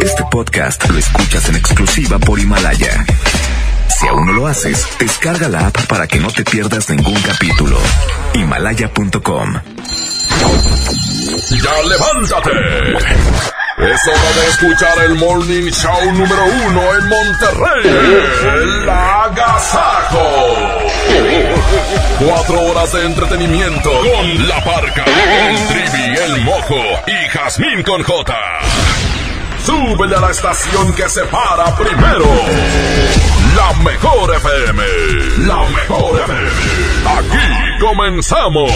Este podcast lo escuchas en exclusiva por Himalaya. Si aún no lo haces, descarga la app para que no te pierdas ningún capítulo. Himalaya.com. ¡Ya levántate! Es hora de escuchar el Morning Show número uno en Monterrey. El Agasajo. Cuatro horas de entretenimiento con La Parca, el Trivi, el Mojo y Jazmín con J. Súbele a la estación que se para primero. La mejor FM. La mejor FM. Aquí comenzamos.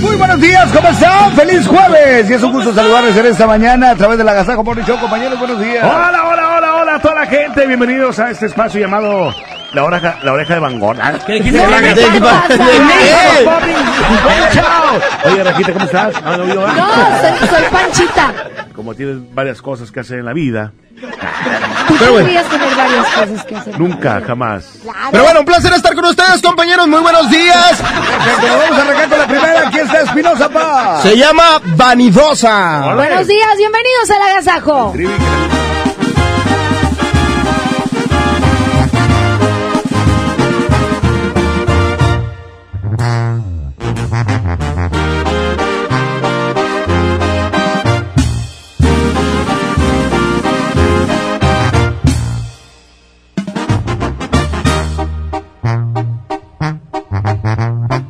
Muy buenos días, ¿cómo están? ¡Feliz jueves! Y es un gusto saludarles en esta mañana a través de la Gazajo Morning Show, compañeros, buenos días. Hola, hola, hola, hola a toda la gente. Bienvenidos a este espacio llamado La Oreja, la oreja de Van Gogh. ¿Qué, ¿Qué pasa? Oye, Rajita, ¿cómo estás? No, ah. No, soy, soy Panchita. Como tienes varias cosas que hacer en la vida, Tú podrías tener varias cosas que hacer. nunca, jamás. Claro. Pero bueno, un placer estar con ustedes, compañeros. Muy buenos días. Perfecto, vamos a arrancar con la primera. Aquí está Espinosa Paz. Se llama Vanidosa. Buenos días, bienvenidos al Agasajo.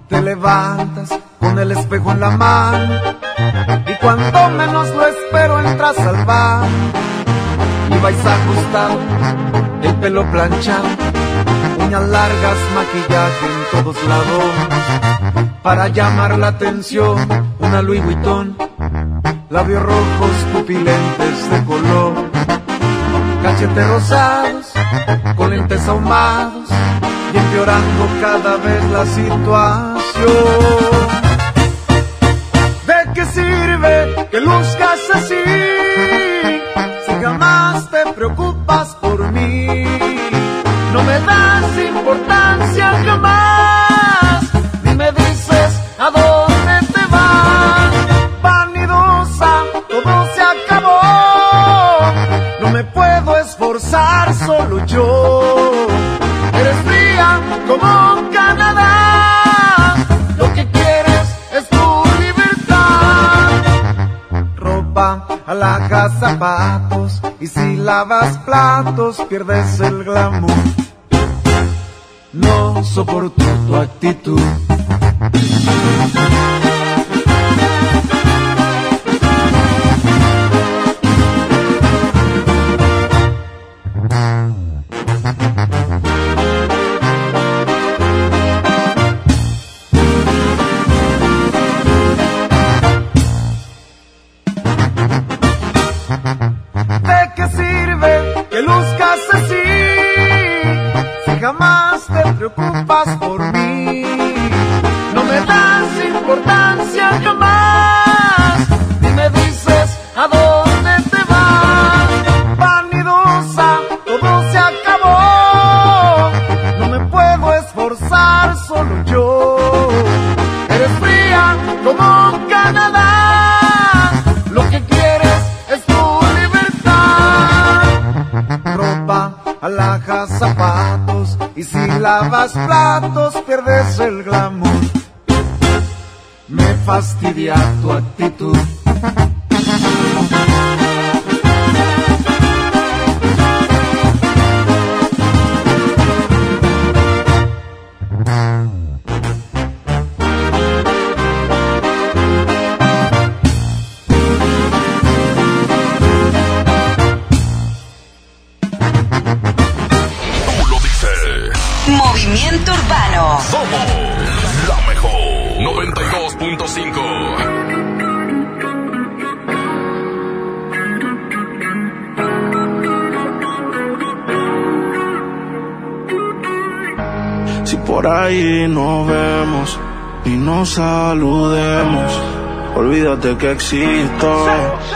Te levantas con el espejo en la mano y cuando menos lo espero entras al bar y vais ajustado, el pelo planchado, uñas largas, maquillaje en todos lados para llamar la atención, una Louis Vuitton, labios rojos, pupilentes de color, cachetes rosados, con lentes ahumados y empeorando cada vez la situación. ¿De qué sirve que luzcas así si jamás te preocupas por mí? No me das importancia jamás, yo. Eres fría como Canadá. Lo que quieres es tu libertad. Ropa, alhajas, zapatos. Y si lavas platos, pierdes el glamour. No soporto tu actitud. Lavas que existo.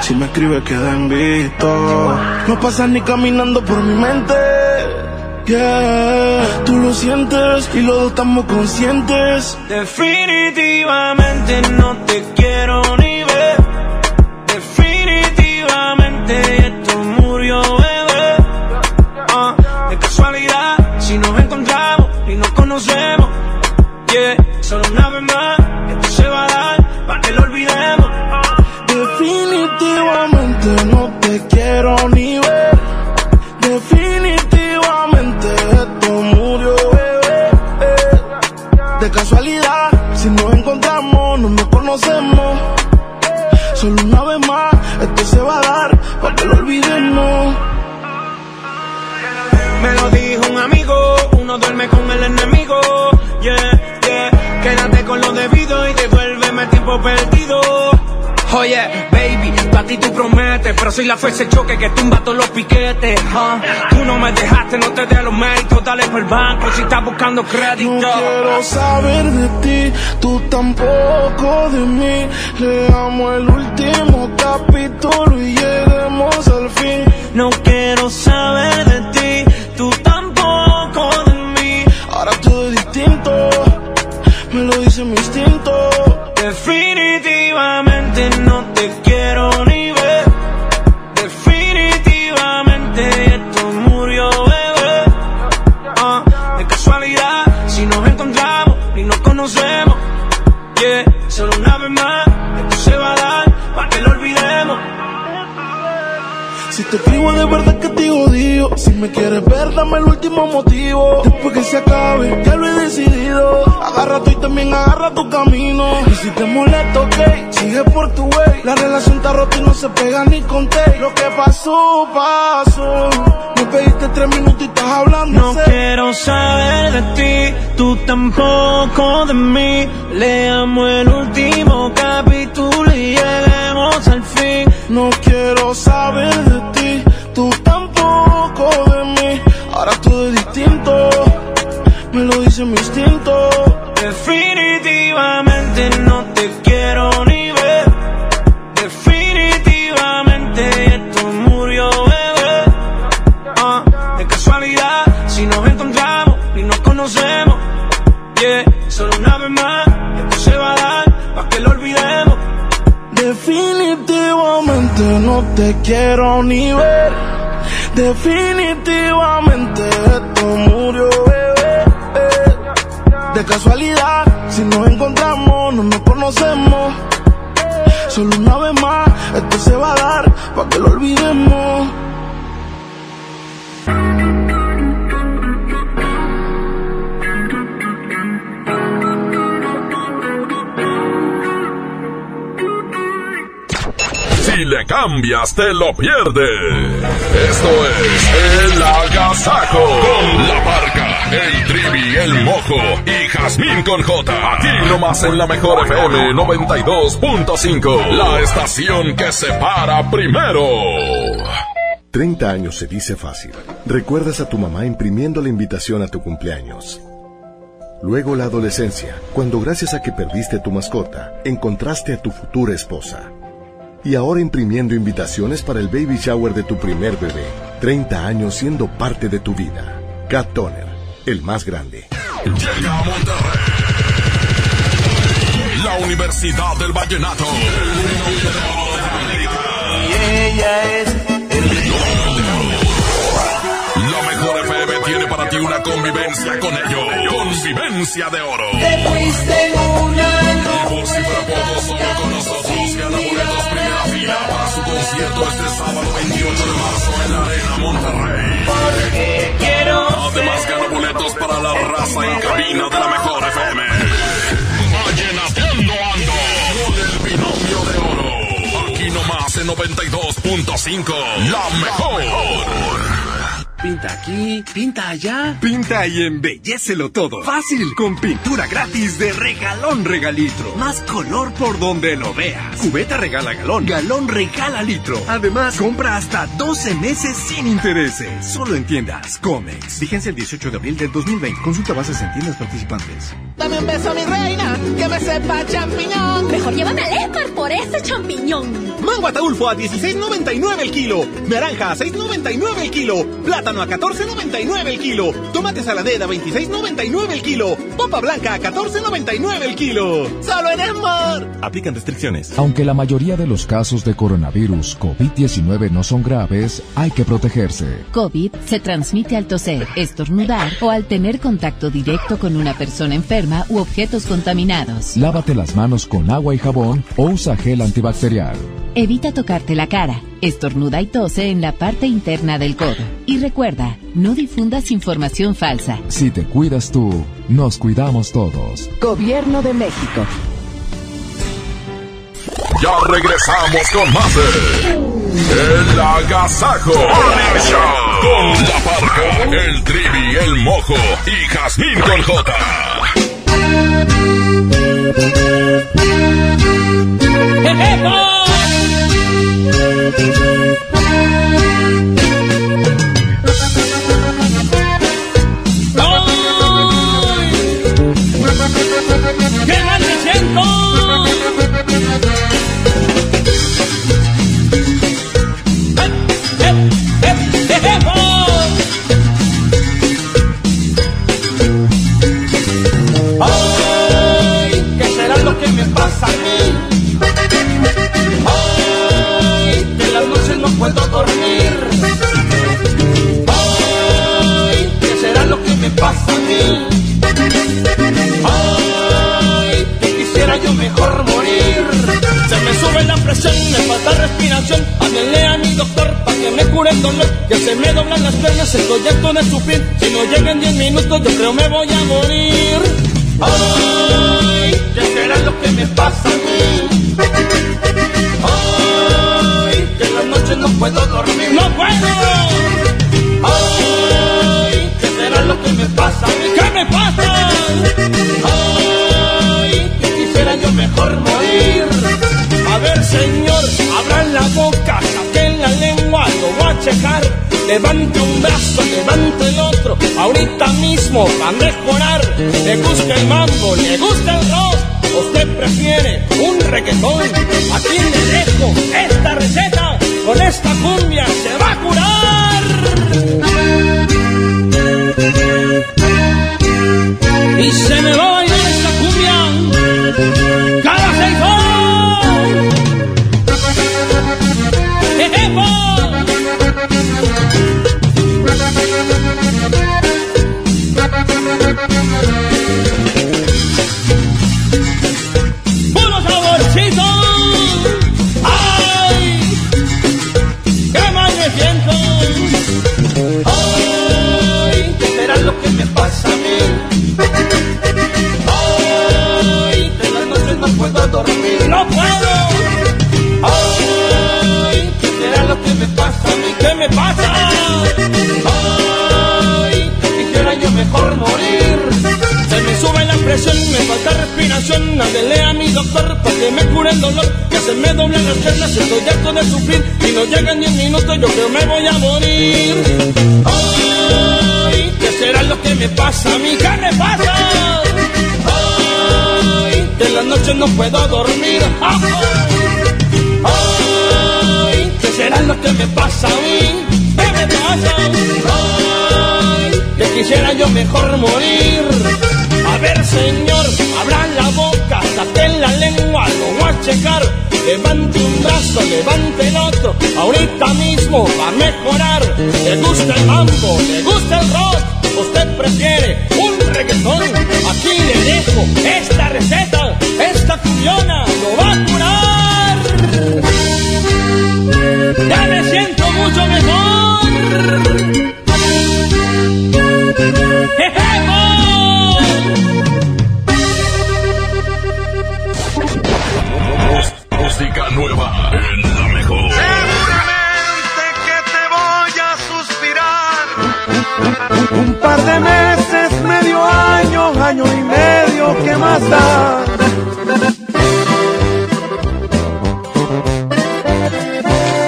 Si me escribes queda en visto. No pasas ni caminando por mi mente. Yeah, tú lo sientes y los dos estamos conscientes. Definitivamente no te quiero buscando crédito. No quiero saber de ti, tú tampoco de mí. Leamos el último capítulo y lleguemos al fin. No tres minutos y estás hablando No quiero saber de ti, tú tampoco de mí. Leamos el quiero ni ver. Definitivamente cambias, te lo pierdes. Esto es El Agasajo. Con la barca, el trivi, el mojo y Jazmín con J. Aquí nomás en la mejor FM 92.5. La estación que se para primero. 30 años se dice fácil. Recuerdas a tu mamá imprimiendo la invitación a tu cumpleaños. Luego la adolescencia, cuando gracias a que perdiste tu mascota, encontraste a tu futura esposa. Y ahora imprimiendo invitaciones para el baby shower de tu primer bebé. 30 años siendo parte de tu vida. Cat Toner, el más grande. Llega a Monterrey. La Universidad del Vallenato. Y ella es La mejor FM tiene para ti una convivencia con ellos. Convivencia de oro. Te fuiste una Y por si fuera poco, solo con nosotros fila para su concierto este sábado 28 de marzo en la Arena Monterrey. porque quiero Además gana boletos para la raza en cabina de la mejor FM. Vallenateando ando con el binomio de oro. Aquí nomás en 92.5. La mejor. Pinta aquí, pinta allá. Pinta y embellecelo todo. Fácil, con pintura gratis de regalón regalitro. Más color por donde lo veas. Cubeta regala galón, galón regala litro. Además, compra hasta 12 meses sin intereses. Solo en tiendas Comex. Vigencia el 18 de abril del 2020. Consulta bases en tiendas participantes. Dame un beso, mi reina. Que me sepa champiñón. Mejor llévame al Esmar por ese champiñón. Mango ataulfo a 16.99 el kilo. Naranja a 6.99 el kilo. Plátano a 14.99 el kilo. Tomate saladera a 26.99 el kilo. Papa blanca a 14.99 el kilo. Solo en Esmar. Aplican restricciones. Aunque la mayoría de los casos de coronavirus COVID-19 no son graves, hay que protegerse. COVID se transmite al toser, estornudar o al tener contacto directo con una persona enferma u objetos contaminados. Lávate las manos con agua y jabón o usa gel antibacterial. Evita tocarte la cara. Estornuda y tose en la parte interna del codo. Y recuerda, no difundas información falsa. Si te cuidas tú, nos cuidamos todos. Gobierno de México. Ya regresamos con más de El Agasajo Morning Show con La Parca, El Trivi, El Mojo y Jazmín con J. ¡Qué pasa a mí? Ay, que quisiera yo mejor morir. Se me sube la presión, me falta respiración. Háblenle a mi doctor para que me cure el dolor. Que se me doblan las piernas, estoy harto de sufrir. Si no llegan 10 minutos, yo creo me voy a morir. Ay, ¿qué será lo que me pasa a mí? Ay, que en las noches no puedo dormir. ¡No puedo! Ay, ¿qué será lo me pasa? ¿Qué me pasa? Ay, que quisiera yo mejor morir. A ver, señor, abran la boca, saquen la lengua, lo voy a checar. Levante un brazo, levante el otro, ahorita mismo a mejorar. Le gusta el mambo, le gusta el rock, usted prefiere un reggaetón. Aquí le dejo esta receta, con esta cumbia se va a curar. Y se me va a bailar esta cumbia me falta respiración. Háblele a mi doctor para que me cure el dolor. Que se me doblan las piernas, estoy harto de sufrir. Y no llegan 10 minutos, yo creo me voy a morir. ¿qué será lo que me pasa mí? ¿Qué me pasa? Que en las noches no puedo dormir. ¿qué será lo que me pasa a mí? ¿Qué me pasa? Ay, que quisiera yo mejor morir. Señor, abran la boca, saquen la lengua, lo voy a checar. Levante un brazo, levante el otro, ahorita mismo va a mejorar. Le gusta el mambo, le gusta el rock, usted prefiere un reggaetón. Aquí le dejo esta receta, esta cumbiona lo va a curar. Ya me siento mucho mejor.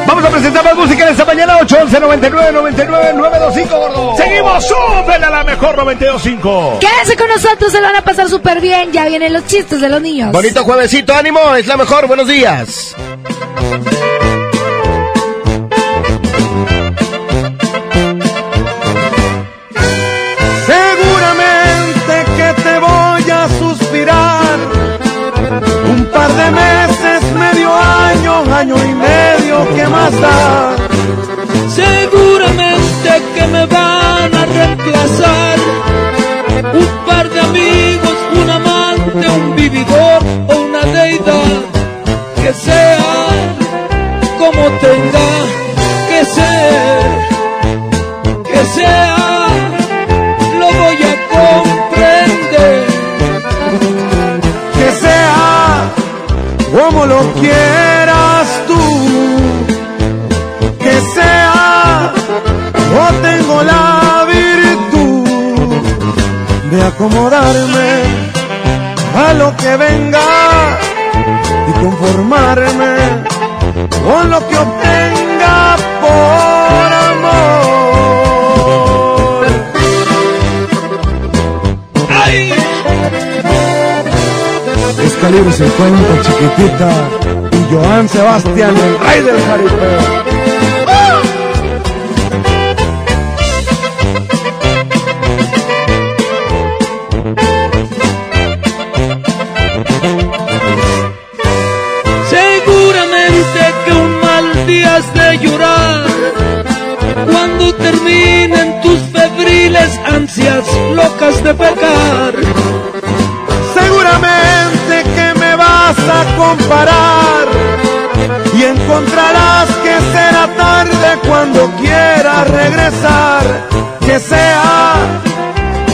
Vamos a presentar más música en esta mañana, 811 99 99 925, gordo. Seguimos, súbela a la mejor 925. Quédense con nosotros, se lo van a pasar súper bien. Ya vienen los chistes de los niños. Bonito juevesito, ánimo, es la mejor, buenos días. Año, y medio, ¿qué más da? Seguramente que me van a reemplazar acomodarme a lo que venga y conformarme con lo que obtenga por amor. ¡Ay! Es calibre 50, chiquitita, y Joan Sebastián, el rey del jaripeo. De pecar. Seguramente que me vas a comparar y encontrarás que será tarde cuando quieras regresar, que sea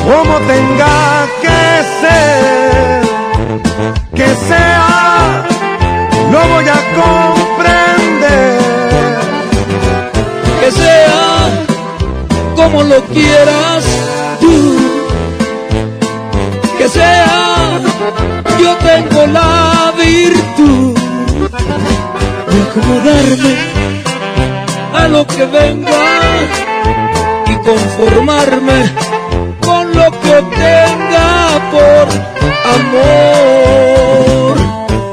como tenga que ser, que sea, lo voy a comprender. Que sea como lo quieras sea, yo tengo la virtud de acomodarme a lo que venga y conformarme con lo que obtenga por amor.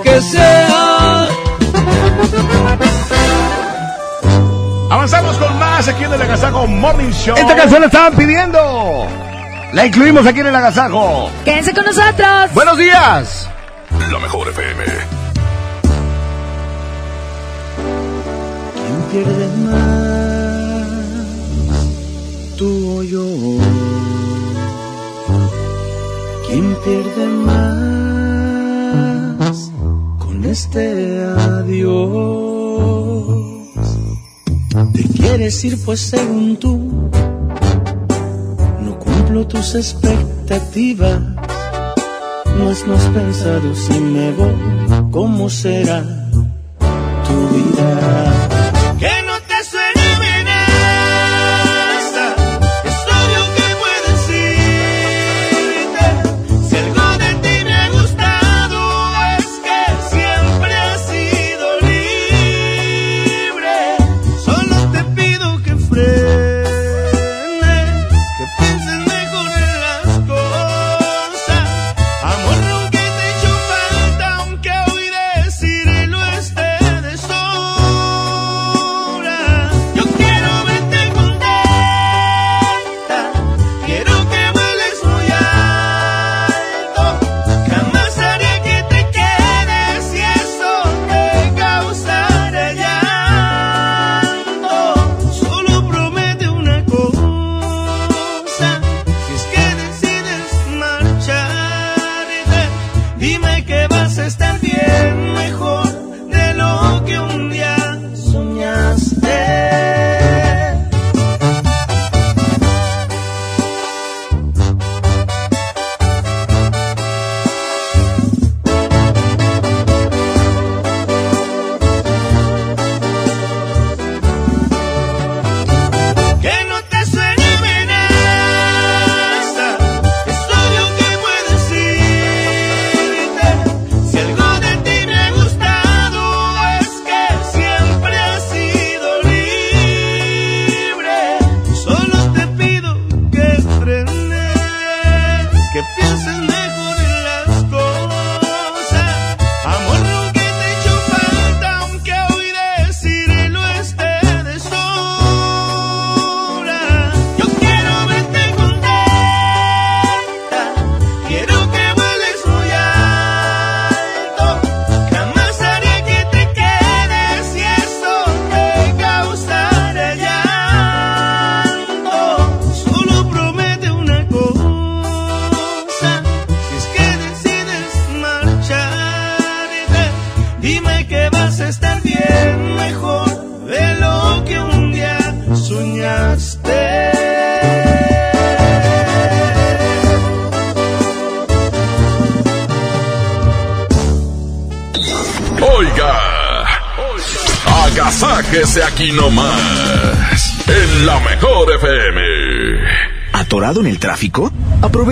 Que sea Avanzamos con más aquí en el Agasajo Morning Show. Esta canción la estaban pidiendo. La incluimos aquí en el agasajo. Quédense con nosotros. Buenos días. La mejor FM. ¿Quién pierde más? ¿Tú o yo? ¿Quién pierde más con este adiós? ¿Te quieres ir pues según tú? Tus expectativas. No has pensado si me voy, ¿cómo será tu vida?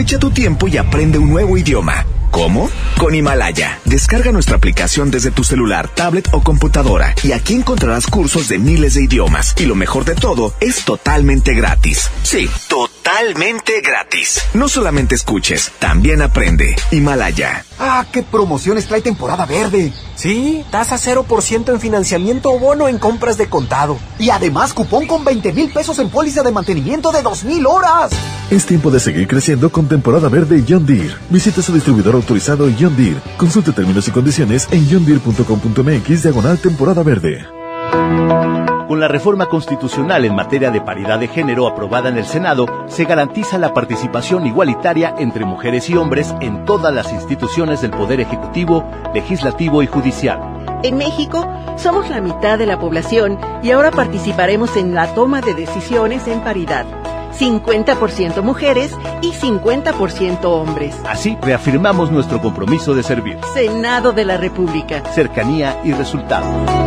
Aprovecha tu tiempo y aprende un nuevo idioma. ¿Cómo? Con Himalaya. Descarga nuestra aplicación desde tu celular, tablet o computadora y aquí encontrarás cursos de miles de idiomas. Y lo mejor de todo, es totalmente gratis. Sí, totalmente gratis. No solamente escuches, también aprende. Himalaya. Ah, qué promociones trae temporada verde. Sí, tasa 0% en financiamiento o bono en compras de contado. Y además cupón con 20 mil pesos en póliza de mantenimiento de 2000 horas. Es tiempo de seguir creciendo con temporada verde John Deere. Visita su distribuidor autorizado John Deere. Consulte términos y condiciones en johndeere.com.mx diagonal temporada verde. Con la reforma constitucional en materia de paridad de género aprobada en el Senado, se garantiza la participación igualitaria entre mujeres y hombres en todas las instituciones del Poder Ejecutivo, Legislativo y Judicial. En México somos la mitad de la población y ahora participaremos en la toma de decisiones en paridad. 50% mujeres y 50% hombres. Así reafirmamos nuestro compromiso de servir. Senado de la República. Cercanía y resultados.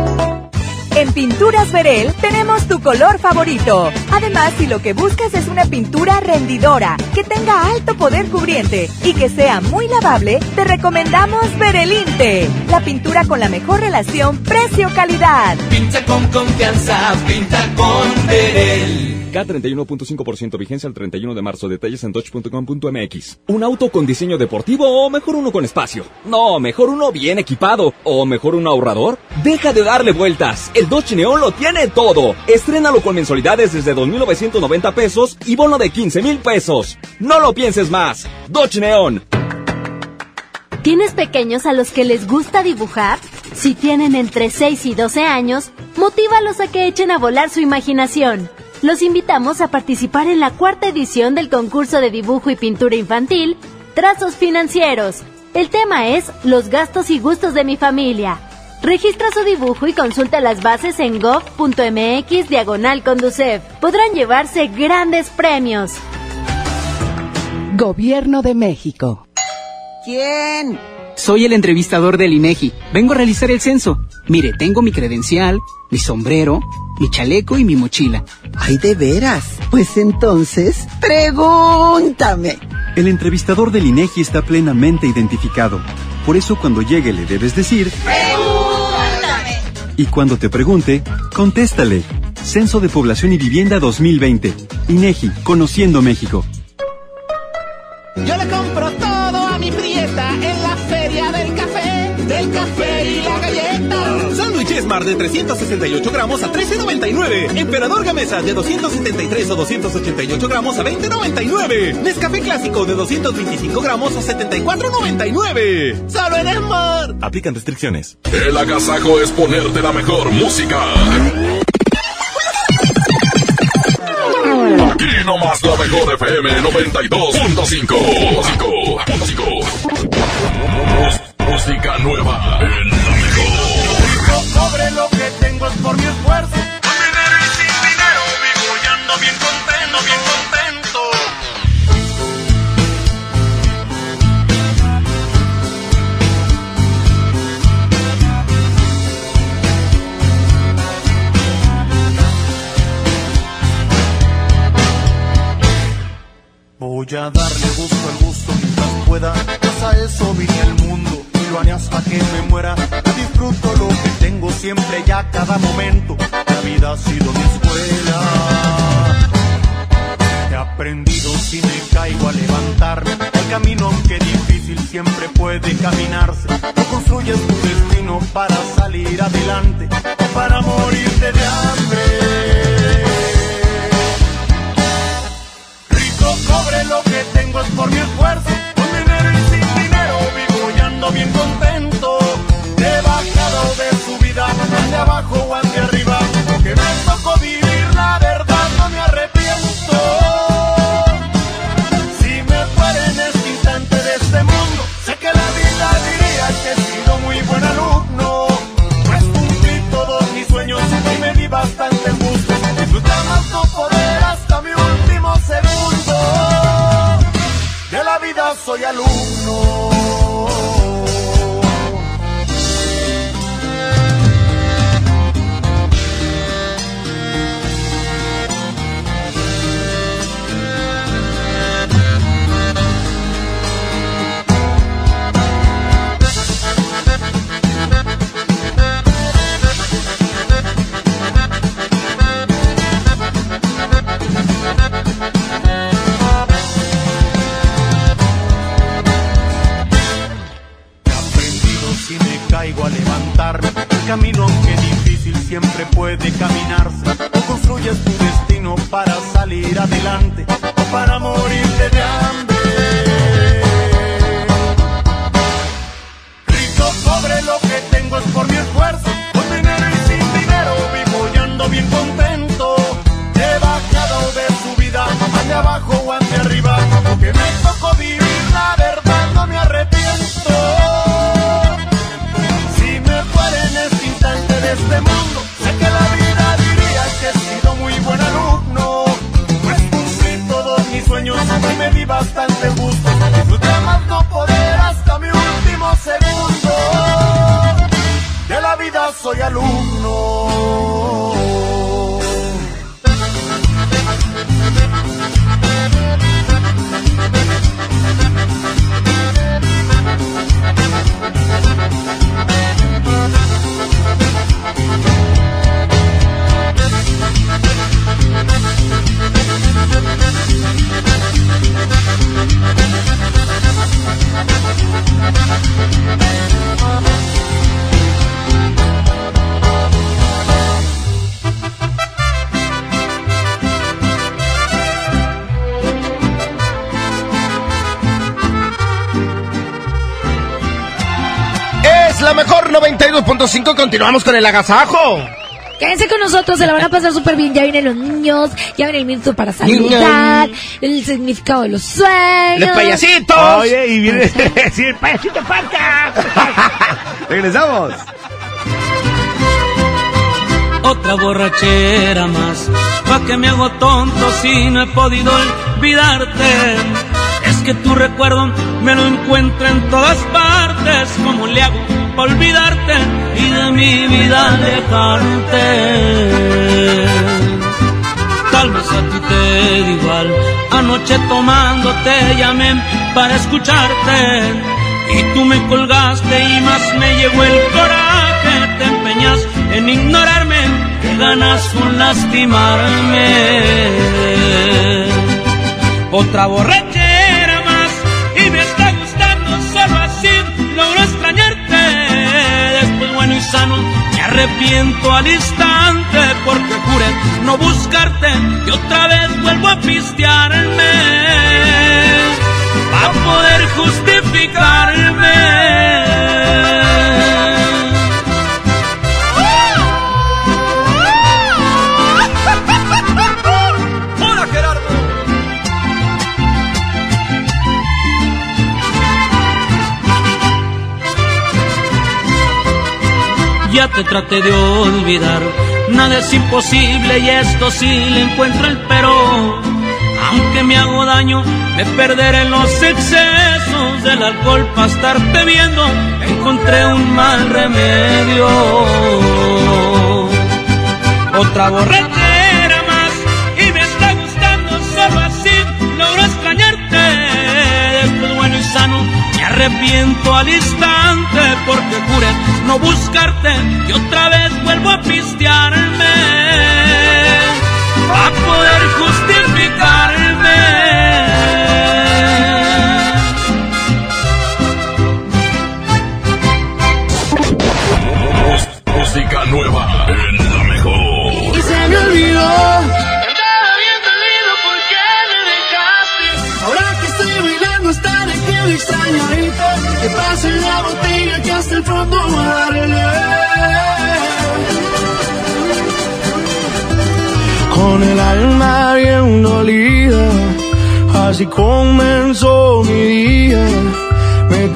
En Pinturas Verel tenemos tu color favorito. Además, si lo que buscas es una pintura rendidora, que tenga alto poder cubriente y que sea muy lavable, te recomendamos Verelinte, la pintura con la mejor relación precio-calidad. Pinta con confianza, pinta con Verel. K31.5% vigencia el 31 de marzo. Detalles en dodge.com.mx. ¿Un auto con diseño deportivo o mejor uno con espacio? No, mejor uno bien equipado. ¿O mejor un ahorrador? Deja de darle vueltas. El Dodge Neon lo tiene todo. Estrénalo con mensualidades desde 2.990 pesos y bono de 15 mil pesos. No lo pienses más. Dodge Neon. ¿Tienes pequeños a los que les gusta dibujar? Si tienen entre 6 y 12 años, motívalos a que echen a volar su imaginación. Los invitamos a participar en la cuarta edición del concurso de dibujo y pintura infantil, Trazos Financieros. El tema es Los gastos y gustos de mi familia. Registra su dibujo y consulta las bases en gov.mx diagonal conducef. Podrán llevarse grandes premios. Gobierno de México. ¿Quién? Soy el entrevistador del INEGI. Vengo a realizar el censo. Mire, tengo mi credencial, mi sombrero, mi chaleco y mi mochila. Ay, de veras. Pues entonces, pregúntame. El entrevistador del INEGI está plenamente identificado. Por eso cuando llegue le debes decir... ¡Pregúntame! Y cuando te pregunte, contéstale. Censo de Población y Vivienda 2020. INEGI, Conociendo México. Yo le compro Smart de 368 gramos a 13.99. Emperador Gamesa de 273 o 288 gramos a 20.99. Nescafé Clásico de 225 gramos a 74.99. Solo en Smart. Aplican restricciones. El agasajo es ponerte la mejor música. Aquí nomás la mejor FM 92.5. Música nueva en Voy a darle gusto al gusto mientras pueda. Pues eso vine al mundo y lo haré hasta que me muera. Disfruto lo que tengo siempre y a cada momento. La vida ha sido mi escuela. He aprendido si me caigo a levantarme. El camino, aunque difícil, siempre puede caminarse. No construyes tu destino para salir adelante o para morirte de hambre. Cobre lo que tengo es por mi esfuerzo. Con dinero y sin dinero vivo y ando bien contento. He bajado de su vida, de abajo o de arriba. Que me tocó vivir soy alumno. El camino aunque difícil siempre puede caminarse. O construyes tu destino para salir adelante o para morirte de hambre. Rico, pobre, lo que tengo es por mi esfuerzo. Con dinero y sin dinero vivo y ando bien contento. De bajada o de subida, ande abajo o ande arriba. Que me tocó vivir, me di bastante gusto. Disfruté más no poder hasta mi último segundo. De la vida soy alumno. Es la mejor 92.5. Continuamos con el agasajo. Quédense con nosotros, se la van a pasar súper bien. Ya vienen los niños, ya viene el minuto para saludar, el significado de los sueños. Los payasitos. Oye, y viene sí, el payasito falta. Regresamos. Otra borrachera más, pa' que me hago tonto si no he podido olvidarte. Es que tu recuerdo me lo encuentro en todas partes. ¿Cómo le hago olvidarte y de mi vida alejarte? Tal vez a ti te da igual. Anoche tomando te llamé para escucharte. Y tú me colgaste y más me llegó el coraje. Te empeñas en ignorarme, que ganas con lastimarme. Otra borrachera me arrepiento al instante porque juré no buscarte y otra vez vuelvo a pistearme para poder justificarme. Ya te traté de olvidar, nada es imposible y esto sí le encuentro el pero. Aunque me hago daño, me perderé en los excesos del alcohol para estarte viendo. Encontré un mal remedio. Otra borrachera no buscarte y otra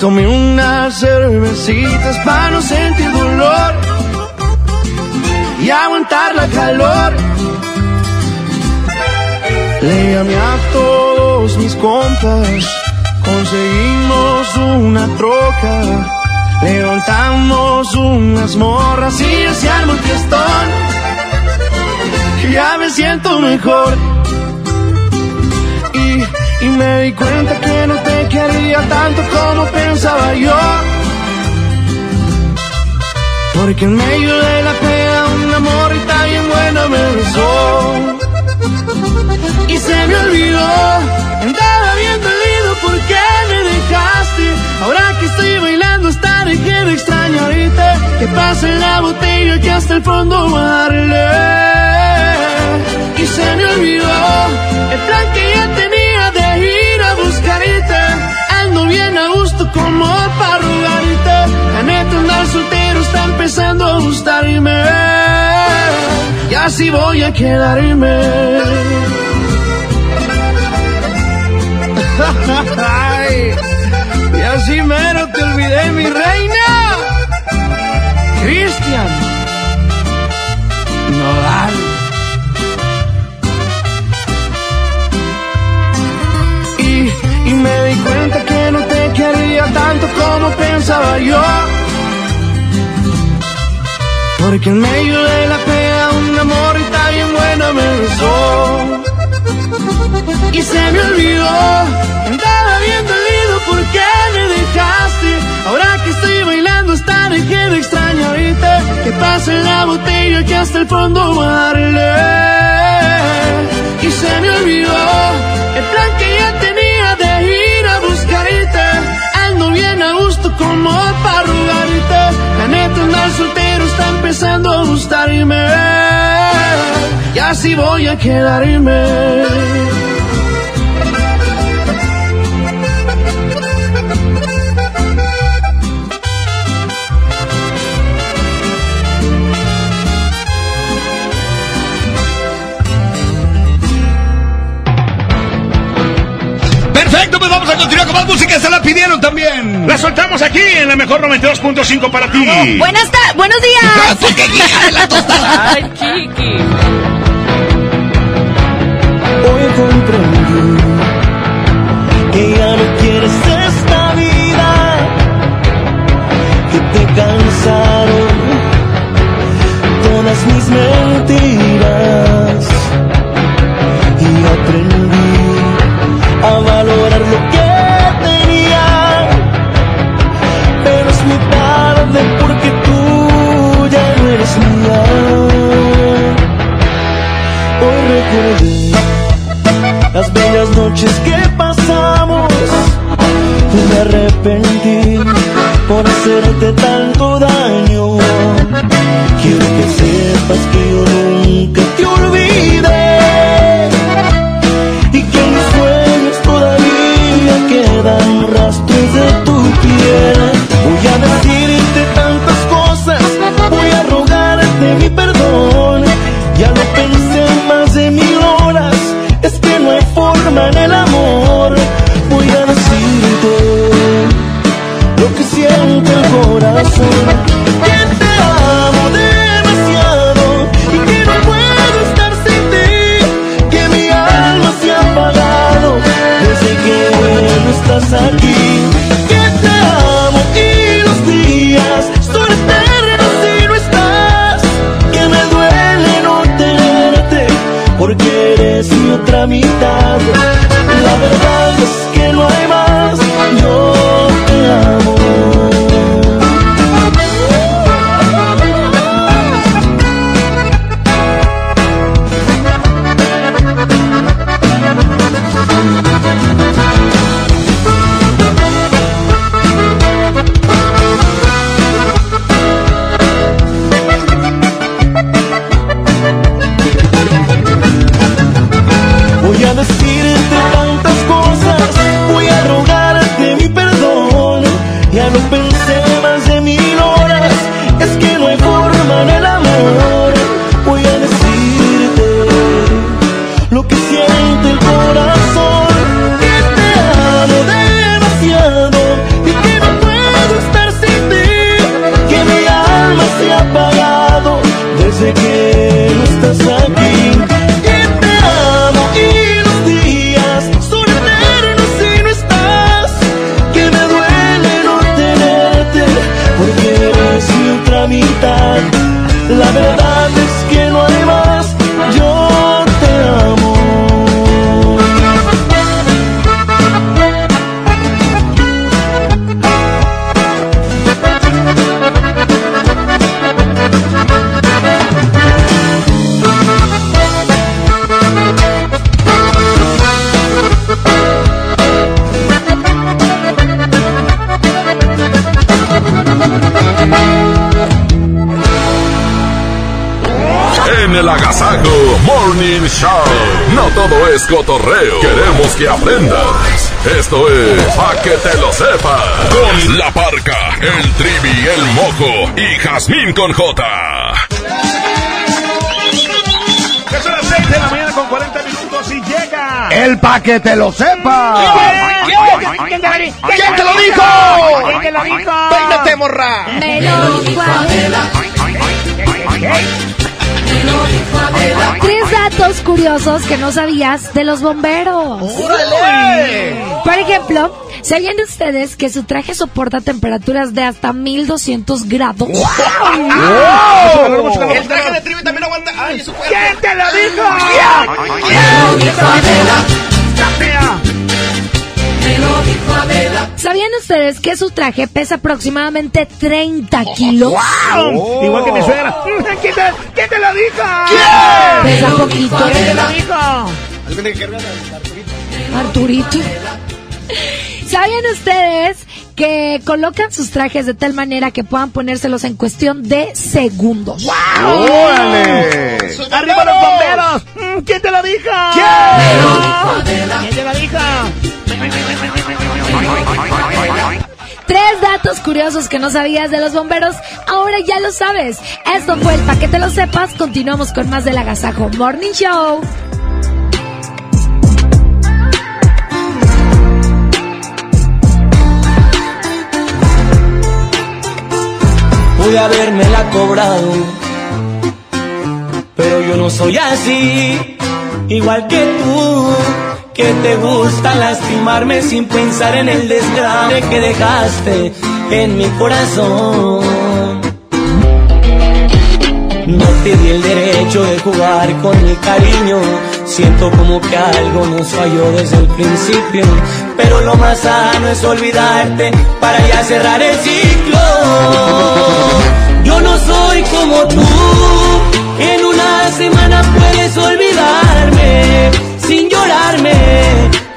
tomé unas cervecitas para no sentir dolor y aguantar la calor. Le llamé a todos mis compas, conseguimos una troca, levantamos unas morras y se armó el fiestón. Ya me siento mejor y, y me di cuenta que no te quería tanto como pensaba yo. Porque en medio de la pena una morrita bien buena me besó Y se me olvidó Andaba bien dolido porque me dejaste. Ahora que estoy bailando dejé de extrañarte. Que pase la botella que hasta el fondo voy. Y se me olvidó el plan que ya tenía a buscarte. Ando bien a gusto como para rogarte. La neta andar soltero está empezando a gustarme. Y así voy a quedarme. Ay, y así mero te olvidé, mi reina. Cristian. Y, me di cuenta que no te quería tanto como pensaba yo. Porque en medio de la pena un amor y tan bien buena me besó. Y se me olvidó, andaba bien dolido porque me dejaste. Ahora que estoy bailando hasta dejé de extrañarte. Que pase la botella que hasta el fondo darle. Y se me olvidó el plan que ya tenía bien a gusto como para rogarte. La neta andar soltero está empezando a gustarme. Y así voy a quedarme. Vamos a continuar con más música. Se la pidieron también. La soltamos aquí en la mejor 92.5 para ti. Buenas ta- buenos días. Ay, Kiki. Hoy comprendí que ya no quieres esta vida, que te cansaron todas mis mentiras y aprendí a valorar lo que tenía, pero es muy tarde porque tú ya no eres mía. Hoy recordé las bellas noches que pasamos. Me arrepentí por hacerte tanto daño. Quiero que sepas que yo nunca forma en cotorreo. Queremos que aprendas. Esto es Pa' que te lo sepas. Con la parca, el trivi, el mojo y Jazmín con J. Son las 6 de la mañana con 40 minutos y llega. El pa' que te lo sepa. ¿Quién te lo dijo? ¿Quién te lo dijo? ¿Quién te lo dijo? Morra. Me lo dijo Adela. Datos curiosos que no sabías de los bomberos. ¡Órale! Por ejemplo, ¿sabían ustedes que su traje soporta temperaturas de hasta 1200 grados? El traje de tribu también aguanta. Ay. ¿Quién te lo dijo? ¿Sabían ustedes que su traje pesa aproximadamente 30 kilos? Igual que mi suegra. ¿Quién te, quién te lo dijo? Pesa poquito. ¿Quién te lo dijo? Arturito. Arturito. ¿Sabían ustedes que colocan sus trajes de tal manera que puedan ponérselos en cuestión de segundos? ¡Órale! ¡Arriba los bomberos! Mm, ¿Quién te lo dijo? ¿Quién? ¿Quién te lo dijo? Tres datos curiosos que no sabías de los bomberos, ahora ya lo sabes. Esto fue el Pa' que te lo sepas. Continuamos con más del Agasajo Morning Show. Pude habérmela cobrado, pero yo no soy así, igual que tú, que te gusta lastimarme sin pensar en el desgrace que dejaste en mi corazón. No te di el derecho de jugar con mi cariño. Siento como que algo nos falló desde el principio. Pero lo más sano es olvidarte para ya cerrar el ciclo. Yo no soy como tú. En una semana puedes olvidarme sin llorarme.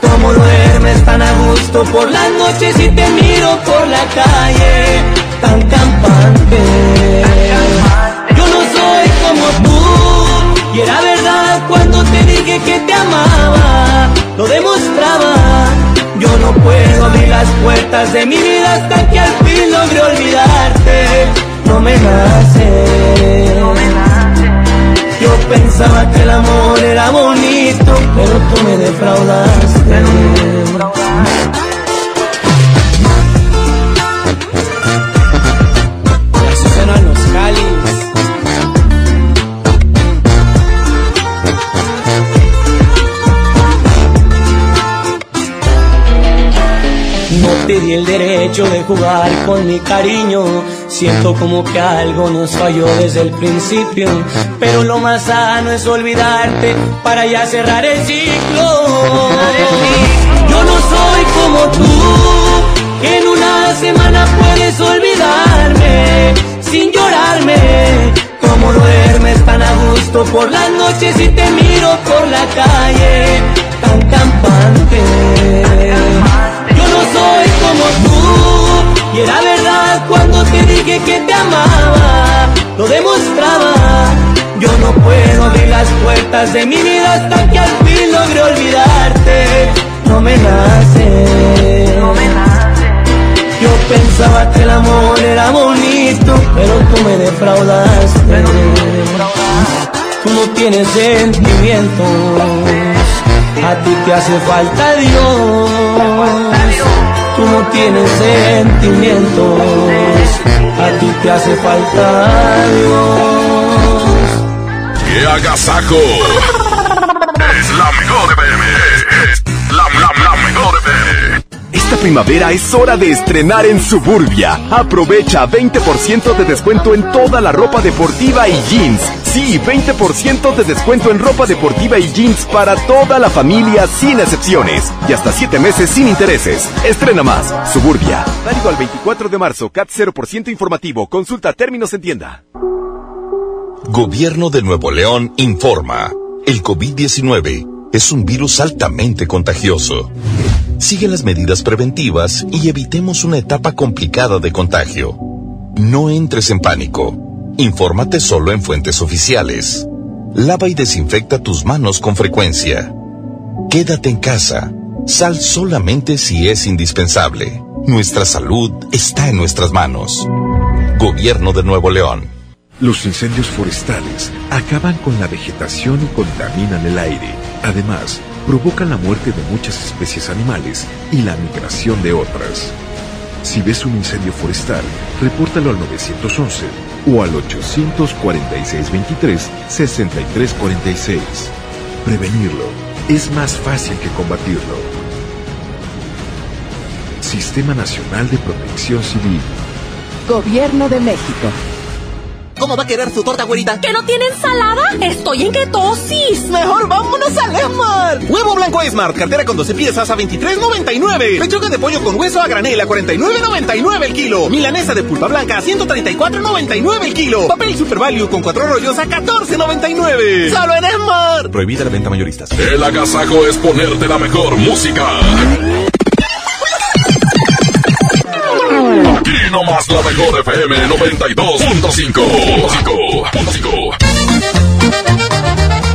Como duermes tan a gusto por las noches y te miro por la calle tan campante. Yo no soy como tú y era verdad cuando te dije que te amaba, lo demostraba. Yo no puedo abrir las puertas de mi vida hasta que al fin logre olvidarte. No me nace. Yo pensaba que el amor era bonito, pero tú me defraudaste. Cáliz. No te di el derecho de jugar con mi cariño. Siento como que algo nos falló desde el principio. Pero lo más sano es olvidarte para ya cerrar el ciclo. Yo no soy como tú. que En una semana puedes olvidarme sin llorarme. Como duermes tan a gusto por las noches y te miro por la calle tan campante. Yo no soy como tú y era cuando te dije que te amaba, lo demostraba. Yo no puedo abrir las puertas de mi vida hasta que al fin logre olvidarte. No me nace. Yo pensaba que el amor era bonito, pero tú me defraudaste. Tú no tienes sentimientos, a ti te hace falta Dios. Tú no tienes sentimientos, a ti te hace falta Dios. ¡Qué agasajo! Es la mejor FM. Es la, la, la mejor FM. Primavera es hora de estrenar en Suburbia. Aprovecha 20% de descuento en toda la ropa deportiva y jeans. Sí, 20% de descuento en ropa deportiva y jeans para toda la familia sin excepciones. Y hasta 7 meses sin intereses. Estrena más. Suburbia. Válido al 24 de marzo. CAT 0% informativo. Consulta términos en tienda. Gobierno de Nuevo León informa. El COVID-19 es un virus altamente contagioso. Sigue las medidas preventivas y evitemos una etapa complicada de contagio. No entres en pánico. Infórmate solo en fuentes oficiales. Lava y desinfecta tus manos con frecuencia. Quédate en casa. Sal solamente si es indispensable. Nuestra salud está en nuestras manos. Gobierno de Nuevo León. Los incendios forestales acaban con la vegetación y contaminan el aire. Además, provocan la muerte de muchas especies animales y la migración de otras. Si ves un incendio forestal, repórtalo al 911 o al 846-23-6346. Prevenirlo es más fácil que combatirlo. Sistema Nacional de Protección Civil. Gobierno de México. ¿Cómo va a querer su torta, güerita? ¿Que no tiene ensalada? Estoy en ketosis. Mejor vámonos a Esmar. Huevo blanco Smart, cartera con 12 piezas a 23.99. Pechuga de pollo con hueso a granel a 49.99 el kilo. Milanesa de pulpa blanca a 134.99 el kilo. Papel Super Value con cuatro rollos a 14.99. Solo en Esmar. Prohibida la venta mayorista. El agasajo es ponerte la mejor música. Aquí nomás la mejor FM 92.5.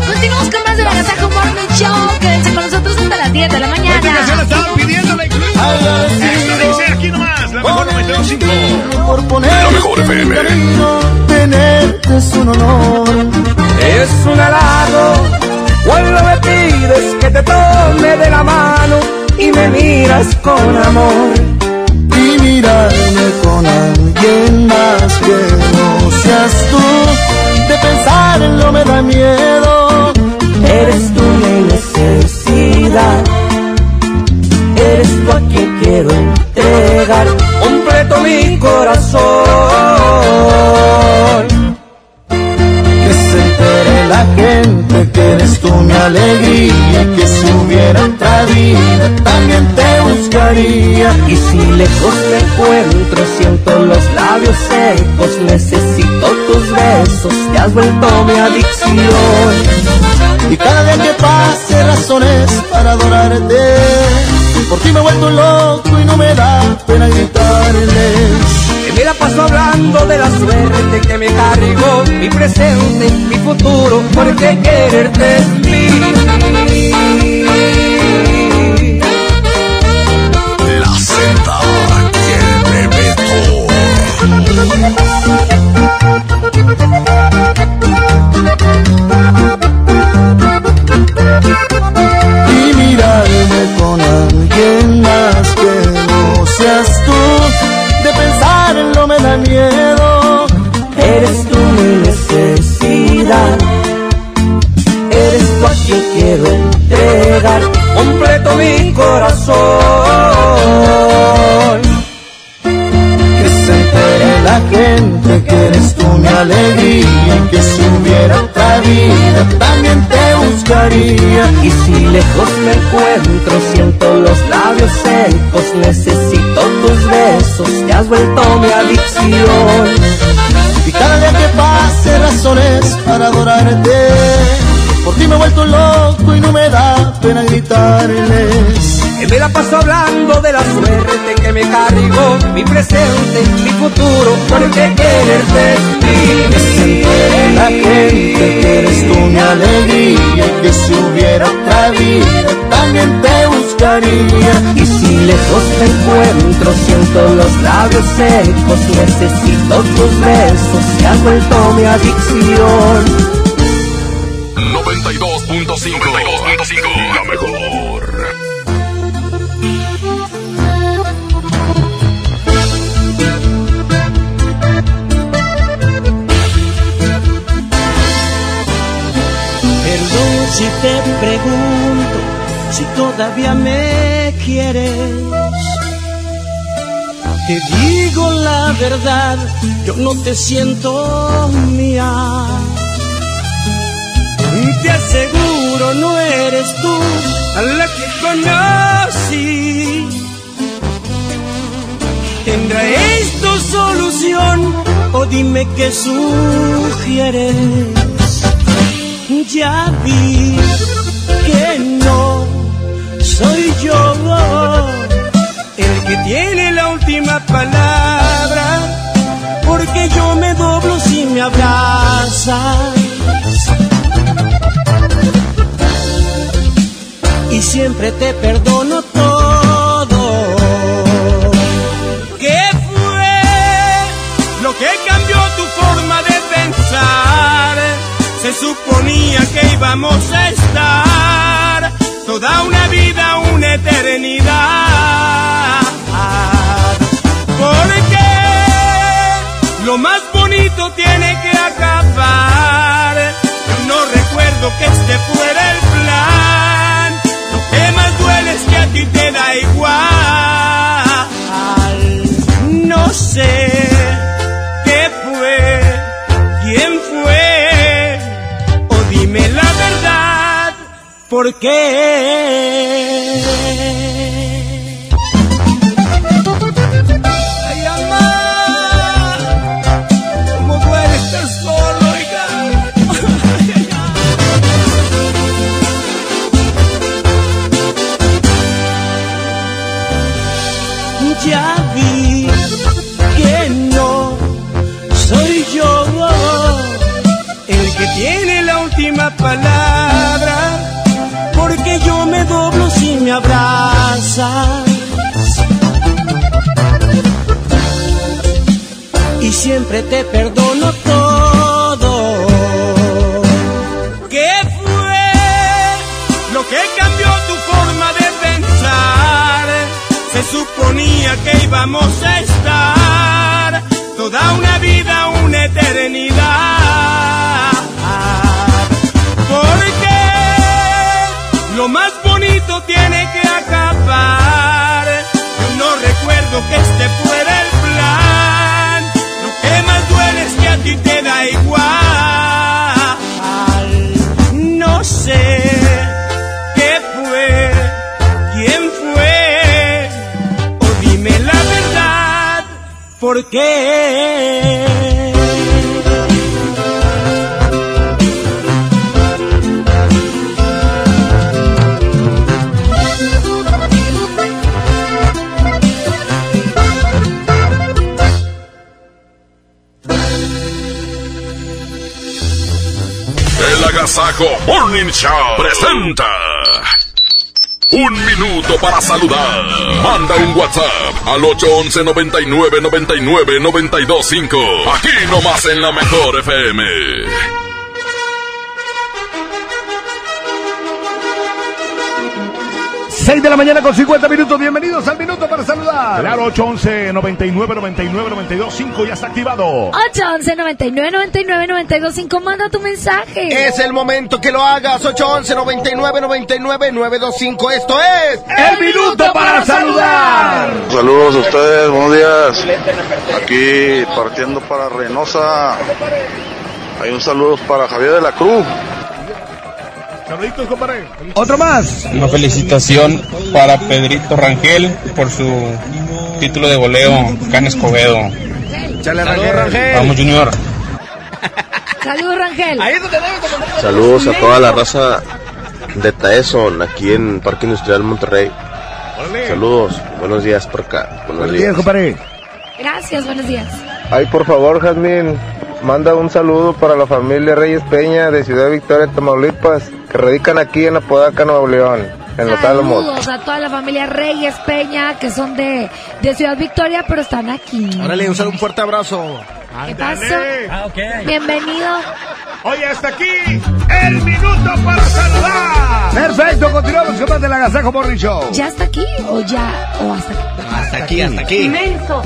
Continuamos con más de la Gazajo Morning Show. Quédense con nosotros hasta las 10 de la mañana. Esta canción la estaban pidiendo la Esto dice aquí nomás, la mejor 92.5. Por poner La mejor FM. tenerte es un honor. Es un halago cuando me pides que te tome de la mano y me miras con amor. Mirarme con alguien más que no seas tú. De pensarlo me da miedo. Eres tú mi necesidad. Eres tú a quien quiero entregar completo mi corazón. Que se entere la gente que eres tú mi alegría. Que si hubiera otra vida también te buscaría. Y si lejos me encuentro, siento los labios secos, necesito tus besos, te has vuelto mi adicción. Y cada día que pase razones para adorarte. Por ti me he vuelto loco y no me da pena gritarles. Me la paso hablando de la suerte que me cargó, mi presente, mi futuro, porque quererte es mí. Y mirarme con alguien más que no seas tú. De pensarlo me da miedo. Eres tú mi necesidad. Eres tú a quien quiero entregar completo mi corazón. Alegría. Que si hubiera otra vida también te buscaría. Y si lejos me encuentro, siento los labios secos, necesito tus besos, te has vuelto mi adicción. Y cada día que pase razones para adorarte. Por ti me he vuelto loco y no me da pena gritarles. Que me la paso hablando de la suerte que me cargó, mi presente, mi futuro, porque quererte es Que se entere la gente que eres tú mi alegría. Y que si hubiera otra vida también te buscaría. Y si lejos me encuentro, siento los labios secos, necesito tus besos, te has vuelto mi adicción. 92.5. La mejor. Si te pregunto si todavía me quieres. Te digo la verdad, yo no te siento mía. Te aseguro no eres tú a la que conocí. ¿Tendrá esto solución o dime qué sugieres? ya vi que no soy yo el que tiene la última palabra, porque yo me doblo si me abrazas. Y siempre te perdono Se suponía que íbamos a estar toda una vida, una eternidad. Porque lo más bonito tiene que acabar. Yo no recuerdo que este fuera el plan. Lo que más duele es que a ti te da igual. No sé ¿por qué? Te perdono todo. ¿Qué fue lo que cambió tu forma de pensar? Se suponía que íbamos a estar toda una vida, una eternidad. Porque lo más bonito tiene que acabar. Yo no recuerdo que este ¿por qué? Morning Show presenta. Para saludar. Manda un WhatsApp al 811 99 99 925. Aquí nomás en la mejor FM. 6 de la mañana con 50 minutos. Bienvenidos al minuto para saludar. Claro, 811 99 99 92 5 ya está activado. 811 99 99 92 5 Manda tu mensaje. Es el momento que lo hagas. 811 99 99 925. Esto es. El minuto para saludar. Saludos a ustedes, buenos días. Aquí partiendo para Reynosa. Hay un saludo para Javier de la Cruz. Saluditos, compadre. Otro más. Una felicitación para Pedrito Rangel por su título de goleo, Can Escobedo. Chale, Rangel. Vamos, Junior. Saludos, Rangel. Saludos a toda la raza de Taeson, aquí en Parque Industrial Monterrey. Saludos, buenos días por acá. Buenos Buenos días, días. compadre. Gracias, buenos días. Ay, por favor, Jazmín, manda un saludo para la familia Reyes Peña de Ciudad Victoria, Tamaulipas, que radican aquí en Apodaca, Nuevo León, en Los Álamos. Saludos a toda la familia Reyes Peña, que son de, de Ciudad Victoria, pero están aquí. Órale, un, saludo, un fuerte abrazo. ¿Qué pasó? Bienvenido. Oye, hasta aquí el minuto para saludar. Perfecto, continuamos con más del Agasajo Morning Show. ¿Ya está aquí o ya? ¿O hasta aquí? Hasta aquí, hasta aquí. Inmenso.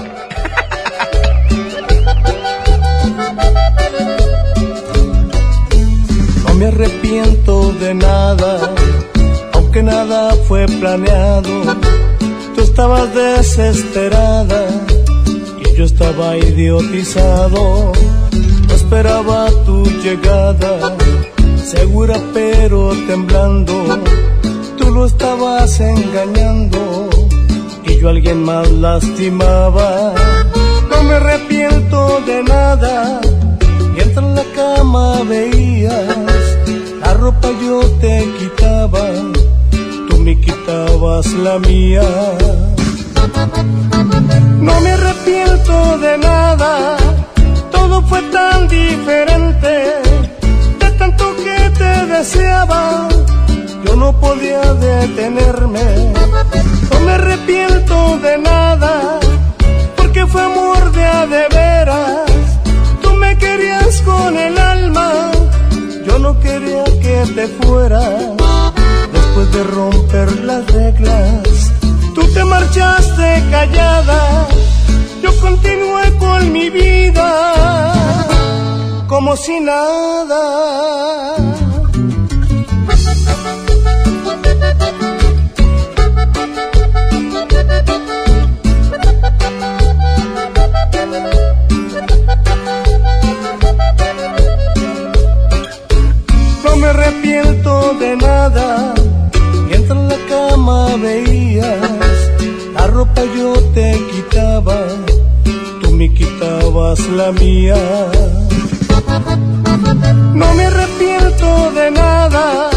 Me arrepiento de nada, aunque nada fue planeado. Tú estabas desesperada y yo estaba idiotizado. No esperaba tu llegada, segura pero temblando. Tú lo estabas engañando y yo a alguien más lastimaba. No me arrepiento de nada mientras en la cama veías, la ropa yo te quitaba, tú me quitabas la mía. No me arrepiento de nada, todo fue tan diferente, de tanto que te deseaba, yo no podía detenerme. No me arrepiento de nada, porque fue amor de adentro. Te fueras después de romper las reglas. Tú te marchaste callada, yo continué con mi vida como si nada. Me arrepiento de nada, mientras en la cama veías, la ropa yo te quitaba, tú me quitabas la mía. No me arrepiento de nada,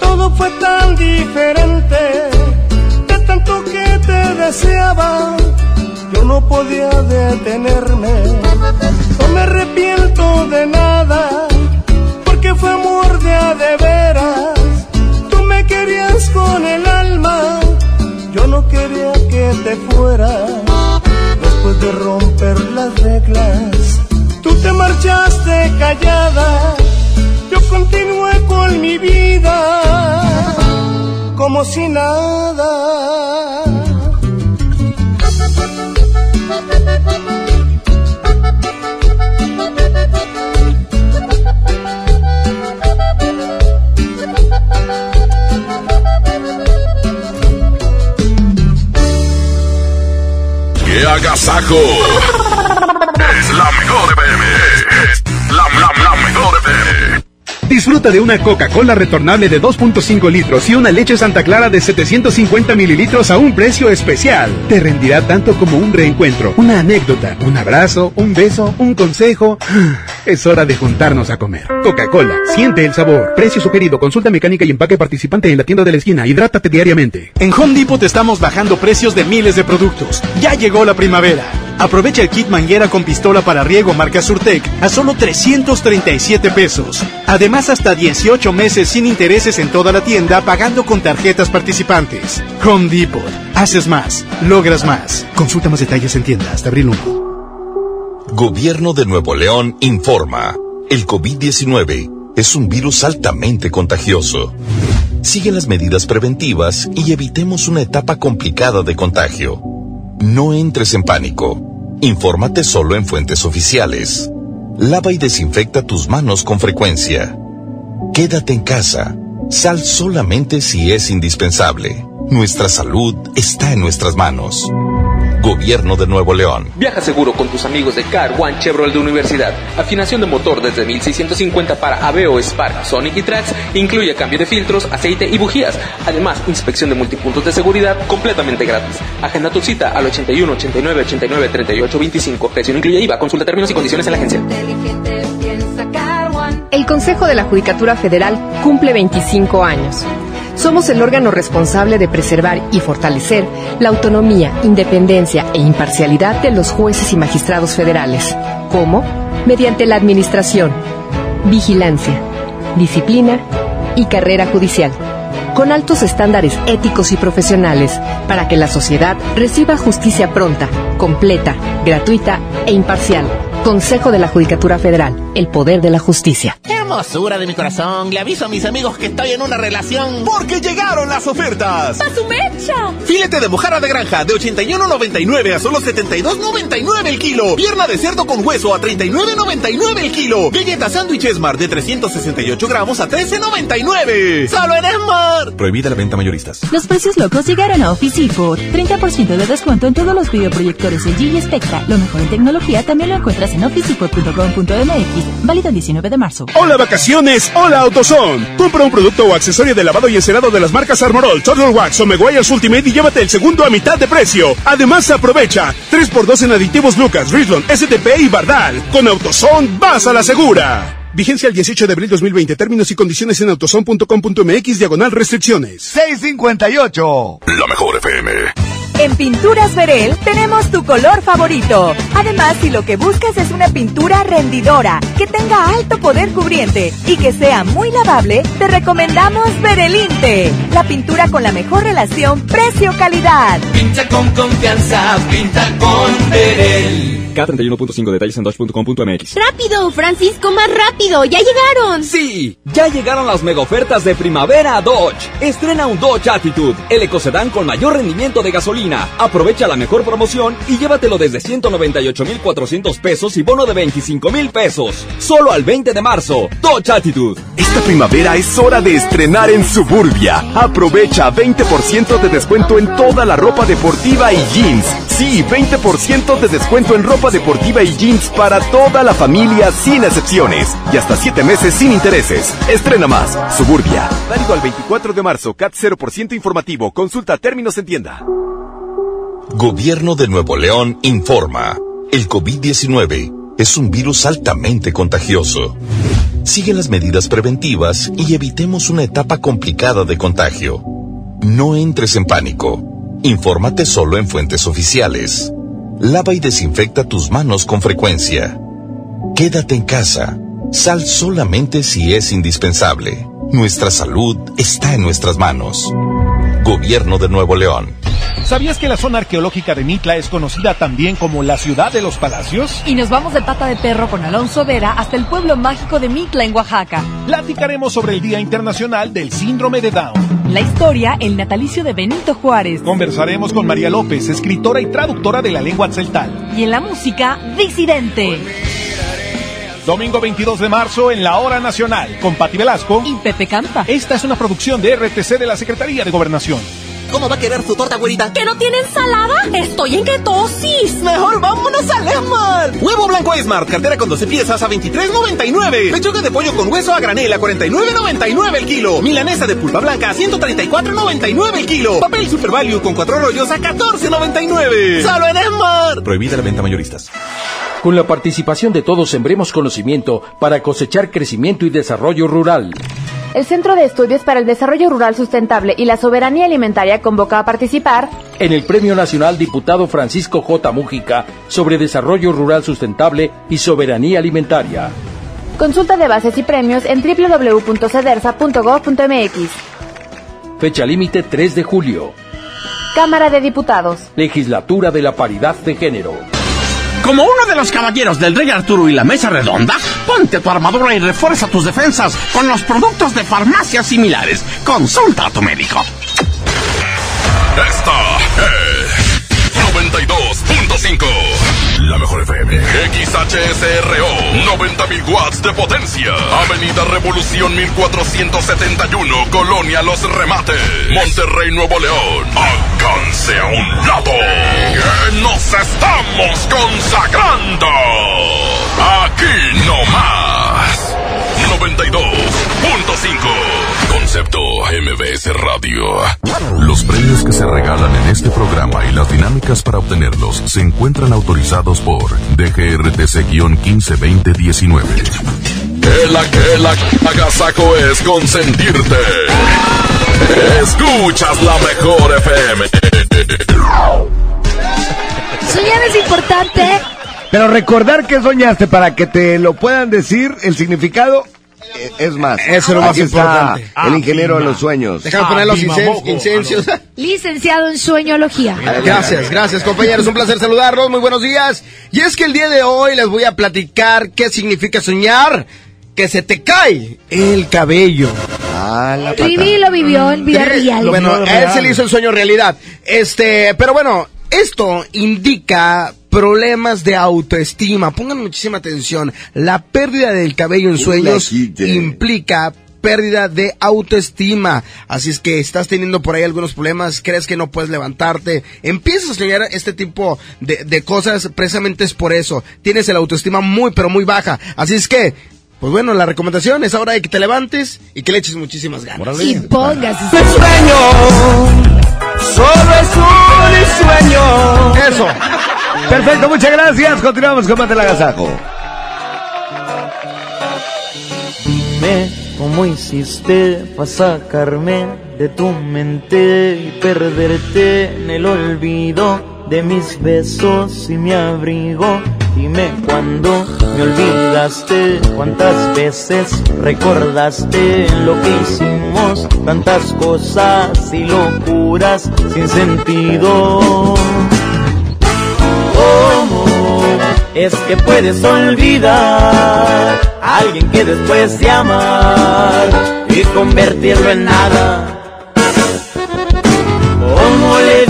todo fue tan diferente, de tanto que te deseaba, yo no podía detenerme. No me arrepiento de nada, de veras. Tú me querías con el alma, yo no quería que te fueras. Después de romper las reglas, tú te marchaste callada, yo continué con mi vida como si nada. ¡Qué agasajo! Es la mejor la, la. Disfruta de una Coca-Cola retornable de 2.5 litros y una leche Santa Clara de 750 mililitros a un precio especial. Te rendirá tanto como un reencuentro, una anécdota, un abrazo, un beso, un consejo. Es hora de juntarnos a comer. Coca-Cola, siente el sabor. Precio sugerido, consulta mecánica y empaque participante en la tienda de la esquina. Hidrátate diariamente. En Home Depot estamos bajando precios de miles de productos. Ya llegó la primavera. Aprovecha el kit manguera con pistola para riego marca Surtec a solo 337 pesos. Además, hasta 18 meses sin intereses en toda la tienda pagando con tarjetas participantes. Home Depot. Haces más, logras más. Consulta más detalles en tienda hasta abril 1. Gobierno de Nuevo León informa. El COVID-19 es un virus altamente contagioso. Sigue las medidas preventivas y evitemos una etapa complicada de contagio. No entres en pánico. Infórmate solo en fuentes oficiales. Lava y desinfecta tus manos con frecuencia. Quédate en casa. Sal solamente si es indispensable. Nuestra salud está en nuestras manos. Gobierno de Nuevo León. Viaja seguro con tus amigos de Car One Chevrolet de Universidad. Afinación de motor desde 1650 para Aveo, Spark, Sonic y Trax. Incluye cambio de filtros, aceite y bujías. Además, inspección de multipuntos de seguridad completamente gratis. Agenda tu cita al 81 89 89 38 25. Precio incluye IVA. Consulta términos y condiciones en la agencia. El Consejo de la Judicatura Federal cumple 25 años. Somos el órgano responsable de preservar y fortalecer la autonomía, independencia e imparcialidad de los jueces y magistrados federales. ¿Cómo? Mediante la administración, vigilancia, disciplina y carrera judicial, con altos estándares éticos y profesionales para que la sociedad reciba justicia pronta, completa, gratuita e imparcial. Consejo de la Judicatura Federal, el poder de la justicia. Hermosura de mi corazón, le aviso a mis amigos que estoy en una relación. Porque llegaron las ofertas. ¡A su mecha! Filete de mojarra de granja de 81.99 a solo 72.99 el kilo. Pierna de cerdo con hueso a 39.99 el kilo. Galleta sándwich Esmar de 368 gramos a 13.99. ¡Solo en Esmar! Prohibida la venta mayoristas. Los precios locos llegaron a Office Depot. 30% de descuento en todos los videoproyectores LG y Spectra. Lo mejor en tecnología también lo encuentras en officedepot.com.mx. Válido el 19 de marzo. Hola vacaciones, hola AutoZone. Compra un producto o accesorio de lavado y encerado de las marcas Armorol, Total Wax o Meguiar's Ultimate y llévate el segundo a mitad de precio. Además aprovecha 3x2 en aditivos Lucas, Rislon, STP y Bardal. Con AutoZone vas a la segura. Vigencia el 18 de abril 2020. Términos y condiciones en autoson.com.mx diagonal restricciones. 658. La mejor FM. En Pinturas Verel tenemos tu color favorito. Además, si lo que buscas es una pintura rendidora, que tenga alto poder cubriente y que sea muy lavable, te recomendamos Verelinte, la pintura con la mejor relación precio-calidad. Pinta con confianza, pinta con Verel. K31.5 detalles en dodge.com.mx. ¡Rápido, Francisco, más rápido! ¡Ya llegaron! Sí, ya llegaron las mega ofertas de primavera a Dodge. Estrena un Dodge Attitude, el ecocedán con mayor rendimiento de gasolina. Aprovecha la mejor promoción y llévatelo desde 198,400 pesos y bono de 25,000 pesos. Solo al 20 de marzo. Dodge Attitude. Esta primavera es hora de estrenar en Suburbia. Aprovecha 20% de descuento en toda la ropa deportiva y jeans. Sí, 20% de descuento en ropa deportiva y jeans para toda la familia sin excepciones. Y hasta 7 meses sin intereses. Estrena más. Suburbia. Válido al 24 de marzo. CAT 0% informativo. Consulta términos en tienda. Gobierno de Nuevo León informa. El COVID-19 es un virus altamente contagioso. Sigue las medidas preventivas y evitemos una etapa complicada de contagio. No entres en pánico. Infórmate solo en fuentes oficiales. Lava y desinfecta tus manos con frecuencia. Quédate en casa. Sal solamente si es indispensable. Nuestra salud está en nuestras manos. Gobierno de Nuevo León. ¿Sabías que la zona arqueológica de Mitla es conocida también como la ciudad de los palacios? Y nos vamos de pata de perro con Alonso Vera hasta el pueblo mágico de Mitla en Oaxaca. Platicaremos sobre el Día Internacional del Síndrome de Down. La historia, el natalicio de Benito Juárez. Conversaremos con María López, escritora y traductora de la lengua tzeltal. Y en la música, Disidente. Domingo 22 de marzo en la Hora Nacional, con Pati Velasco y Pepe Campa. Esta es una producción de RTC de la Secretaría de Gobernación. ¿Cómo va a querer su torta, güerita? ¿Que no tiene ensalada? Estoy en ketosis. Mejor vámonos al Esmar. Huevo blanco Smart, cartera con 12 piezas a 23.99. Pechuga de pollo con hueso a granel a 49.99 el kilo. Milanesa de pulpa blanca a 134.99 el kilo. Papel Super Value con cuatro rollos a 14.99. Solo en Esmar. Prohibida la venta mayoristas. Con la participación de todos sembremos conocimiento para cosechar crecimiento y desarrollo rural. El Centro de Estudios para el Desarrollo Rural Sustentable y la Soberanía Alimentaria convoca a participar en el Premio Nacional Diputado Francisco J. Mújica sobre Desarrollo Rural Sustentable y Soberanía Alimentaria. Consulta de bases y premios en www.cedersa.gov.mx. Fecha límite 3 de julio. Cámara de Diputados. Legislatura de la Paridad de Género. Como uno de los caballeros del Rey Arturo y la Mesa Redonda, ponte tu armadura y refuerza tus defensas con los productos de farmacias similares. Consulta a tu médico. Esta es 92.5. La mejor FM. XHSRO. 90.000 watts de potencia. Avenida Revolución 1471. Colonia Los Remates. Monterrey, Nuevo León. Alcance a un lado. Que nos estamos consagrando. Aquí no más. 92.5. Concepto MBS Radio. Los premios que se regalan en este programa y las dinámicas para obtenerlos se encuentran autorizados por DGRTC-152019. Que la que la es consentirte. Escuchas la mejor FM. Soñar es importante. Pero recordar que soñaste para que te lo puedan decir, el significado eh, es más. Eso es lo más importante. El ingeniero de los sueños. Déjame poner los incen- incencios. Licenciado en sueñología. Gracias, gracias compañeros, un placer saludarlos, muy buenos días. Y es que el día de hoy les voy a platicar qué significa soñar, que se te cae el cabello. Ah, la lo vivió en vida real. Bueno, a él se le hizo el sueño realidad. Este, pero bueno, esto indica problemas de autoestima. Pongan muchísima atención. La pérdida del cabello en sueños implica pérdida de autoestima. Así es que estás teniendo por ahí algunos problemas, crees que no puedes levantarte, empiezas a soñar este tipo de, de cosas, precisamente es por eso. Tienes el autoestima muy, pero muy baja. Así es que, pues bueno, la recomendación es ahora de que te levantes y que le eches muchísimas ganas. Y pongas. Solo es un sueño. Eso. Perfecto, muchas gracias. Continuamos con del agasajo. Dime cómo hiciste para sacarme de tu mente y perderte en el olvido de mis besos y mi abrigo. Dime cuándo me olvidaste, cuántas veces recordaste lo que hicimos, tantas cosas y locuras sin sentido. ¿Cómo es que puedes olvidar a alguien que después de amar y convertirlo en nada?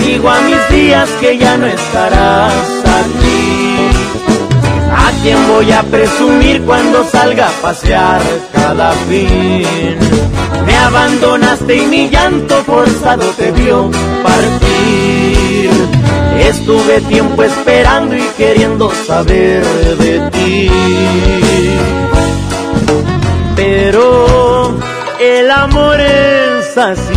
¿Cómo le digo a mis días que ya no estarás aquí? ¿A quién voy a presumir cuando salga a pasear cada fin? Me abandonaste y mi llanto forzado te vio partir. Estuve tiempo esperando y queriendo saber de ti. Pero el amor es así,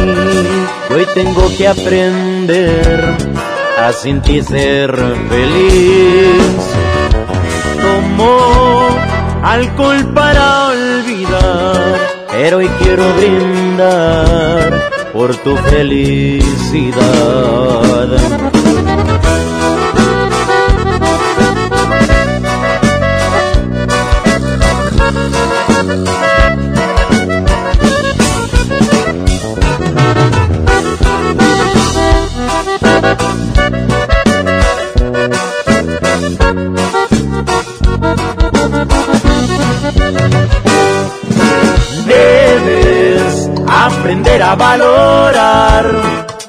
hoy tengo que aprender a sin ti ser feliz. Tomo alcohol para olvidar, pero hoy quiero brindar por tu felicidad. Debes aprender a valorar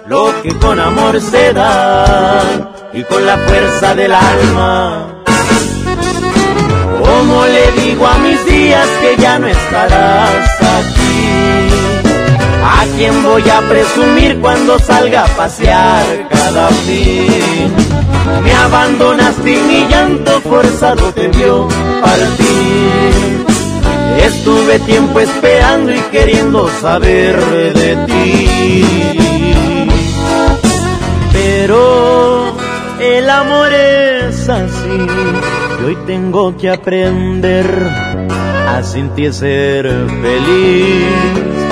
lo que con amor se da y con la fuerza del alma. Como le digo a mis días que ya no estarás aquí? ¿A quién voy a presumir cuando salga a pasear cada fin? Me abandonaste y mi llanto forzado te vio partir. Estuve tiempo esperando y queriendo saber de ti. Pero el amor es así y hoy tengo que aprender a sentir ser feliz.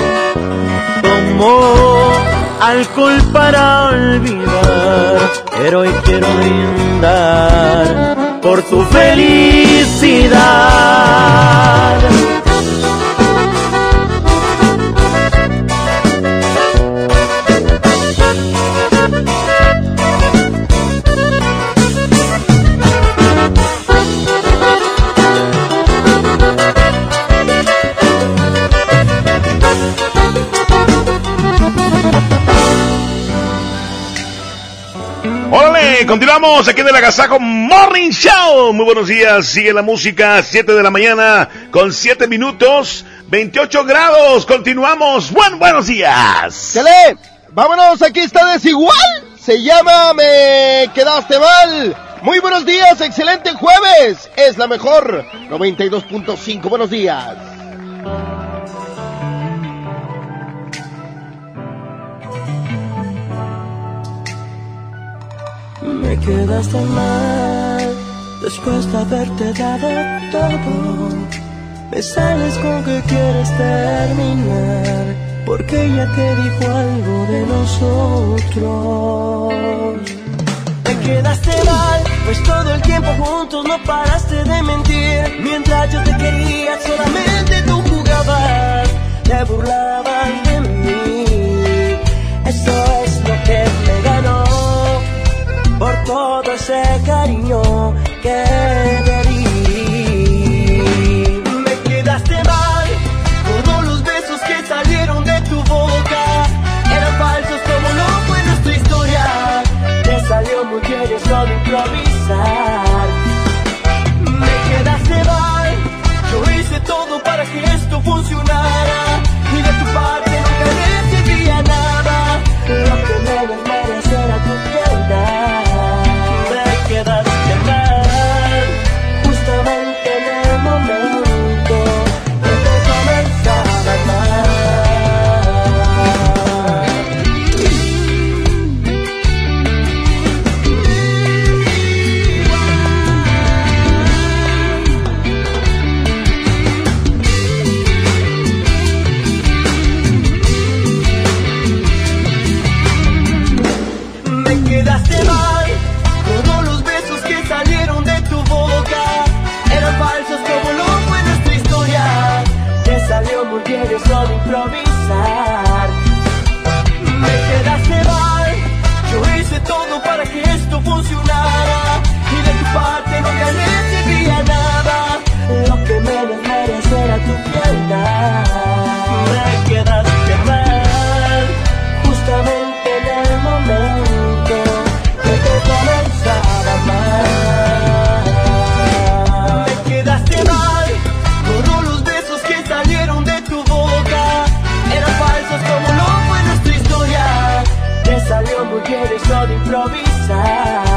Tomo alcohol para olvidar, pero hoy quiero brindar por tu felicidad. Continuamos aquí en el Agasajo Morning Show. Muy buenos días. Sigue la música, 7 de la mañana con 7 minutos, 28 grados. Continuamos. Buen, buenos días. Tele, vámonos, aquí está desigual. Se llama Me quedaste mal. Muy buenos días, excelente jueves. Es la mejor. 92.5, buenos días. Me quedaste mal después de haberte dado todo. Me sales con que quieres terminar porque ella te dijo algo de nosotros. Me quedaste mal, pues todo el tiempo juntos no paraste de mentir. Mientras yo te quería, solamente tú jugabas, te burlabas de mí. Eso por todo ese cariño que te. Me quedaste mal, todos los besos que salieron de tu boca eran falsos como no fue nuestra historia. Te salió muy bien eso de improvisar. Me quedaste mal, yo hice todo salió muy bien eso de improvisar. Eso de improvisar.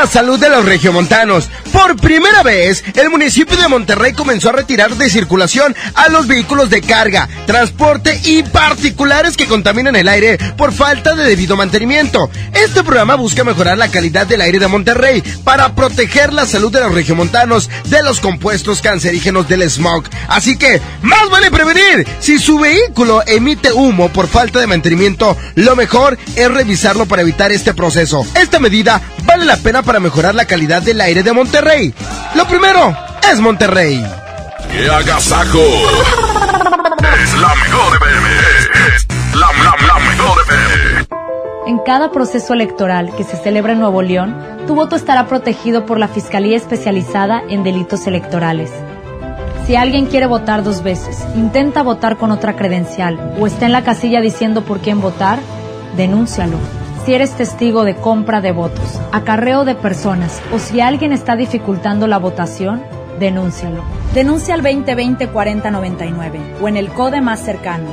La salud de los regiomontanos. Por primera vez, el municipio de Monterrey comenzó a retirar de circulación a los vehículos de carga, transporte y particulares que contaminan el aire por falta de debido mantenimiento. Este programa busca mejorar la calidad del aire de Monterrey para proteger la salud de los regiomontanos de los compuestos cancerígenos del smog. Así que, más vale prevenir. Si su vehículo emite humo por falta de mantenimiento, lo mejor es revisarlo para evitar este proceso. Esta medida vale la pena para mejorar la calidad del aire de Monterrey. Lo primero es Monterrey. ¡Qué agasajo! es la mejor En cada proceso electoral que se celebra en Nuevo León, tu voto estará protegido por la Fiscalía Especializada en Delitos Electorales. Si alguien quiere votar dos veces, intenta votar con otra credencial o está en la casilla diciendo por quién votar, denúncialo. Si eres testigo de compra de votos, acarreo de personas o si alguien está dificultando la votación, denúncialo. Denuncia al 2020-4099 o en el CODE más cercano.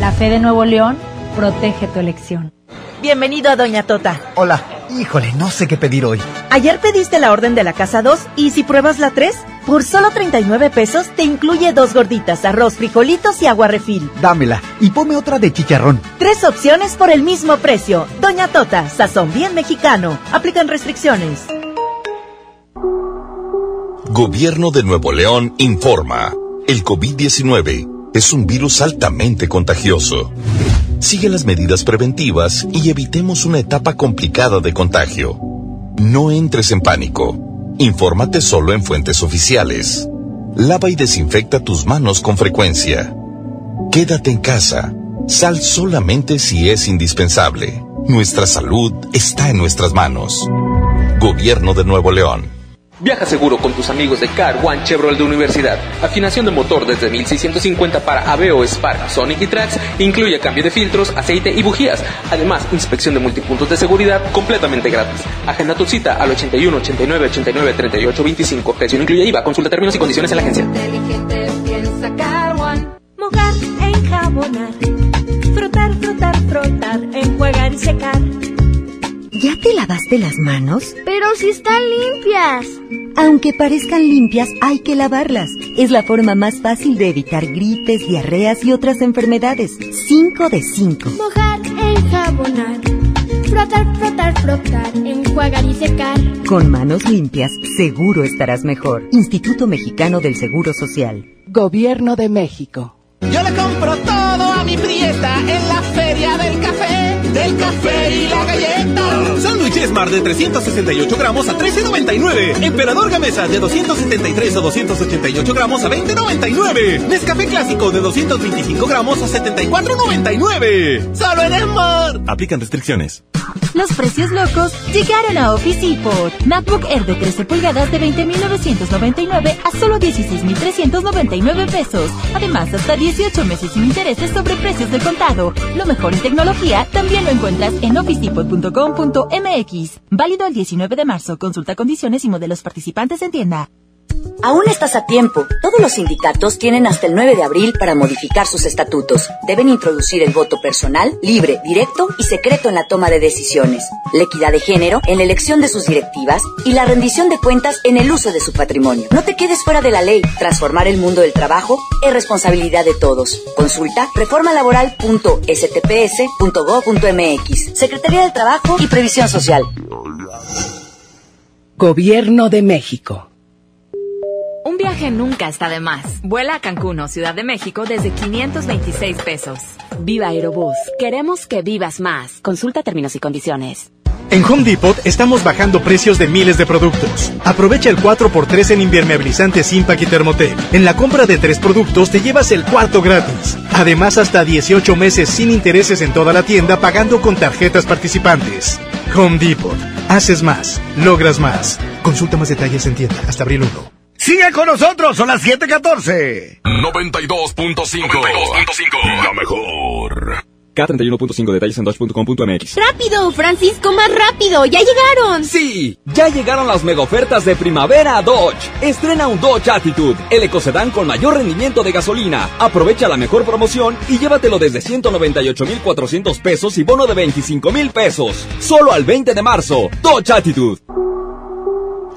La fe de Nuevo León protege tu elección. Bienvenido a Doña Tota. Hola, híjole, no sé qué pedir hoy. Ayer pediste la orden de la casa 2 y si pruebas la 3, por solo 39 pesos te incluye dos gorditas, arroz, frijolitos y agua refil. Dámela y ponme otra de chicharrón. Tres opciones por el mismo precio. Doña Tota, sazón bien mexicano. Aplican restricciones. Gobierno de Nuevo León informa. El COVID-19 es un virus altamente contagioso. Sigue las medidas preventivas y evitemos una etapa complicada de contagio. No entres en pánico. Infórmate solo en fuentes oficiales. Lava y desinfecta tus manos con frecuencia. Quédate en casa. Sal solamente si es indispensable. Nuestra salud está en nuestras manos. Gobierno de Nuevo León. Viaja seguro con tus amigos de Car One Chevrolet de Universidad. Afinación de motor desde 1650 para Aveo, Spark, Sonic y Trax. Incluye cambio de filtros, aceite y bujías. Además, inspección de multipuntos de seguridad completamente gratis. Agenda tu cita al 81 89 89 38 25. Precio incluye IVA. Consulta términos y condiciones en la agencia. Inteligente piensa Car One. Mojar, enjabonar. Frotar, frotar, frotar. Enjuagar y secar. ¿Ya te lavaste las manos? Pero si están limpias. Aunque parezcan limpias, hay que lavarlas. Es la forma más fácil de evitar gripes, diarreas y otras enfermedades. 5 de 5. Mojar, enjabonar. Frotar, frotar, frotar. Enjuagar y secar. Con manos limpias, seguro estarás mejor. Instituto Mexicano del Seguro Social. Gobierno de México. Yo le compro todo a mi prieta en la feria del café, del café Smart de 368 gramos a 13.99. Emperador Gamesa de 273 o 288 gramos a 20.99. Nescafé Clásico de 225 gramos a 74.99. Solo en Smart. Aplican restricciones. Los precios locos llegaron a Office Depot. MacBook Air de 13 pulgadas de 20.999 a solo 16.399 pesos. Además, hasta 18 meses sin intereses sobre precios del contado. Lo mejor en tecnología también lo encuentras en officedepot.com.mx. Válido el 19 de marzo. Consulta condiciones y modelos participantes en tienda. Aún estás a tiempo. Todos los sindicatos tienen hasta el 9 de abril para modificar sus estatutos. Deben introducir el voto personal, libre, directo y secreto en la toma de decisiones, la equidad de género en la elección de sus directivas y la rendición de cuentas en el uso de su patrimonio. No te quedes fuera de la ley. Transformar el mundo del trabajo es responsabilidad de todos. Consulta reformalaboral.stps.gov.mx. Secretaría del Trabajo y Previsión Social. Gobierno de México. Un viaje nunca está de más. Vuela a Cancún Ciudad de México desde 526 pesos. Viva Aerobús. Queremos que vivas más. Consulta términos y condiciones. En Home Depot estamos bajando precios de miles de productos. Aprovecha el 4x3 en impermeabilizante Impact y Thermotec. En la compra de tres productos te llevas el cuarto gratis. Además, hasta 18 meses sin intereses en toda la tienda pagando con tarjetas participantes. Home Depot. Haces más. Logras más. Consulta más detalles en tienda hasta abril 1. Sigue con nosotros, son las 7:14. 92.5. La mejor. K31.5 detalles en dodge.com.mx. ¡Rápido, Francisco, más rápido! ¡Ya llegaron! Sí, ya llegaron las mega ofertas de primavera a Dodge. Estrena un Dodge Attitude, el ecocedán con mayor rendimiento de gasolina. Aprovecha la mejor promoción y llévatelo desde 198,400 pesos y bono de 25 mil pesos. Solo al 20 de marzo. Dodge Attitude.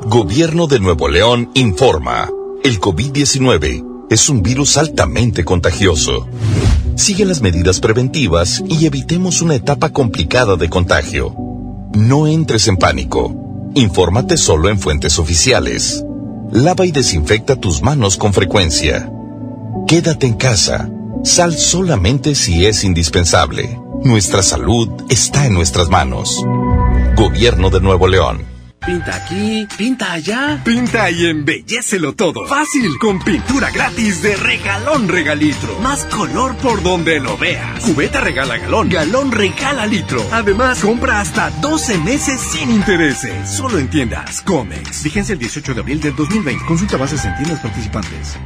Gobierno de Nuevo León informa. El COVID-19 es un virus altamente contagioso. Sigue las medidas preventivas y evitemos una etapa complicada de contagio. No entres en pánico. Infórmate solo en fuentes oficiales. Lava y desinfecta tus manos con frecuencia. Quédate en casa. Sal solamente si es indispensable. Nuestra salud está en nuestras manos. Gobierno de Nuevo León. Pinta aquí, pinta allá, pinta y embellecelo todo. Fácil, con pintura gratis de regalón regalitro. Más color por donde lo veas. Cubeta regala galón, galón regala litro. Además, compra hasta 12 meses sin intereses. Solo en tiendas Comex. Vigencia el 18 de abril del 2020. Consulta bases en tiendas participantes.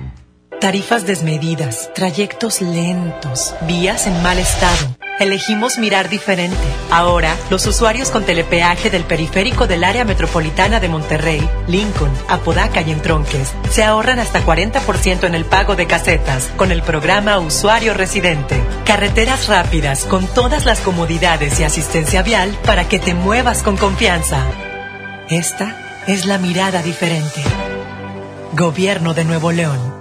Tarifas desmedidas, trayectos lentos, vías en mal estado. Elegimos mirar diferente. Ahora, los usuarios con telepeaje del periférico del área metropolitana de Monterrey, Lincoln, Apodaca y Entronques se ahorran hasta 40% en el pago de casetas con el programa Usuario Residente. Carreteras rápidas con todas las comodidades y asistencia vial para que te muevas con confianza. Esta es la mirada diferente. Gobierno de Nuevo León.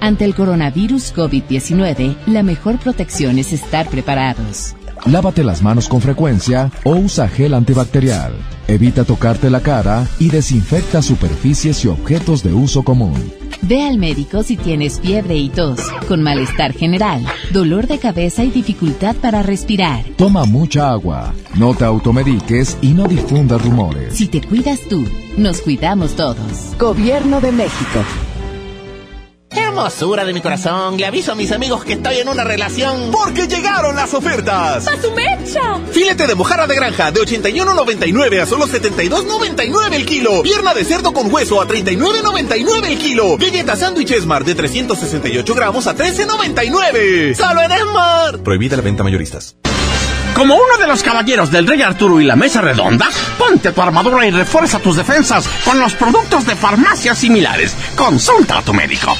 Ante el coronavirus COVID-19, la mejor protección es estar preparados. Lávate las manos con frecuencia o usa gel antibacterial. Evita tocarte la cara y desinfecta superficies y objetos de uso común. Ve al médico si tienes fiebre y tos, con malestar general, dolor de cabeza y dificultad para respirar. Toma mucha agua, no te automediques y no difundas rumores. Si te cuidas tú, nos cuidamos todos. Gobierno de México. ¡Qué hermosura de mi corazón! Le aviso a mis amigos que estoy en una relación. ¡Porque llegaron las ofertas! ¡A su mecha! Filete de mojarra de granja de 81.99 a solo 72.99 el kilo. Pierna de cerdo con hueso a 39.99 el kilo. Galleta sándwich Esmar de 368 gramos a 13.99. ¡Solo en Esmar! Prohibida la venta mayoristas. Como uno de los caballeros del Rey Arturo y la Mesa Redonda, ponte tu armadura y refuerza tus defensas con los productos de farmacias similares. Consulta a tu médico.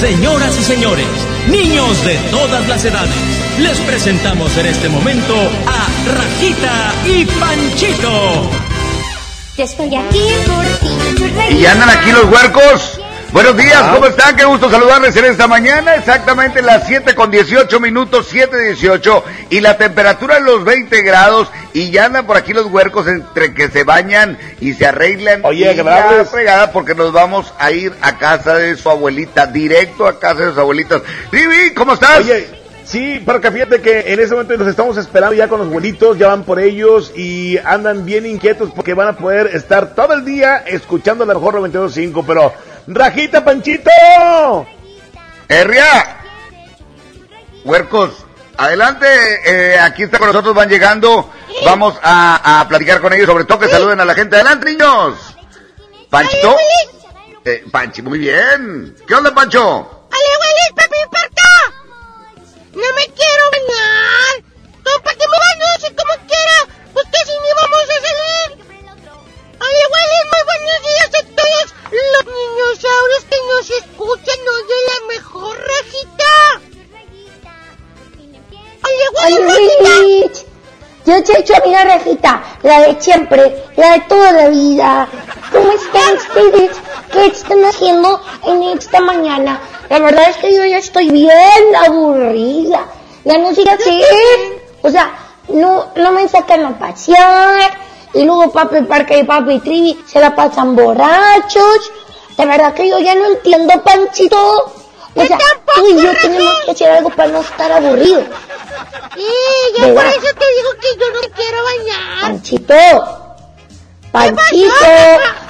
Señoras y señores, niños de todas las edades, les presentamos en este momento a Rajita y Panchito. Yo estoy aquí por ti. Y andan aquí los huercos. Buenos días, ¿cómo están? Qué gusto saludarles en esta mañana. Exactamente las 7 con 18 minutos, 7.18. Y la temperatura en los 20 grados. Y ya andan por aquí los huercos entre que se bañan y se arreglan. Oye, hables. fregada porque nos vamos a ir a casa de su abuelita, directo a casa de sus abuelitas. Vivi, ¿cómo estás? Oye, sí, pero que fíjate que en ese momento los estamos esperando ya con los abuelitos, ya van por ellos y andan bien inquietos porque van a poder estar todo el día escuchando la mejor 92.5, pero Rajita Panchito. Herria. Huercos, adelante. eh, aquí está con nosotros, van llegando. Vamos a, a platicar con ellos, sobre todo que saluden a la gente. Adelante, niños. Panchito. Eh, Panchi, muy bien. ¿Qué onda, Pancho? ¡Ale, huele, papi, parca! ¡No me quiero bañar! ¡No, para que me baño si como quiera! muy buenos días a todos los niños dinosaurios que nos escuchan hoy de la mejor rajita. Hola, abuelos, Yo te he hecho a mí la rajita, la de siempre, la de toda la vida. ¿Cómo están ustedes? ¿Qué están haciendo en esta mañana? La verdad es que yo ya estoy bien aburrida. Ya no sé qué hacer. O sea, no, no me sacan a pasear y luego papi Parque y papi Trivi se la pasan borrachos. De verdad que yo ya no entiendo, Panchito. O sea, tú y yo tenemos que hacer algo para no estar aburridos. Sí, yo por eso te digo que yo no quiero bañar. Panchito. Panchito.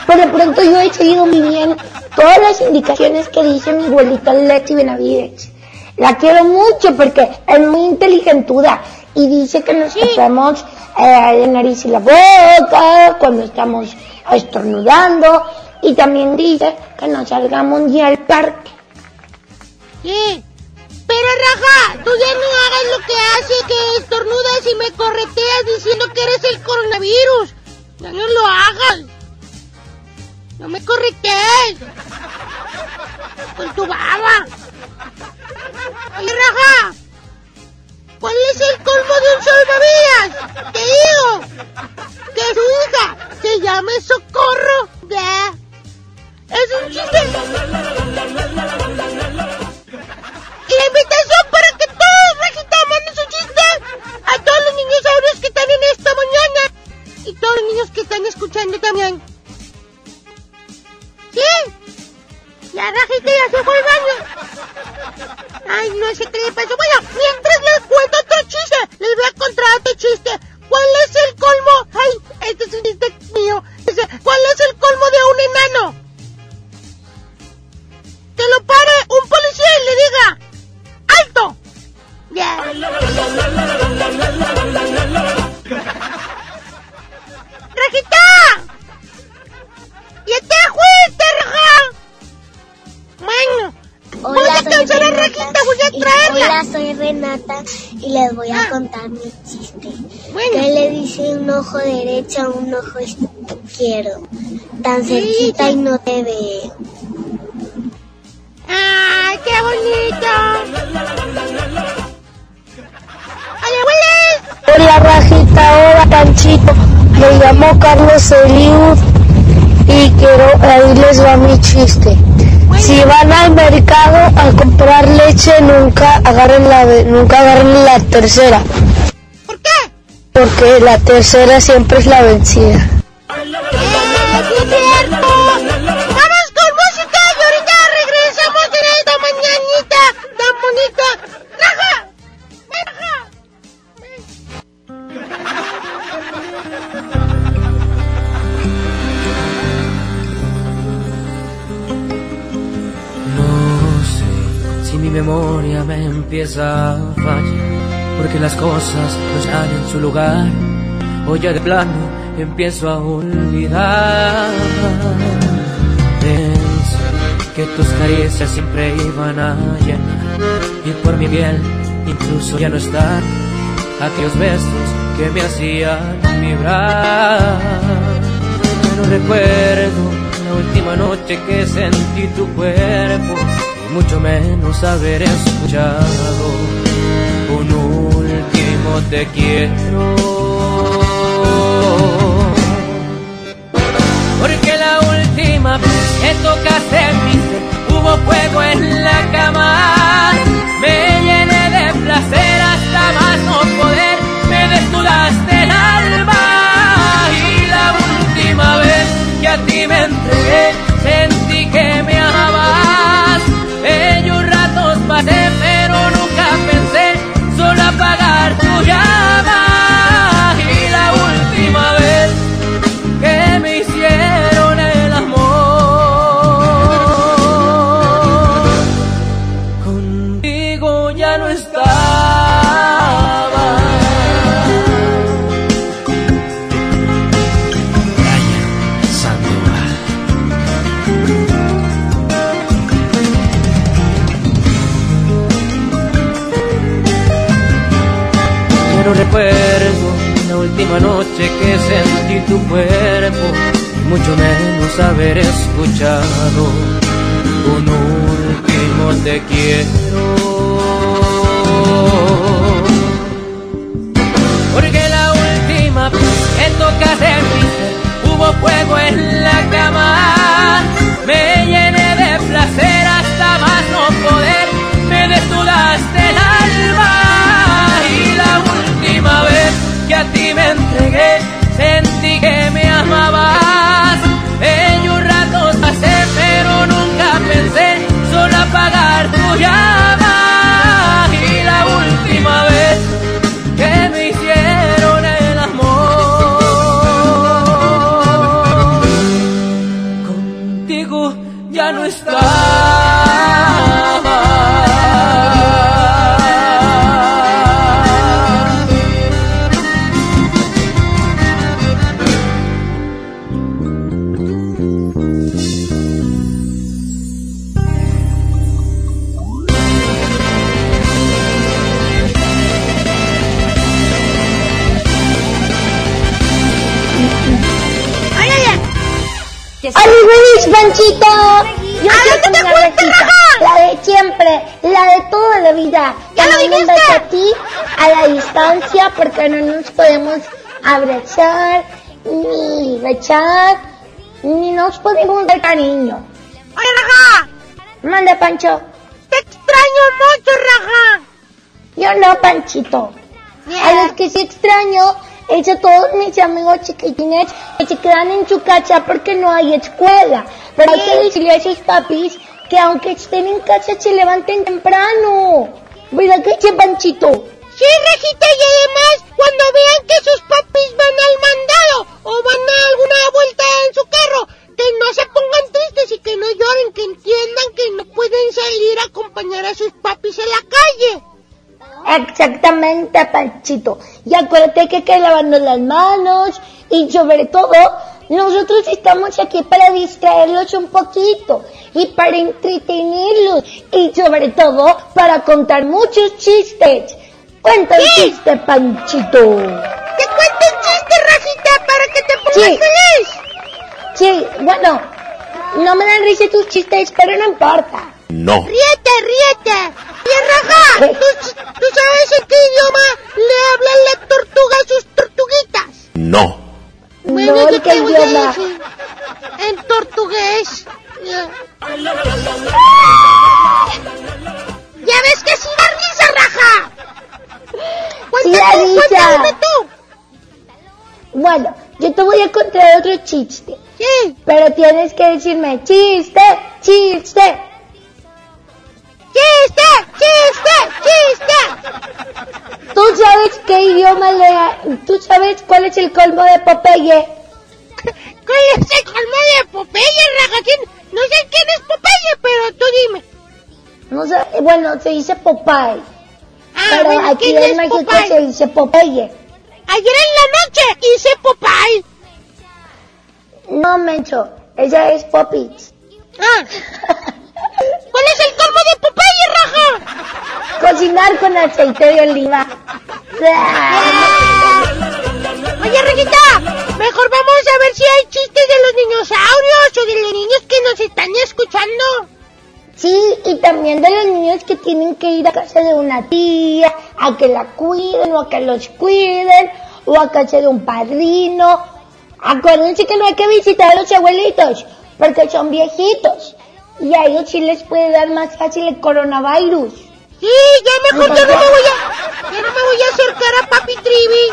Por de pronto yo he seguido muy bien todas las indicaciones que dice mi abuelita Leti Benavides. La quiero mucho porque es muy inteligentuda y dice que nos tapemos eh, la nariz y la boca cuando estamos estornudando y también dice que no salgamos ni al parque. Sí, pero Raja, tú ya no hagas lo que hace que estornudas y me correteas diciendo que eres el coronavirus. Ya no lo hagas. No me corretees. Con tu baba. Oye, Raja. ¿Cuál es el colmo de un salvavidas? Te digo que su hija se llame Socorro. Ya. Es un chiste. Y la invitación para que todos, manden su chiste a todos los niños sabios que están en esta mañana. Y todos los niños que están escuchando también. ¿Sí? La Rajita ya se fue al baño. Ay, no sé qué le pasó. Bueno, mientras les cuento otro chiste, les voy a contar otro chiste. ¿Cuál es el colmo? Ay, este es un chiste mío. ¿cuál es el colmo de un enano? Que lo pare un policía y le diga, ¡alto! Ya. ¡Rajita! ¡Ya te fuiste, Raja! Bueno, voy a cansar a Rajita, voy a traerla. Hola, soy Renata y les voy a contar mi chiste. ¿Qué le dice un ojo derecho a un ojo izquierdo? Tan cerquita y no te ve. ¡Ay, qué bonito! ¡Hola! Hola Rajita, hola Panchito, me llamo Carlos Eliud y quiero, ahí les va mi chiste. Si van al mercado a comprar leche, nunca agarren la, nunca agarren la tercera. ¿Por qué? Porque la tercera siempre es la vencida. ¡Eh, memoria me empieza a fallar, porque las cosas no están en su lugar, o ya de plano empiezo a olvidar. Pensé que tus caricias siempre iban a llenar, y por mi piel incluso ya no están aquellos besos que me hacían vibrar. No recuerdo la última noche que sentí tu cuerpo mucho menos haber escuchado un último te quiero. Porque la última vez que tocaste mi ser hubo fuego en la cama. Me llené de placer hasta más no poder, me desnudaste el alma. Y la última vez que a ti me entregué, sentí que me amabas. Apagar tu llama. Sentí tu cuerpo, mucho menos haber escuchado un último te quiero. Porque la tocas en mi ser, hubo fuego en la cama. Me llené de placer hasta más no poder, me desnudaste el alma. Y la última vez que a ti me entregué, feliz, Panchito! Yo poner la recita, la de siempre, la de toda la vida. También un beso a ti, a la distancia, porque no nos podemos abrazar, ni bechar, ni nos podemos dar cariño. ¡Oye, Raja! Manda, Pancho. Te extraño mucho, Raja. Yo no, Panchito. A los que sí extraño a todos mis amigos chiquitines que se quedan en su casa porque no hay escuela. Pero hay que decirle a sus papis que aunque estén en casa se levanten temprano. ¿Verdad que sí, Panchito? Sí, Rejita, y además, cuando vean que sus papis van al mandado o van a alguna vuelta en su carro, que no se pongan tristes y que no lloren, que entiendan que no pueden salir a acompañar a sus papis en la calle. Exactamente, Panchito. Y acuérdate que hay que lavarnos las manos y sobre todo nosotros estamos aquí para distraerlos un poquito y para entretenerlos y sobre todo para contar muchos chistes. Cuenta el chiste, Panchito. ¡Te cuento un chiste, Rajita, para que te pongas Sí. feliz! Sí, bueno, no me dan risa tus chistes, pero no importa. No. ¡Ríete, ríete! Bien, Raja, ¿tú, tú sabes en qué idioma le habla la tortuga a sus tortuguitas? No. Bueno, No, yo ¿qué te voy a decir. En tortugués. Ya. ¿Ya ves que sí da risa, Raja? Sí, Cuenta tú, cuéntame tú. Bueno, yo te voy a contar otro chiste. Sí. Pero tienes que decirme chiste, chiste. ¡Chiste! ¡Chiste! ¡Chiste! ¿Tú sabes qué idioma le... ¿Tú sabes cuál es el colmo de Popeye? ¿Cuál es el colmo de Popeye, Raja? ¿Quién? No sé quién es Popeye, pero tú dime. No sé, bueno, se dice Popeye. Ah, pero bueno, aquí ¿quién en México Popeye? se dice Popeye. Ayer en la noche hice Popeye. No, Mencho, ella es Poppits. Ah. ¿Cuál es el colmo de Popeye, Raja? Cocinar con aceite de oliva. Oye, Rejita, mejor vamos a ver si hay chistes de los dinosaurios o de los niños que nos están escuchando. Sí, y también de los niños que tienen que ir a casa de una tía, a que la cuiden o a que los cuiden, o a casa de un padrino. Acuérdense que no hay que visitar a los abuelitos, porque son viejitos. Y a ellos sí les puede dar más fácil el coronavirus. Sí, ya mejor yo no me voy a, ya no me voy a acercar a Papi Trivi.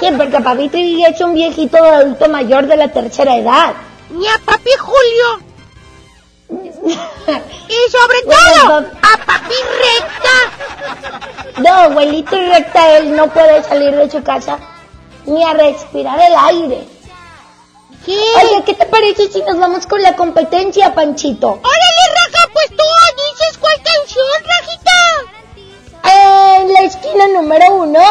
Sí, porque papi Trivi es un viejito adulto mayor de la tercera edad. Ni a Papi Julio. Y sobre Bueno, todo, a Papi Recta. No, abuelito recta, él no puede salir de su casa ni a respirar el aire. Sí. Oye, ¿qué te parece si nos vamos con la competencia, Panchito? Órale, Raja, pues tú dices cuál canción, Rajita. En la esquina número uno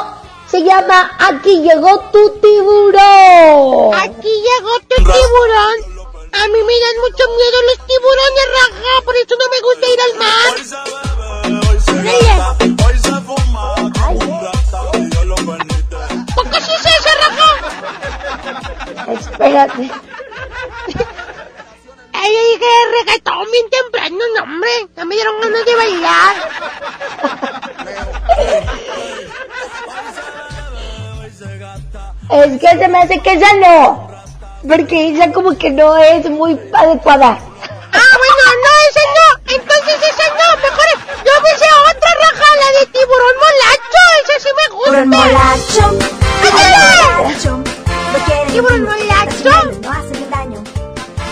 se llama Aquí llegó tu tiburón. Aquí llegó tu tiburón. A mí me dan mucho miedo los tiburones, Raja, por eso no me gusta ir al mar. Espérate. Ay, yo dije reggaetón bien temprano, no, hombre. Ya me dieron ganas de bailar. Es que se me hace que esa no. Porque esa como que no es muy adecuada. Ah, bueno, no, esa no. Entonces esa no. Mejor yo me sé otra raja, la de tiburón molacho. Esa sí me gusta. Tiburón molacho. ¡Ándale! Tiburón molacho. No hacen daño. ¡Eh!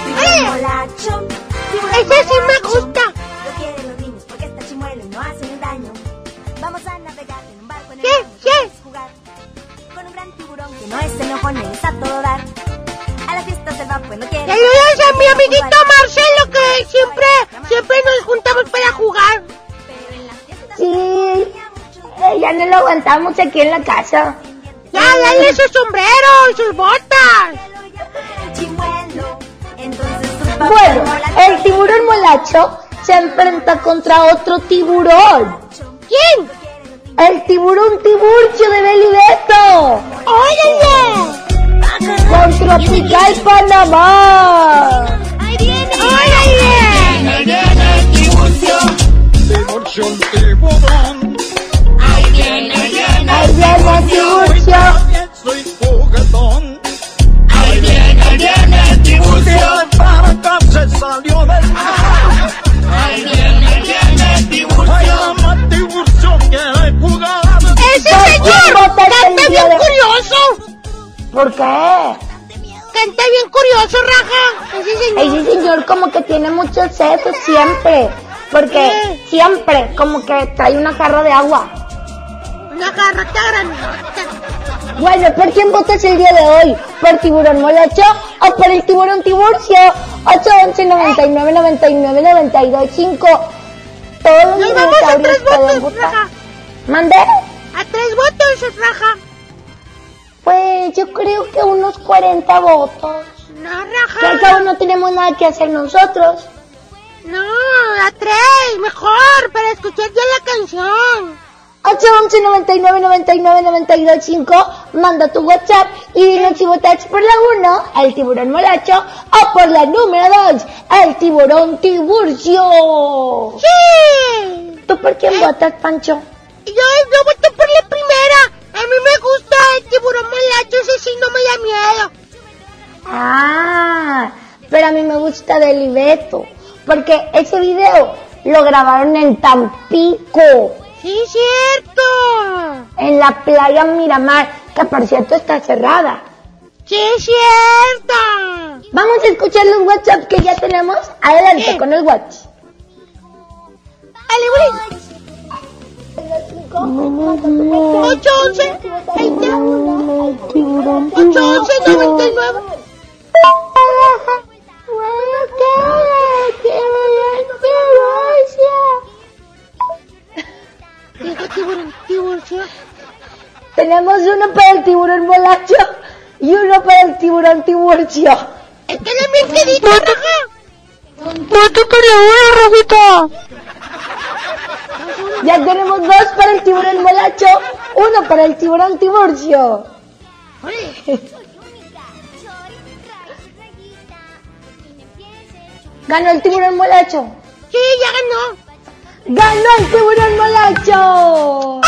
Tiburón molacho. Esa sí me gusta. Lo quieren los niños porque está chimuelo y no hacen daño. Vamos a navegar en un barco en el ¿Qué? mar, ¿Qué? podemos jugar con un gran tiburón que no es enojón y les a todo dar. A las fiestas del bar pues no quiere. Saludos a mi amiguito Marcelo que siempre, siempre nos juntamos para jugar. Sí. Eh, ya no lo aguantamos aquí en la casa. Ya, dale su sombrero y sus botas. Bueno, el tiburón molacho se enfrenta contra otro tiburón. ¿Quién? El tiburón tiburcio de Belibeto. ¡Órale! Con Tropical Panamá. ¡Ahí viene! ¡Órale! Ahí viene el tiburcio, tiburcio tiburón. Ahí viene, viene, Ahí viene el tiburcio. soy juguetón. Ahí viene, ahí viene el tiburcio, para acá se salió del mar. Ahí viene, ahí viene el tiburcio, ay, ama tiburcio quiere jugar. ¡Ese ¿Por qué señor! ¡Canta bien curioso! ¿Por qué? ¡Canta bien curioso, Raja! ¡Ese señor! Ese señor como que tiene mucho sesos siempre. Porque ¿Qué? siempre como que trae una jarra de agua. Una grandota. Bueno, ¿por quién votas el día de hoy? ¿Por tiburón molacho o por el tiburón tiburcio? 811 99 99 92 5 Todos los Nos vamos a tres votos. Raja. ¿Mandé? A tres votos, Raja. Pues yo creo que unos 40 votos. No, Que al Raja. cabo no tenemos nada que hacer nosotros. No, a tres, mejor, para escuchar ya la canción. 811 99 99 92 5 Manda tu WhatsApp y dinos si votas por la 1, el tiburón molacho, o por la número 2, el tiburón tiburcio. ¡Sí! ¿Tú por quién votas, Pancho? Yo, yo voté por la primera. A mí me gusta el tiburón molacho, ese sí no me da miedo. Ah, pero a mí me gusta Delibeto, porque ese video lo grabaron en Tampico, Sí, cierto. en la playa Miramar, que por cierto está cerrada. Sí, cierto. Vamos a escuchar los WhatsApp que ya tenemos. Adelante Sí. con el WhatsApp. Dale, güey. 8, 11, 20, 8, 11, 99. Tiburón, tiburcio. Tenemos uno para el tiburón molacho y uno para el tiburón tiburcio. Es que no me entendí, Raja. Voto la hora, Rojito. Ya tenemos dos para el tiburón molacho, uno para el tiburón tiburcio. Ganó el tiburón molacho. Sí, ya ganó. ¡Ganó el tiburón molacho!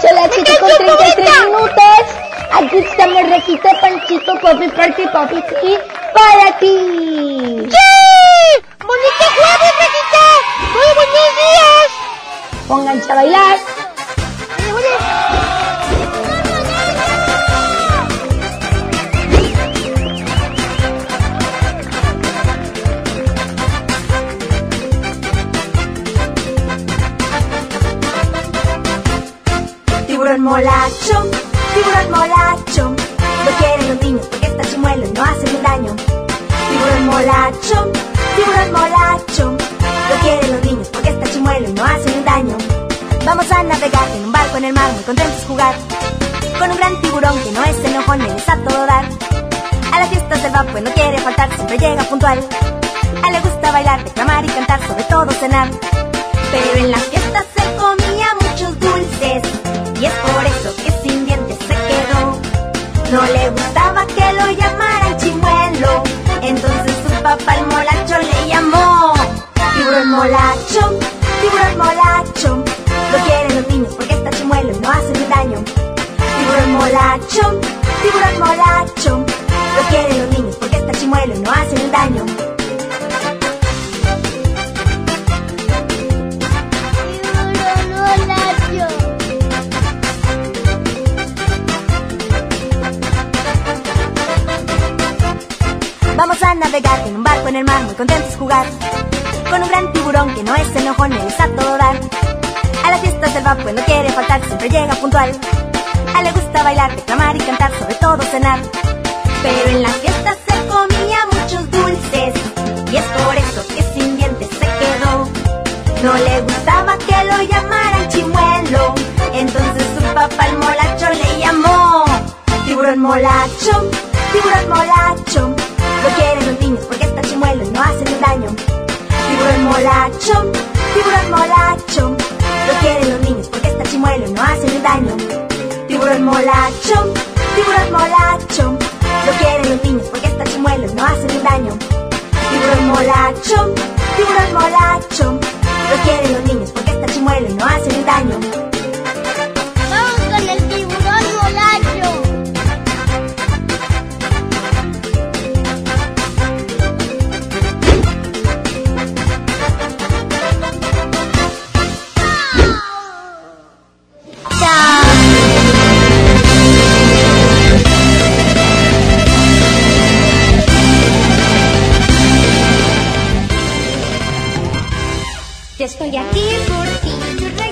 Son las 7 con 33 minutos. Aquí estamos, Rejito, Panchito, Popi, Party, Popi, y para ti. ¡Sí! ¡Bonito jueves, Rojito! ¡Muy buenos días! Pónganse a bailar. Tiburón molacho, tiburón molacho. Lo quieren los niños porque está chimuelo y no hacen daño. Tiburón molacho, tiburón molacho. Lo quieren los niños porque está chimuelo y no hacen daño. Vamos a navegar en un barco en el mar, muy contentos jugar. Con un gran tiburón que no es enojón y les a todo dar. A las fiestas del bar pues no quiere faltar, siempre llega puntual. A le gusta bailar, declamar y cantar, sobre todo cenar. Pero en la fiesta se comía muchos dulces No le gustaba que lo llamaran chimuelo, entonces su papá el molacho le llamó. Tiburón molacho, tiburón molacho, lo quieren los niños porque está chimuelo y no hace daño. Tiburón molacho, tiburón molacho. Lo quieren los niños porque está chimuelo y no hacen el daño. Vamos a navegar en un barco en el mar, muy contentos jugar. Con un gran tiburón que no es enojón, es a todo dar. A las fiestas del vapor no quiere faltar, siempre llega puntual. A él le gusta bailar, declamar y cantar, sobre todo cenar. Pero en las fiestas se comía muchos dulces. Y es por eso que sin dientes se quedó. No le gustaba que lo llamaran chimuelo. Entonces su papá el molacho le llamó. Tiburón molacho, tiburón molacho. Lo quieren los niños porque está chimuelo y no hacen el daño. Tiburón molacho, tiburón molacho. Lo quieren los niños porque está chimuelo y no hacen el daño. Tiburón molacho, tiburón molacho. Lo quieren los niños porque está chimuelo y no hacen el daño. Tiburón molacho, tiburón molacho. Lo quieren los niños porque está chimuelo y no hacen el daño.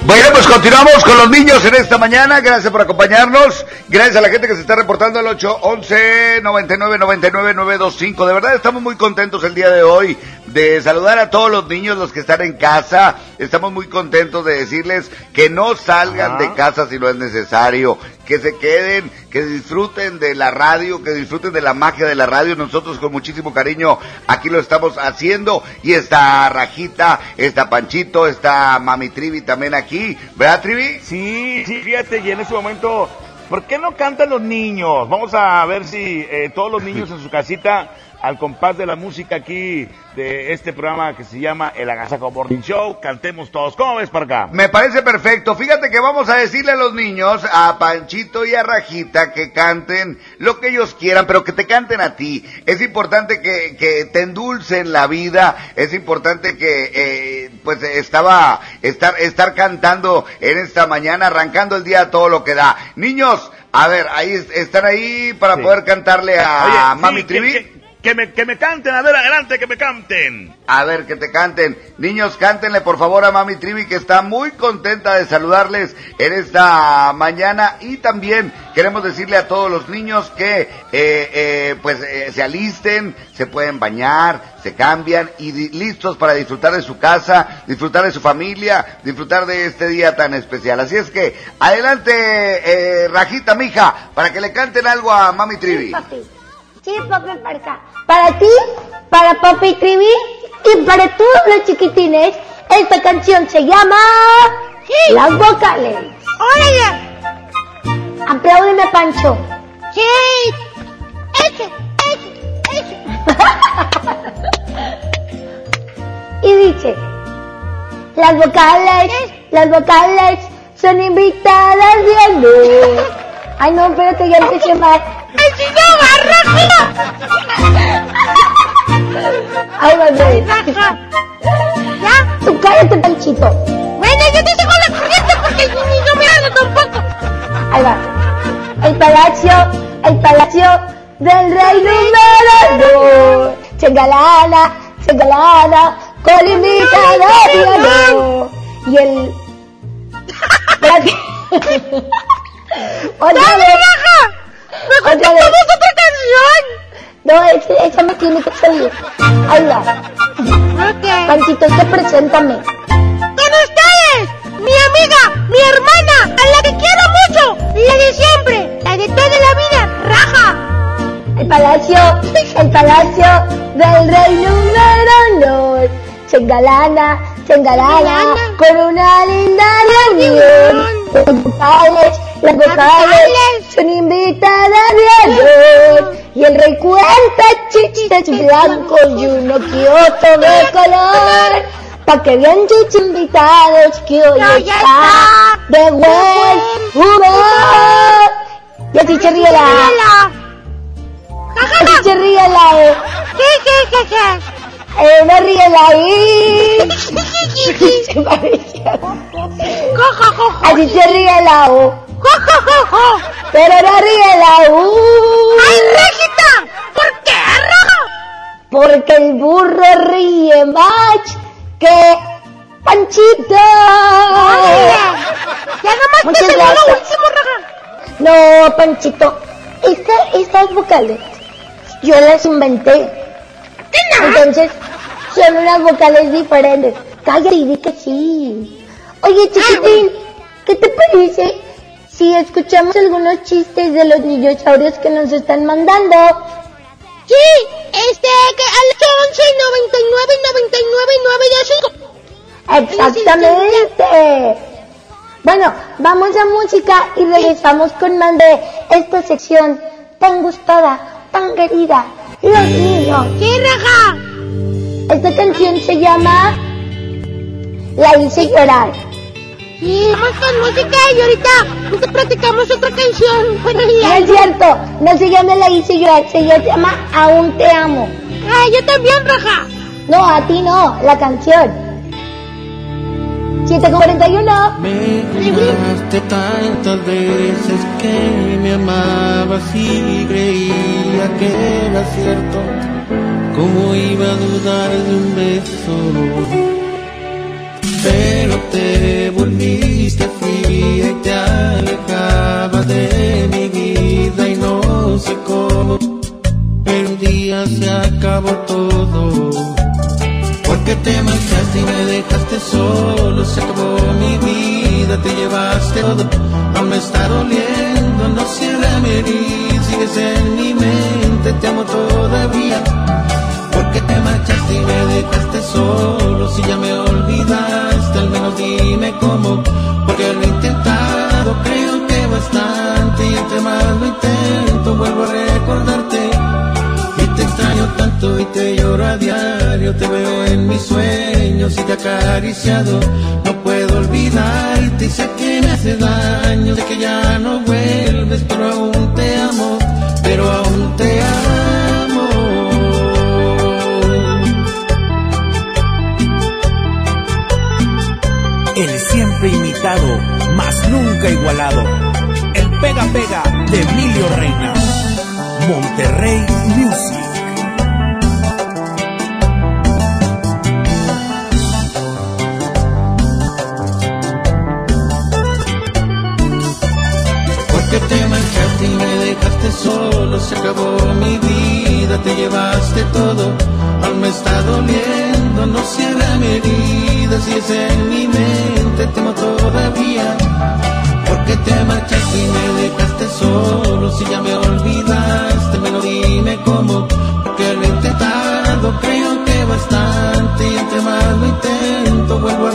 Bueno, pues continuamos con los niños en esta mañana. Gracias por acompañarnos. Gracias a la gente que se está reportando al 811 99 99 925. De verdad estamos muy contentos el día de hoy de saludar a todos los niños, los que están en casa. Estamos muy contentos de decirles que no salgan de casa si no es necesario, que se queden, que disfruten de la radio, que disfruten de la magia de la radio. Nosotros con muchísimo cariño aquí lo estamos haciendo. Y está Rajita, está Panchito, está Mami Trivi también aquí. ¿Verdad, Trivi? Sí, sí, fíjate, y en ese momento, ¿por qué no cantan los niños? Vamos a ver si eh, todos los niños en su casita, al compás de la música aquí de este programa que se llama El Agasajo Morning Show, cantemos todos. ¿Cómo ves para acá? Me parece perfecto. Fíjate que vamos a decirle a los niños, a Panchito y a Rajita, que canten lo que ellos quieran, pero que te canten a ti. Es importante que, que te endulcen la vida. Es importante que, eh, pues, estaba, estar, estar cantando en esta mañana, arrancando el día todo lo que da. Niños, a ver, ahí es- están ahí para Sí. poder cantarle a Oye, Mami sí, Trivi. Que, me, que me canten, a ver, adelante, que me canten. A ver, que te canten. Niños, cántenle por favor a Mami Trivi, que está muy contenta de saludarles en esta mañana. Y también queremos decirle a todos los niños que, eh, eh, pues, eh, se alisten, se pueden bañar, se cambian y listos para disfrutar de su casa, disfrutar de su familia, disfrutar de este día tan especial. Así es que, adelante, eh, Rajita, mija, para que le canten algo a Mami Trivi. papi. Sí, papi, para acá. Para ti, para papi Trivi y para todos los chiquitines, esta canción se llama Las vocales. ¡Órale! Apláudeme, Pancho. ¡Sí! ¡Ese! ¡Ese! ¡Ese! Y dice, las vocales, las vocales son invitadas de honor. Ay, no, espérate, ya empecé mal. ¡Ay, si no, Ay, bebé. ¿Ya? Tú cállate, Panchito. Bueno, yo te sigo la corriente porque ni no me hablo tampoco. Ahí va. El palacio, el palacio del rey número dos. Chengalana, chengalana, con invitada de. Y el... Otra ¡Dale, vez. raja! ¡Me Otra vez. Cantamos otra canción! No, ese- esa me tiene que salir. Ahí va. Ok. Panchito, es que preséntame. Con ustedes, mi amiga, mi hermana, a la que quiero mucho, la de siempre, la de toda la vida, raja. El palacio, el palacio del rey número dos. Chengalana, chengalana, con una linda reunión. Vocales, las vocales son invitadas de honor. Y el rey cuenta chistes blancos y uno que otro de color. Pa' que vean sus invitados que hoy está de buen humor. Y así se ríe la. Así se ríe la. Eh, no ríe la Así se ríe la. Pero no ríe la U. ¡Ay, Rejita! ¿Por qué, Raja? Porque el burro ríe más que Panchito. Ya nomás Muchas te salió lo gracias. último, Raja. No, Panchito, esta- estas vocales yo las inventé. Entonces, son unas vocales diferentes. Cállate y di que sí. Oye, chiquitín, ¿qué te parece si escuchamos algunos chistes de los dinosaurios que nos están mandando? Sí, este, que al 11 99 99 Exactamente. Bueno, vamos a música y regresamos con más de esta sección tan gustada, tan querida, los niños. ¡Sí, raja! Esta canción se llama La hice llorar. Sí, vamos con música y ahorita te platicamos otra canción. Bueno, No ya. es cierto, no se llama La hice llorar, se llama Aún te amo. Ah, yo también, raja. No, a ti no, la canción. 741. Me juraste tantas veces que me amabas y creía que era cierto. ¿Cómo iba a dudar de un beso? Pero te volviste fría y te alejabas de mi vida y no sé cómo. Un día se acabó todo. Porque te marchaste y me dejaste solo, se acabó mi vida, te llevaste todo, no me está doliendo, no cierra mi herida, sigues en mi mente, te amo todavía. Y me dejaste solo, si ya me olvidaste, al menos dime cómo, porque lo he intentado, creo que bastante, y entre más lo intento, vuelvo a recordarte. Y te extraño tanto y te lloro a diario, te veo en mis sueños y te acariciado. No puedo olvidarte y sé que me hace daño, sé que ya no vuelves, pero aún te amo, pero aún te amo. Imitado, mas nunca igualado. El pega pega de Emilio Reina. Monterrey Music. Porque te marchaste y me dejaste solo, se acabó mi vida, te llevaste todo, aún me está doliendo, no cierra mi herida, si es en mi mente, te amo todavía. Porque te marchaste y me dejaste solo, si ya me olvidaste, me lo dime cómo, porque lo he intentado, creo que bastante, y entre más lo intento, vuelvo a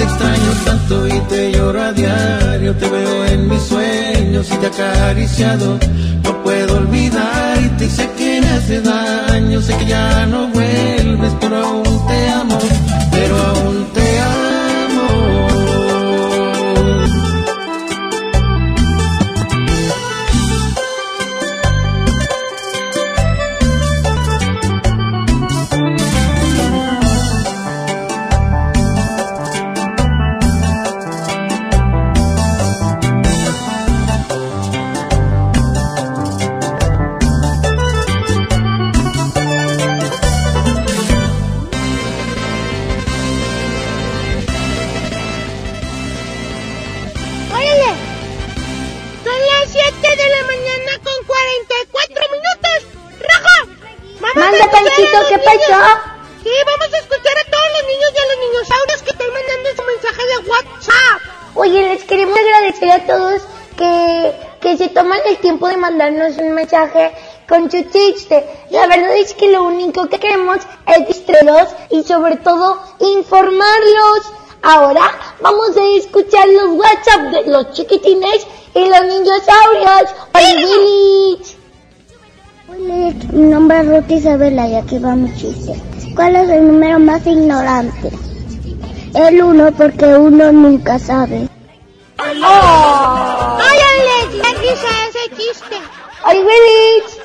te extraño tanto y te lloro a diario, te veo en mis sueños y te acariciado. No puedo olvidarte y sé que me hace daño, sé que ya no vuelves, pero aún te amo, agradecer a todos que, que se toman el tiempo de mandarnos un mensaje con su. La verdad es que lo único que queremos es distraerlos y sobre todo informarlos. Ahora vamos a escuchar los WhatsApp de los chiquitines y los dinosaurios. ¡Hola, Willy! Hola, mi nombre es Ruth Isabela y aquí vamos chistes. ¿Cuál es el número más ignorante? El uno porque uno nunca sabe. ¡Ay, risa ese chiste. ¡Ay, Willis!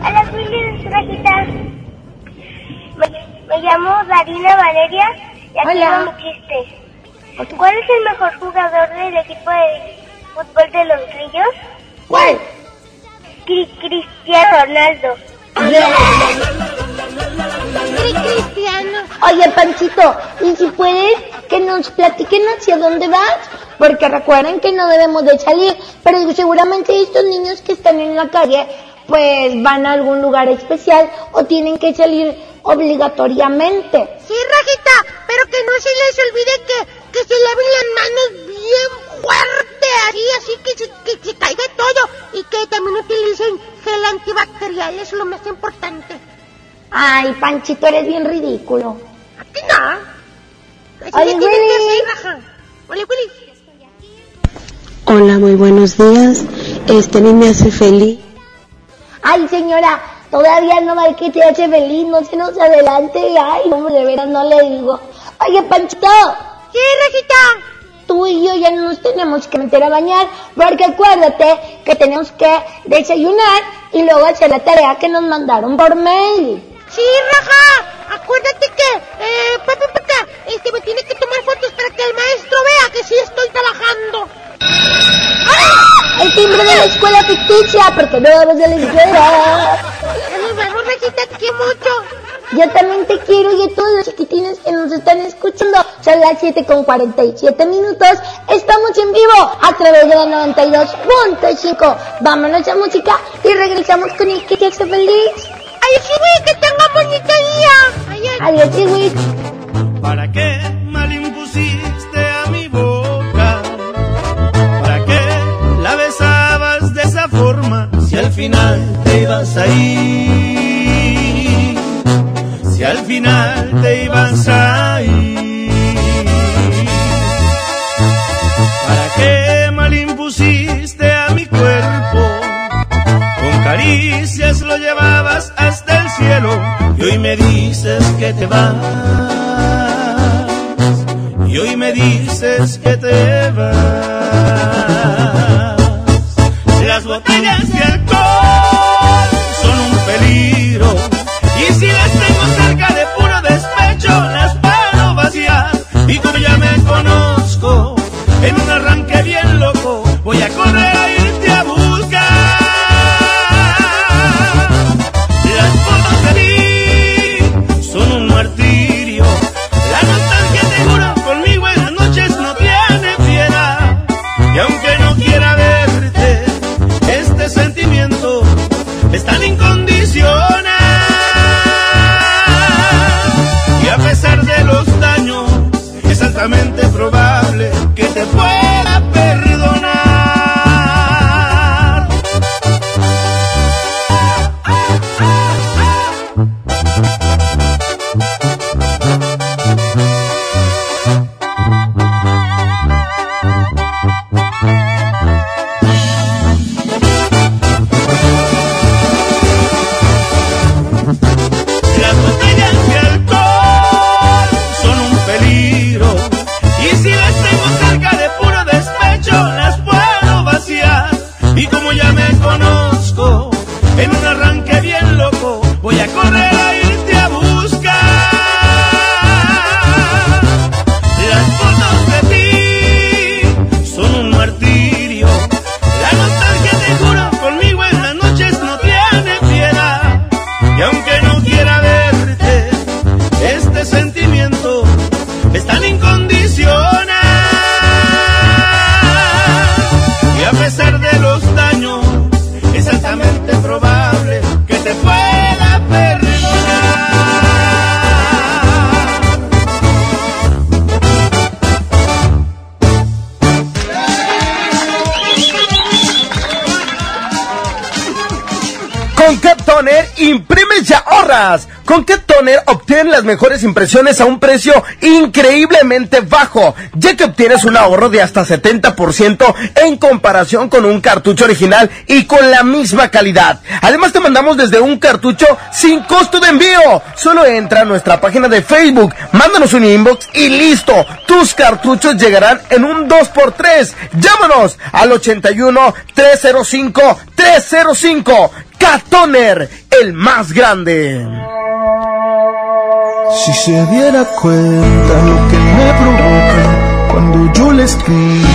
Hola, Willy, Rajita. Me, me llamo Darina Valeria y aquí Hola. va mi chiste. ¿Cuál es el mejor jugador del equipo de fútbol de los grillos? ¿Cuál? Cri- Cristiano Ronaldo. Cristiano. Oye, Panchito, y si puedes, que nos platiquen hacia dónde vas, porque recuerden que no debemos de salir, pero seguramente estos niños que están en la calle, pues van a algún lugar especial o tienen que salir obligatoriamente. Sí, Rajita, pero que no se les olvide que, que se laven las manos bien fuerte, así, así que se, que se caiga todo y que también utilicen gel antibacterial, es lo más importante. Ay, Panchito, eres bien ridículo. ¿A ti no? Oye, Willy. Oye. Hola, muy buenos días. Este mí me hace feliz. Ay, señora, todavía no va el que te hace feliz, no se nos adelante. Ay, hombre, de veras no le digo. Oye, Panchito. Sí, Rajita. Tú y yo ya no nos tenemos que meter a bañar, porque acuérdate que tenemos que desayunar y luego hacer la tarea que nos mandaron por mail. Sí, Raja. Acuérdate que, eh, papá, este me tiene que tomar fotos para que el maestro vea que sí estoy trabajando. El timbre de la escuela ficticia, porque no vamos a la escuela. Nos vemos, Rajita, mucho. Yo también te quiero y a todos los chiquitines que nos están escuchando. Son las 7 con 47 minutos. Estamos en vivo a través de la 92.5. Vámonos a música y regresamos con el que te hace feliz. Ay, Chiwi, que tenga bonito día. Ay. Adiós, Chiwi. ¿Para qué mal impusiste a mi boca? ¿Para qué la besabas de esa forma? Si al final te ibas a ir, si al final te ibas a ir. Caricias lo llevabas hasta el cielo y hoy me dices que te vas. Y hoy me dices que te vas. Las botellas de alcohol son un peligro y si las tengo cerca de puro despecho las paro vacías y como ya me conozco en un arranque Con Ket Toner obtienes las mejores impresiones a un precio increíblemente bajo, ya que obtienes un ahorro de hasta 70% en comparación con un cartucho original y con la misma calidad. Además te mandamos desde un cartucho sin costo de envío. Solo entra a nuestra página de Facebook, mándanos un inbox y listo. Tus cartuchos llegarán en un 2x3. Llámanos al 81 305 305. Catoner, el más grande. Si se diera cuenta lo que me provoca cuando yo le escribo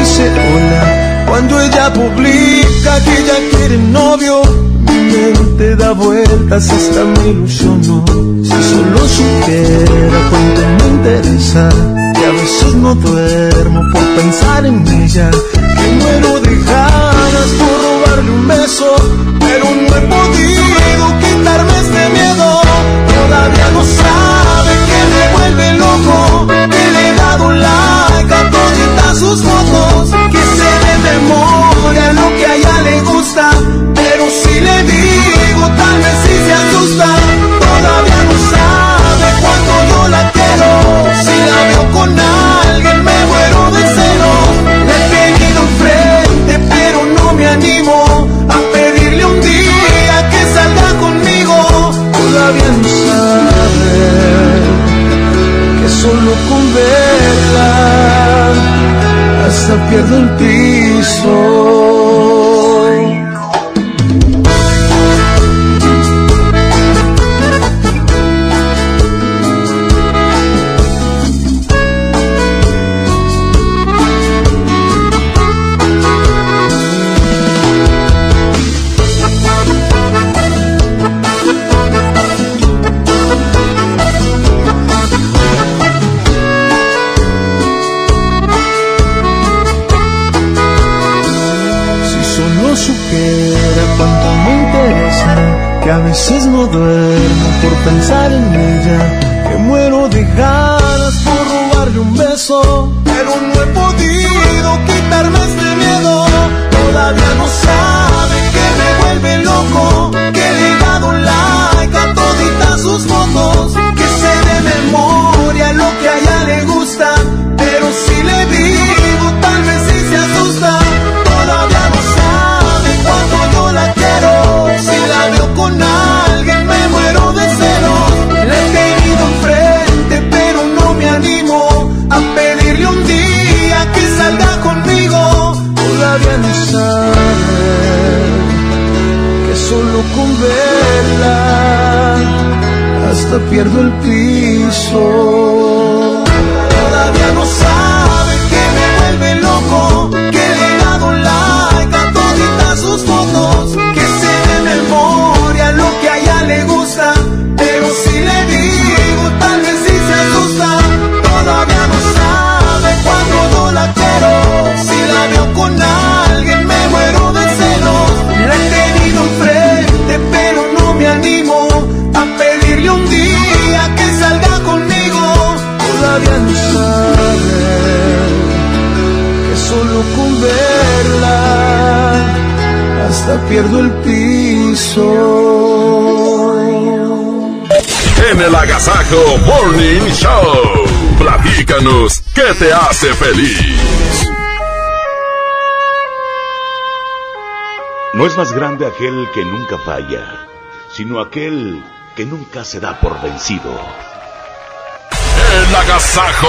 dice hola, cuando ella publica que ella quiere novio, mi mente da vueltas hasta me ilusiono. Si solo supiera cuánto me interesa, que a veces no duermo por pensar en ella, que muero de ganas por un beso, pero no he podido quitarme este miedo. Todavía no sabe que me vuelve loco, que le he dado like a todas sus fotos, que se de memoria solo con verla hasta pierdo el piso. Agasajo Morning Show. Platícanos qué te hace feliz. No es más grande aquel que nunca falla, sino aquel que nunca se da por vencido. El Agasajo.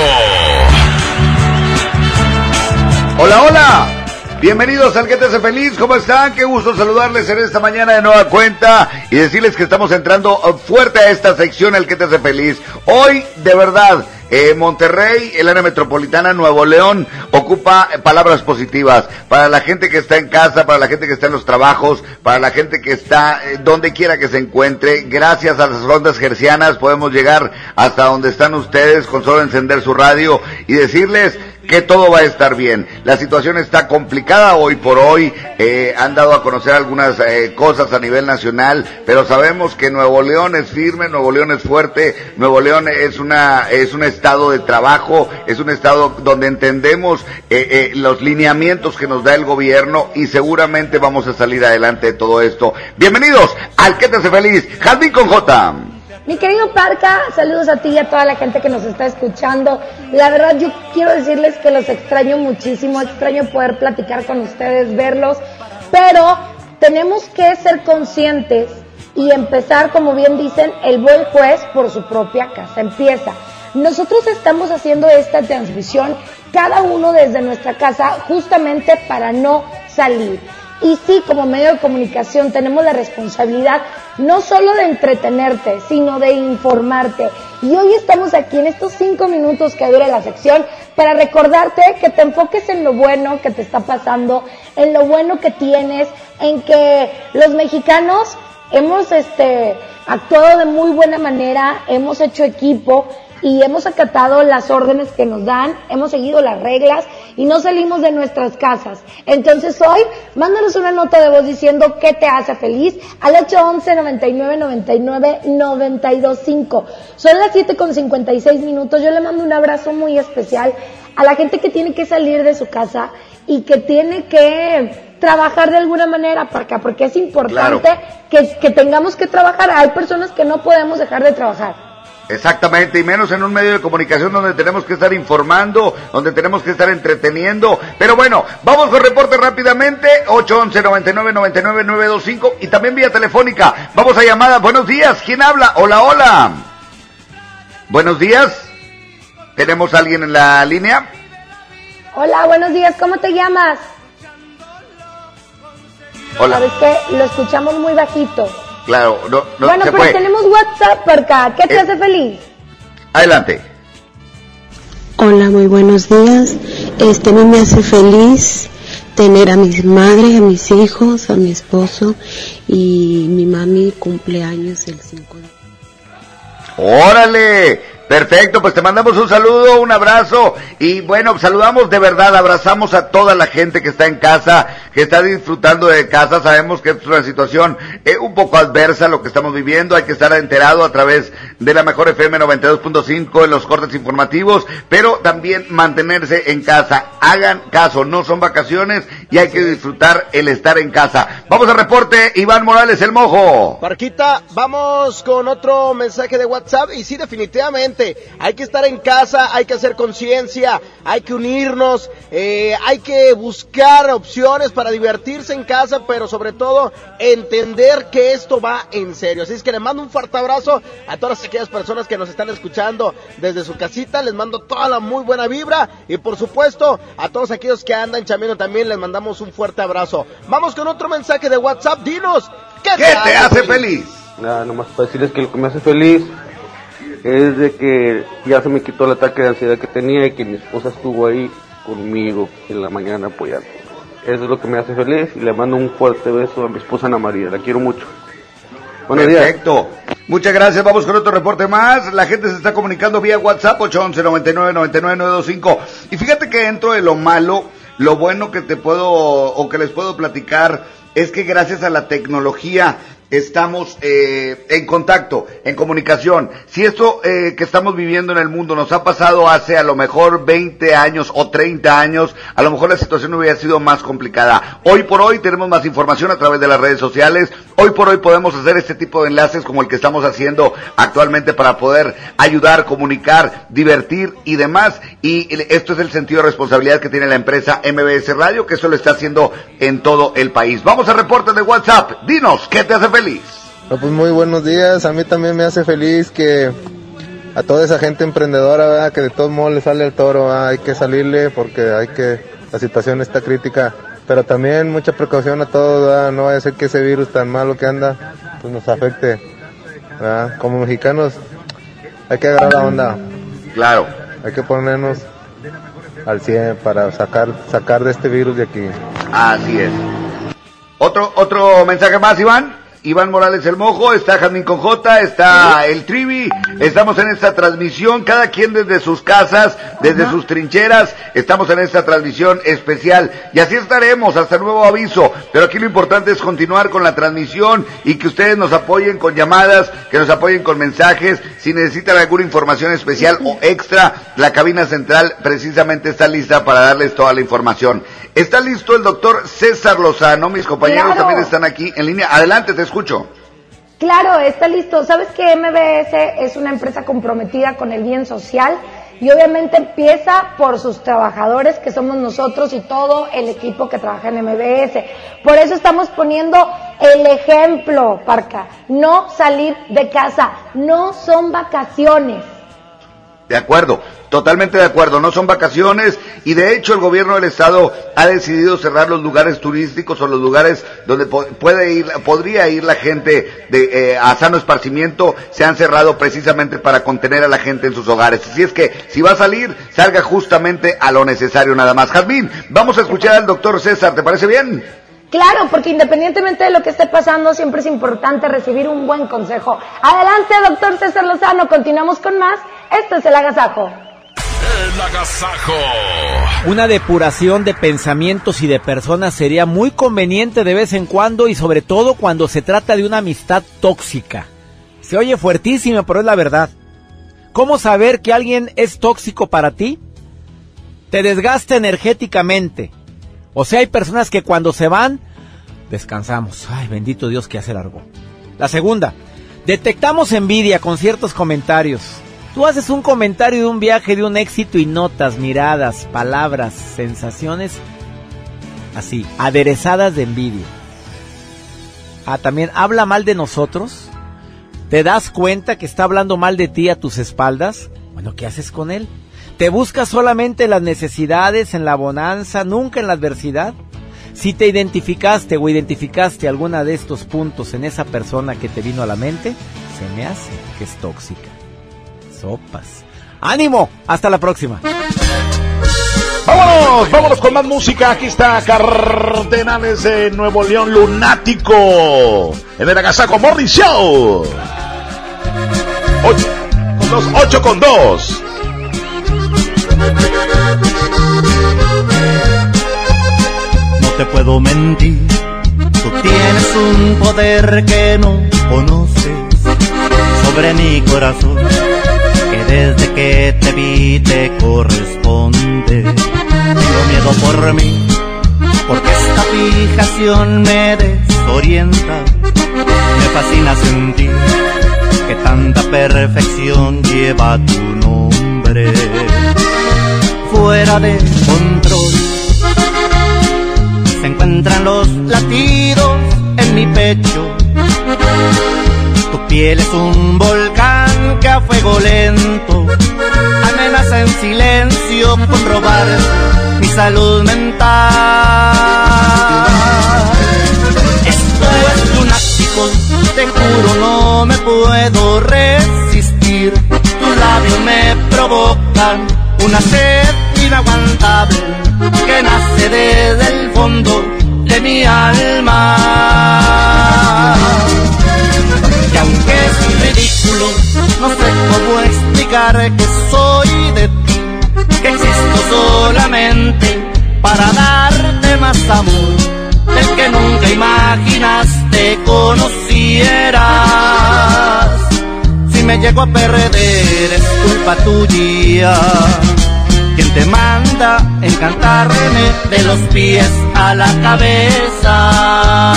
Hola, hola. Bienvenidos al Que te hace feliz. ¿Cómo están? Qué gusto saludarles en esta mañana de nueva cuenta y decirles que estamos entrando fuerte a esta sección El que te hace feliz. Hoy, de verdad, eh, Monterrey, el área metropolitana, Nuevo León, ocupa eh, palabras positivas para la gente que está en casa, para la gente que está en los trabajos, para la gente que está eh, donde quiera que se encuentre. Gracias a las ondas gercianas podemos llegar hasta donde están ustedes con solo encender su radio y decirles que todo va a estar bien. La situación está complicada hoy por hoy. Eh, han dado a conocer algunas eh, cosas a nivel nacional, pero sabemos que Nuevo León es firme, Nuevo León es fuerte, Nuevo León es una es un estado de trabajo, es un estado donde entendemos eh, los lineamientos que nos da el gobierno y seguramente vamos a salir adelante de todo esto. Bienvenidos al que feliz, Jardín con J. Mi querido Parca, saludos a ti y a toda la gente que nos está escuchando. La verdad yo quiero decirles que los extraño muchísimo, extraño poder platicar con ustedes, verlos, pero tenemos que ser conscientes y empezar, como bien dicen, el buen juez por su propia casa empieza. Nosotros estamos haciendo esta transmisión cada uno desde nuestra casa justamente para no salir. Y sí, como medio de comunicación tenemos la responsabilidad no solo de entretenerte, sino de informarte. Y hoy estamos aquí en estos cinco minutos que dura la sección para recordarte que te enfoques en lo bueno que te está pasando, en lo bueno que tienes, en que los mexicanos hemos este, actuado de muy buena manera, hemos hecho equipo y hemos acatado las órdenes que nos dan, hemos seguido las reglas y no salimos de nuestras casas. Entonces hoy, mándanos una nota de voz diciendo qué te hace feliz al 811 99 99 925. Son las 7 con 56 minutos. Yo le mando un abrazo muy especial a la gente que tiene que salir de su casa y que tiene que trabajar de alguna manera, acá porque es importante que, que tengamos que trabajar. Hay personas que no podemos dejar de trabajar. Exactamente, y menos en un medio de comunicación donde tenemos que estar informando, donde tenemos que estar entreteniendo. Pero bueno, vamos con reporte rápidamente, 811-99-99-925 y también vía telefónica. Vamos a llamada, buenos días, ¿quién habla? Hola, hola. Buenos días, ¿tenemos a alguien en la línea? Hola, buenos días, ¿cómo te llamas? Hola. ¿Sabes qué? Lo escuchamos muy bajito. Claro, no, no bueno, se pero tenemos WhatsApp por acá. ¿Qué te Eh. hace feliz? Adelante. Hola, muy buenos días. Este me hace feliz tener a mi madre, a mis hijos, a mi esposo y mi mami cumpleaños el 5 de Órale, perfecto, pues te mandamos un saludo, un abrazo y bueno, saludamos de verdad, abrazamos a toda la gente que está en casa, que está disfrutando de casa, sabemos que es una situación eh, un poco adversa lo que estamos viviendo, hay que estar enterado a través de la mejor FM 92.5 en los cortes informativos, pero también mantenerse en casa, hagan caso, no son vacaciones y hay que disfrutar el estar en casa. Vamos al reporte, Iván Morales, el mojo. Parquita, vamos con otro mensaje de WhatsApp y sí, definitivamente, hay que estar en casa, hay que hacer conciencia, hay que unirnos, eh, hay que buscar opciones para divertirse en casa, pero sobre todo entender que esto va en serio. Así es que le mando un fuerte abrazo a todas aquellas personas que nos están escuchando desde su casita, les mando toda la muy buena vibra y por supuesto a todos aquellos que andan chambeando también les mandamos un fuerte abrazo. Vamos con otro mensaje de WhatsApp, dinos, ¿qué, ¿Qué te hace feliz? Nada, nomás para decirles que lo que me hace feliz es de que ya se me quitó el ataque de ansiedad que tenía y que mi esposa estuvo ahí conmigo en la mañana apoyando. Eso es lo que me hace feliz y le mando un fuerte beso a mi esposa Ana María, la quiero mucho. Buenos días. Perfecto. Muchas gracias. Vamos con otro reporte más. La gente se está comunicando vía WhatsApp 811 99 99 925. Y fíjate que dentro de lo malo, lo bueno que te puedo o que les puedo platicar es que gracias a la tecnología estamos eh, en contacto, en comunicación. Si esto eh, que estamos viviendo en el mundo nos ha pasado hace a lo mejor 20 años o 30 años, a lo mejor la situación hubiera sido más complicada. Hoy por hoy tenemos más información a través de las redes sociales. Hoy por hoy podemos hacer este tipo de enlaces como el que estamos haciendo actualmente para poder ayudar, comunicar, divertir y demás. Y esto es el sentido de responsabilidad que tiene la empresa MBS Radio, que eso lo está haciendo en todo el país. Vamos a reportes de WhatsApp. Dinos, ¿qué te hace feliz? No, pues muy buenos días. A mí también me hace feliz que a toda esa gente emprendedora, ¿verdad? que de todos modos le sale el toro, ¿verdad? hay que salirle porque hay que la situación está crítica. Pero también mucha precaución a todos, ¿verdad? no vaya a ser que ese virus tan malo que anda pues nos afecte. Como mexicanos hay que agarrar la onda. Claro. Hay que ponernos al 100 para sacar sacar de este virus de aquí. Así es. Otro otro mensaje más, Iván. Iván Morales el Mojo, está Jamín con J, está el Trivi, estamos en esta transmisión, cada quien desde sus casas, desde sus trincheras, estamos en esta transmisión especial. Y así estaremos hasta nuevo aviso, pero aquí lo importante es continuar con la transmisión y que ustedes nos apoyen con llamadas, que nos apoyen con mensajes, si necesitan alguna información especial o extra, la cabina central precisamente está lista para darles toda la información. Está listo el doctor César Lozano, mis compañeros Claro. también están aquí en línea. Adelante, te escucho. Claro, está listo. ¿Sabes que MBS es una empresa comprometida con el bien social? Y obviamente empieza por sus trabajadores, que somos nosotros y todo el equipo que trabaja en MBS. Por eso estamos poniendo el ejemplo, Parca. No salir de casa. No son vacaciones. De acuerdo, totalmente de acuerdo. No son vacaciones y de hecho el gobierno del estado ha decidido cerrar los lugares turísticos o los lugares donde puede ir, podría ir la gente de, eh, a sano esparcimiento. Se han cerrado precisamente para contener a la gente en sus hogares. Así es que si va a salir, salga justamente a lo necesario nada más. Jazmín, vamos a escuchar al doctor César. ¿Te parece bien? Claro, porque independientemente de lo que esté pasando, siempre es importante recibir un buen consejo. Adelante, doctor César Lozano, continuamos con más. Esto es el agasajo. El agasajo. Una depuración de pensamientos y de personas sería muy conveniente de vez en cuando y sobre todo cuando se trata de una amistad tóxica. Se oye fuertísimo, pero es la verdad. ¿Cómo saber que alguien es tóxico para ti? Te desgasta energéticamente. O sea, hay personas que cuando se van, descansamos. Ay, bendito Dios que hace largo. La segunda, detectamos envidia con ciertos comentarios. Tú haces un comentario de un viaje, de un éxito y notas, miradas, palabras, sensaciones así, aderezadas de envidia. Ah, también habla mal de nosotros. ¿Te das cuenta que está hablando mal de ti a tus espaldas? Bueno, ¿qué haces con él? ¿Te buscas solamente en las necesidades, en la bonanza, nunca en la adversidad? Si te identificaste o identificaste alguna de estos puntos en esa persona que te vino a la mente, se me hace que es tóxica. Sopas. ¡Ánimo! ¡Hasta la próxima! ¡Vámonos! ¡Vámonos con más música! Aquí está Cardenales de Nuevo León Lunático. En el Agasaco Morning Show. 8 con 2, 8 con 2. Te puedo mentir, tú tienes un poder que no conoces sobre mi corazón, que desde que te vi te corresponde. Tengo miedo por mí, porque esta fijación me desorienta. Me fascina sentir que tanta perfección lleva tu nombre. Fuera de control encuentran los latidos en mi pecho. Tu piel es un volcán que a fuego lento amenaza en silencio con robar mi salud mental. Esto es lunático, te juro no me puedo resistir. Tus labios me provocan una sed inaguantable que nace desde el fondo de mi alma. Y aunque es ridículo, no sé cómo explicar que soy de ti, que existo solamente para darte más amor del que nunca imaginaste conocieras. Si me llego a perder es culpa tuya. Te manda encantarme de los pies a la cabeza.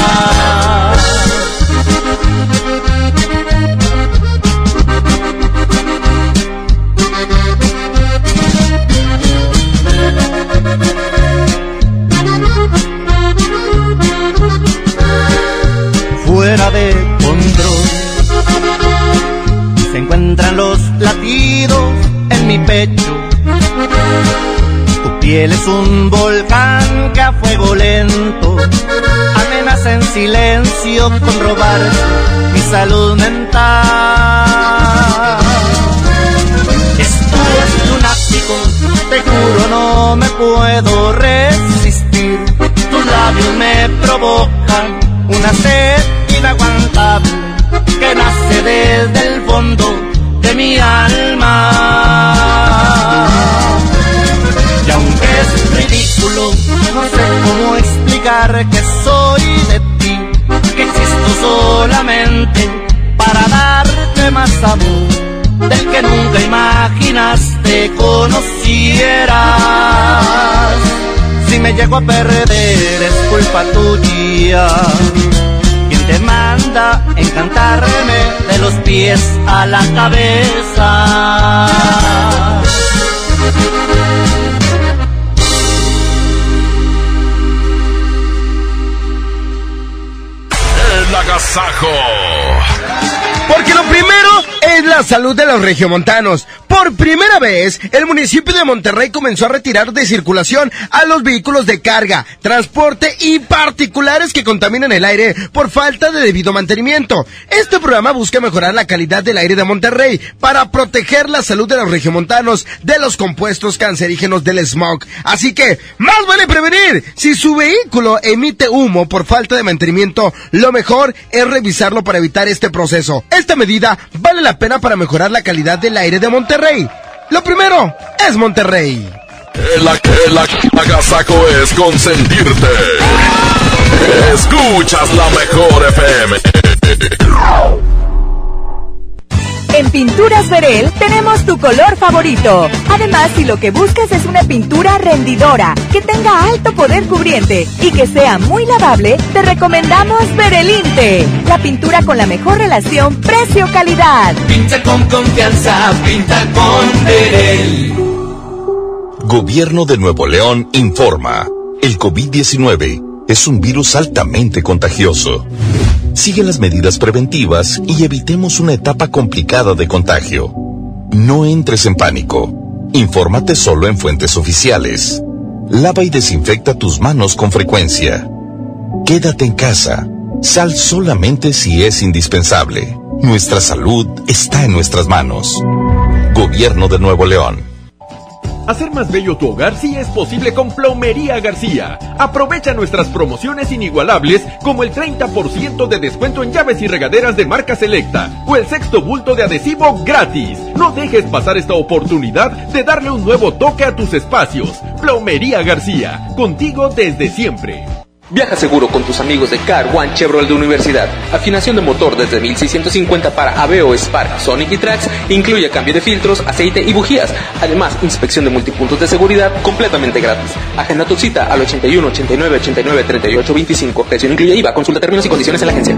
Fuera de control se encuentran los latidos en mi pecho. Tu piel es un volcán que a fuego lento amenaza en silencio con robar mi salud mental. Esto es lunático, te juro no me puedo resistir. Tus labios me provocan una sed inaguantable que nace desde el fondo de mi alma. Es ridículo, no sé cómo explicar que soy de ti, que existo solamente para darte más amor del que nunca imaginaste conocieras. Si me llego a perder es culpa tuya. Quien te manda encantarme de los pies a la cabeza. Porque lo primero es la salud de los regiomontanos. Por primera vez, el municipio de Monterrey comenzó a retirar de circulación a los vehículos de carga, transporte y particulares que contaminan el aire por falta de debido mantenimiento. Este programa busca mejorar la calidad del aire de Monterrey para proteger la salud de los regiomontanos de los compuestos cancerígenos del smog. Así que, más vale prevenir. Si su vehículo emite humo por falta de mantenimiento, lo mejor es revisarlo para evitar este proceso. Esta medida vale la pena para mejorar la calidad del aire de Monterrey. Lo primero es Monterrey. El, el ag- agasajo es consentirte. Escuchas la mejor FM. En Pinturas Verel tenemos tu color favorito. Además, si lo que buscas es una pintura rendidora, que tenga alto poder cubriente y que sea muy lavable, te recomendamos Verelinte, la pintura con la mejor relación precio-calidad. Pinta con confianza, pinta con Verel. Gobierno de Nuevo León informa. El COVID-19 es un virus altamente contagioso. Sigue las medidas preventivas y evitemos una etapa complicada de contagio. No entres en pánico. Infórmate solo en fuentes oficiales. Lava y desinfecta tus manos con frecuencia. Quédate en casa. Sal solamente si es indispensable. Nuestra salud está en nuestras manos. Gobierno de Nuevo León. Hacer más bello tu hogar sí es posible con Plomería García. Aprovecha nuestras promociones inigualables como el 30% de descuento en llaves y regaderas de marca selecta o el sexto bulto de adhesivo gratis. No dejes pasar esta oportunidad de darle un nuevo toque a tus espacios. Plomería García, contigo desde siempre. Viaja seguro con tus amigos de Car One Chevrolet de Universidad. Afinación de motor desde 1650 para Aveo, Spark, Sonic y Trax. Incluye cambio de filtros, aceite y bujías. Además, inspección de multipuntos de seguridad completamente gratis. Agenda tu cita al 81 89 89 38 25. Precio no incluye IVA. Consulta términos y condiciones en la agencia.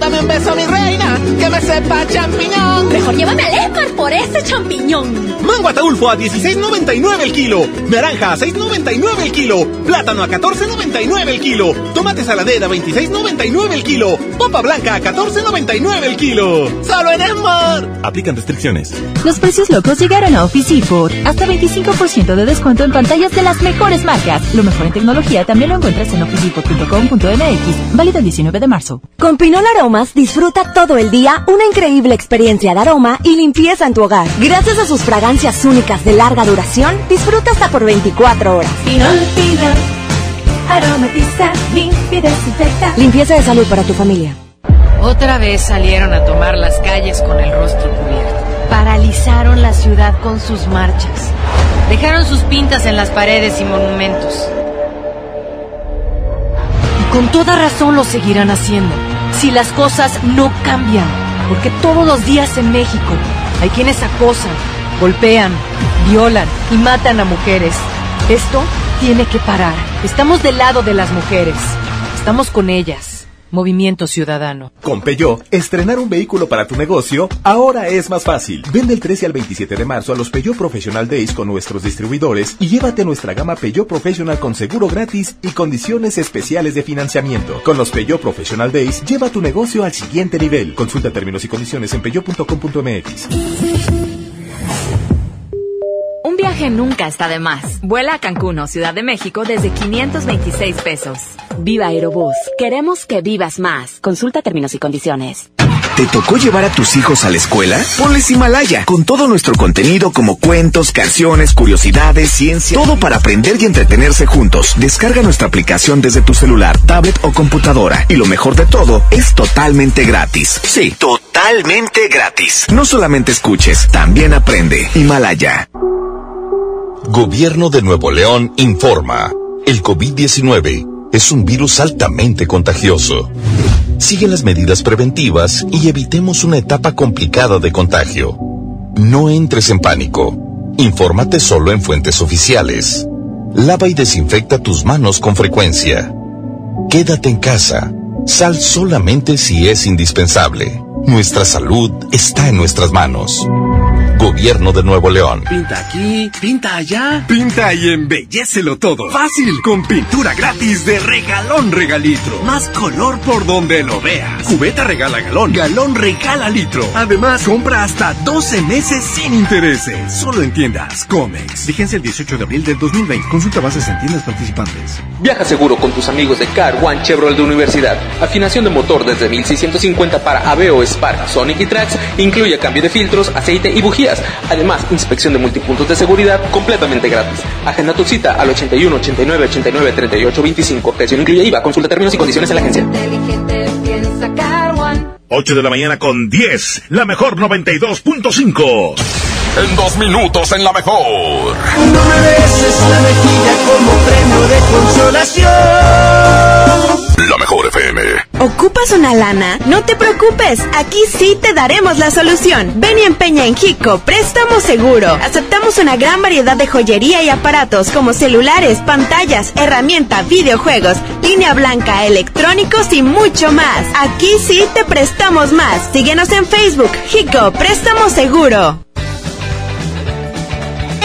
Dame un beso, mi reina, que me sepa champiñón. Mejor llévame al Esmar por ese champiñón. Mango ataulfo a 16.99 el kilo. Naranja a 6.99 el kilo. Plátano a 14.99 el kilo. Tomate saladera a 26.99 el kilo. Papa blanca a 14.99 el kilo. Solo en Esmar. Aplican restricciones. Los precios locos llegaron a Office Depot. Hasta 25% de descuento en pantallas de las mejores marcas. Lo mejor en tecnología también lo encuentras en officedepot.com.mx. Válido el 19 de marzo. Con Pinol Aromas disfruta todo el día una increíble experiencia de aroma y limpieza en tu hogar. Gracias a sus fragancias únicas de larga duración, disfruta hasta por 24 horas. Pinol, pinol. Aromatiza, limpia desinfecta. Limpieza de salud para tu familia. Otra vez salieron a tomar las calles con el rostro cubierto. Paralizaron la ciudad con sus marchas. Dejaron sus pintas en las paredes y monumentos. Y con toda razón lo seguirán haciendo. Si las cosas no cambian. Porque todos los días en México hay quienes acosan, golpean, violan y matan a mujeres. Esto tiene que parar. Estamos del lado de las mujeres. Estamos con ellas. Movimiento Ciudadano. Con Peugeot, estrenar un vehículo para tu negocio ahora es más fácil. Vende el 13 al 27 de marzo a los Peugeot Professional Days con nuestros distribuidores y llévate nuestra gama Peugeot Professional con seguro gratis y condiciones especiales de financiamiento. Con los Peugeot Professional Days, lleva tu negocio al siguiente nivel. Consulta términos y condiciones en peugeot.com.mx. Viaje nunca está de más. Vuela a Cancún o Ciudad de México desde 526 pesos. Viva Aerobús. Queremos que vivas más. Consulta términos y condiciones. ¿Te tocó llevar a tus hijos a la escuela? Ponles Himalaya, con todo nuestro contenido como cuentos, canciones, curiosidades, ciencia, todo para aprender y entretenerse juntos. Descarga nuestra aplicación desde tu celular, tablet o computadora. Y lo mejor de todo, es totalmente gratis. Sí, totalmente gratis. No solamente escuches, también aprende. Himalaya. Gobierno de Nuevo León informa. El COVID-19 es un virus altamente contagioso. Sigue las medidas preventivas y evitemos una etapa complicada de contagio. No entres en pánico. Infórmate solo en fuentes oficiales. Lava y desinfecta tus manos con frecuencia. Quédate en casa. Sal solamente si es indispensable. Nuestra salud está en nuestras manos. Gobierno de Nuevo León. Pinta aquí, pinta allá. Pinta y embellecelo todo. Fácil, con pintura gratis de regalón regalitro. Más color por donde lo veas. Cubeta regala galón, galón regala litro. Además, compra hasta 12 meses sin intereses. Solo en tiendas Comex. Vigencia el 18 de abril del 2020. Consulta bases en tiendas participantes. Viaja seguro con tus amigos de Car One Chevrolet de Universidad. Afinación de motor desde 1650 para Aveo, Spark, Sonic y Trax. Incluye cambio de filtros, aceite y bujías. Además, inspección de multipuntos de seguridad completamente gratis. Agenda tu cita al 81 89 89 38 25. Precio incluye IVA. Consulta términos y condiciones en la agencia. 8 de la mañana con 10. La mejor 92.5. En dos minutos en la mejor. No mereces la mejilla como premio de consolación. La mejor FM. ¿Ocupas una lana? No te preocupes, aquí sí te daremos la solución. Ven y empeña en Jico, préstamo seguro. Aceptamos una gran variedad de joyería y aparatos como celulares, pantallas, herramienta, videojuegos, línea blanca, electrónicos y mucho más. Aquí sí te prestamos más. Síguenos en Facebook, Jico, préstamo seguro.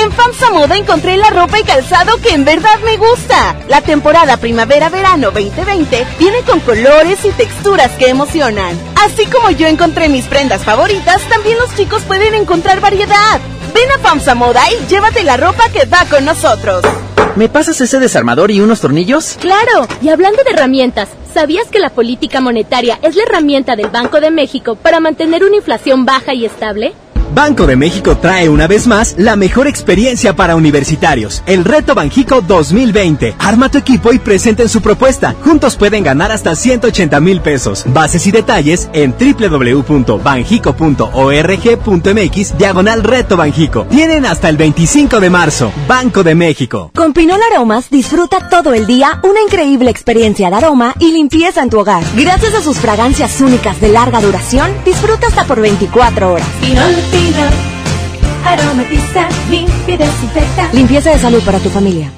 En FAMSA Moda encontré la ropa y calzado que en verdad me gusta. La temporada primavera-verano 2020 viene con colores y texturas que emocionan. Así como yo encontré mis prendas favoritas, también los chicos pueden encontrar variedad. Ven a FAMSA Moda y llévate la ropa que va con nosotros. ¿Me pasas ese desarmador y unos tornillos? Claro, y hablando de herramientas, ¿sabías que la política monetaria es la herramienta del Banco de México para mantener una inflación baja y estable? Banco de México trae una vez más la mejor experiencia para universitarios, el Reto Banjico 2020. Arma tu equipo y presenten su propuesta. Juntos pueden ganar hasta 180 mil pesos. Bases y detalles en www.banjico.org.mx diagonal Reto Banjico. Tienen hasta el 25 de marzo. Banco de México. Con Pinol Aromas disfruta todo el día una increíble experiencia de aroma y limpieza en tu hogar. Gracias a sus fragancias únicas de larga duración, disfruta hasta por 24 horas. Pinol, Aromatiza, limpia y desinfecta. Limpieza de salud para tu familia.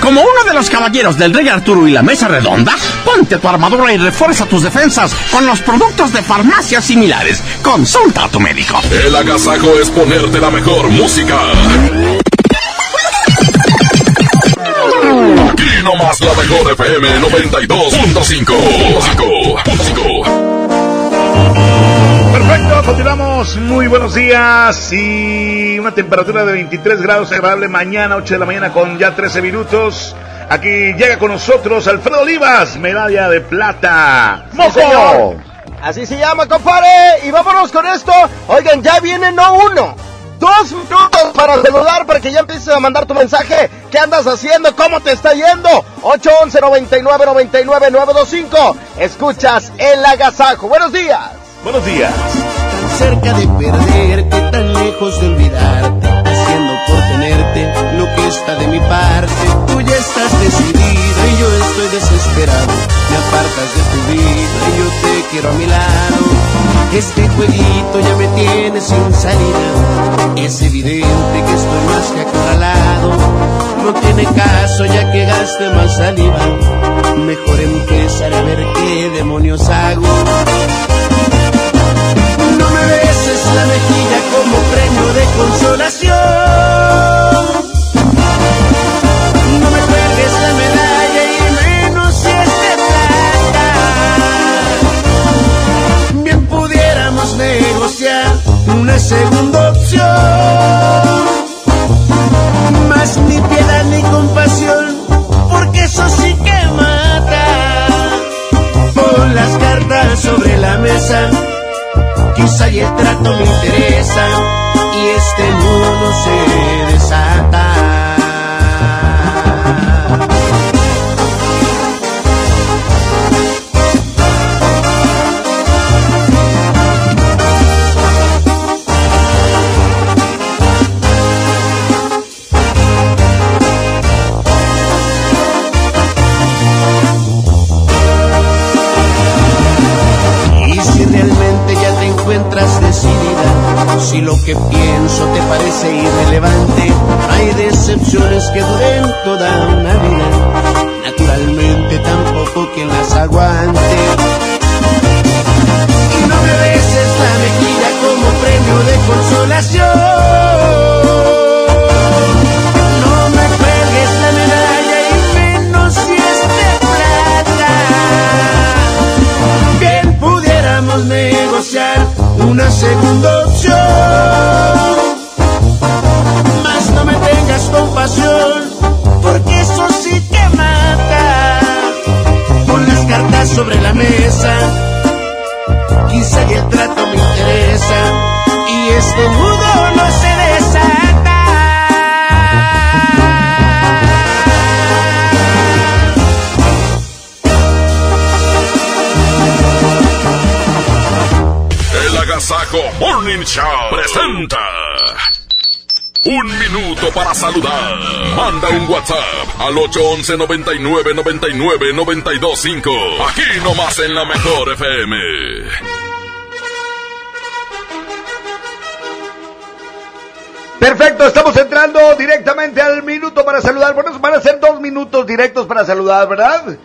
Como uno de los caballeros del Rey Arturo y la Mesa Redonda, ponte tu armadura y refuerza tus defensas con los productos de farmacias similares. Consulta a tu médico. El agasajo es ponerte la mejor música. Aquí nomás la mejor FM 92.5. Perfecto, continuamos. Muy buenos días y una temperatura de 23 grados agradable mañana, 8 de la mañana con ya 13 minutos. Aquí llega con nosotros Alfredo Olivas, medalla de plata. Sí, señor. Así se llama, compadre. Y vámonos con esto. Oigan, ya viene no uno. Dos minutos para saludar, para que ya empieces a mandar tu mensaje. ¿Qué andas haciendo? ¿Cómo te está yendo? 811 99 99 925. Escuchas el agasajo. Buenos días. Buenos días. Tan cerca de perderte, tan lejos de olvidarte, haciendo por tenerte lo que está de mi parte. Tú ya estás decidida y yo estoy desesperado. Me apartas de tu vida y yo te quiero a mi lado. Este jueguito ya me tiene sin salida. Es evidente que estoy más que acorralado. No tiene caso ya que gaste más saliva. Mejor empezar a ver qué demonios hago. No me beses la mejilla como premio de consolación. No me cuelgues la medalla y menos si es de plata. Bien pudiéramos negociar una segunda opción. Más ni piedad ni compasión, porque eso sí que mata. Pon las cartas sobre la mesa Quizá y el trato me interesa y este nudo que pienso te parece irrelevante, hay decepciones que duren toda una vida. Naturalmente tampoco quien las aguante. Saludar. Manda un WhatsApp al 811 99 99 925. Aquí nomás en la mejor FM. Perfecto, estamos entrando directamente al minuto para saludar. Bueno, van a ser dos minutos directos para saludar, ¿verdad?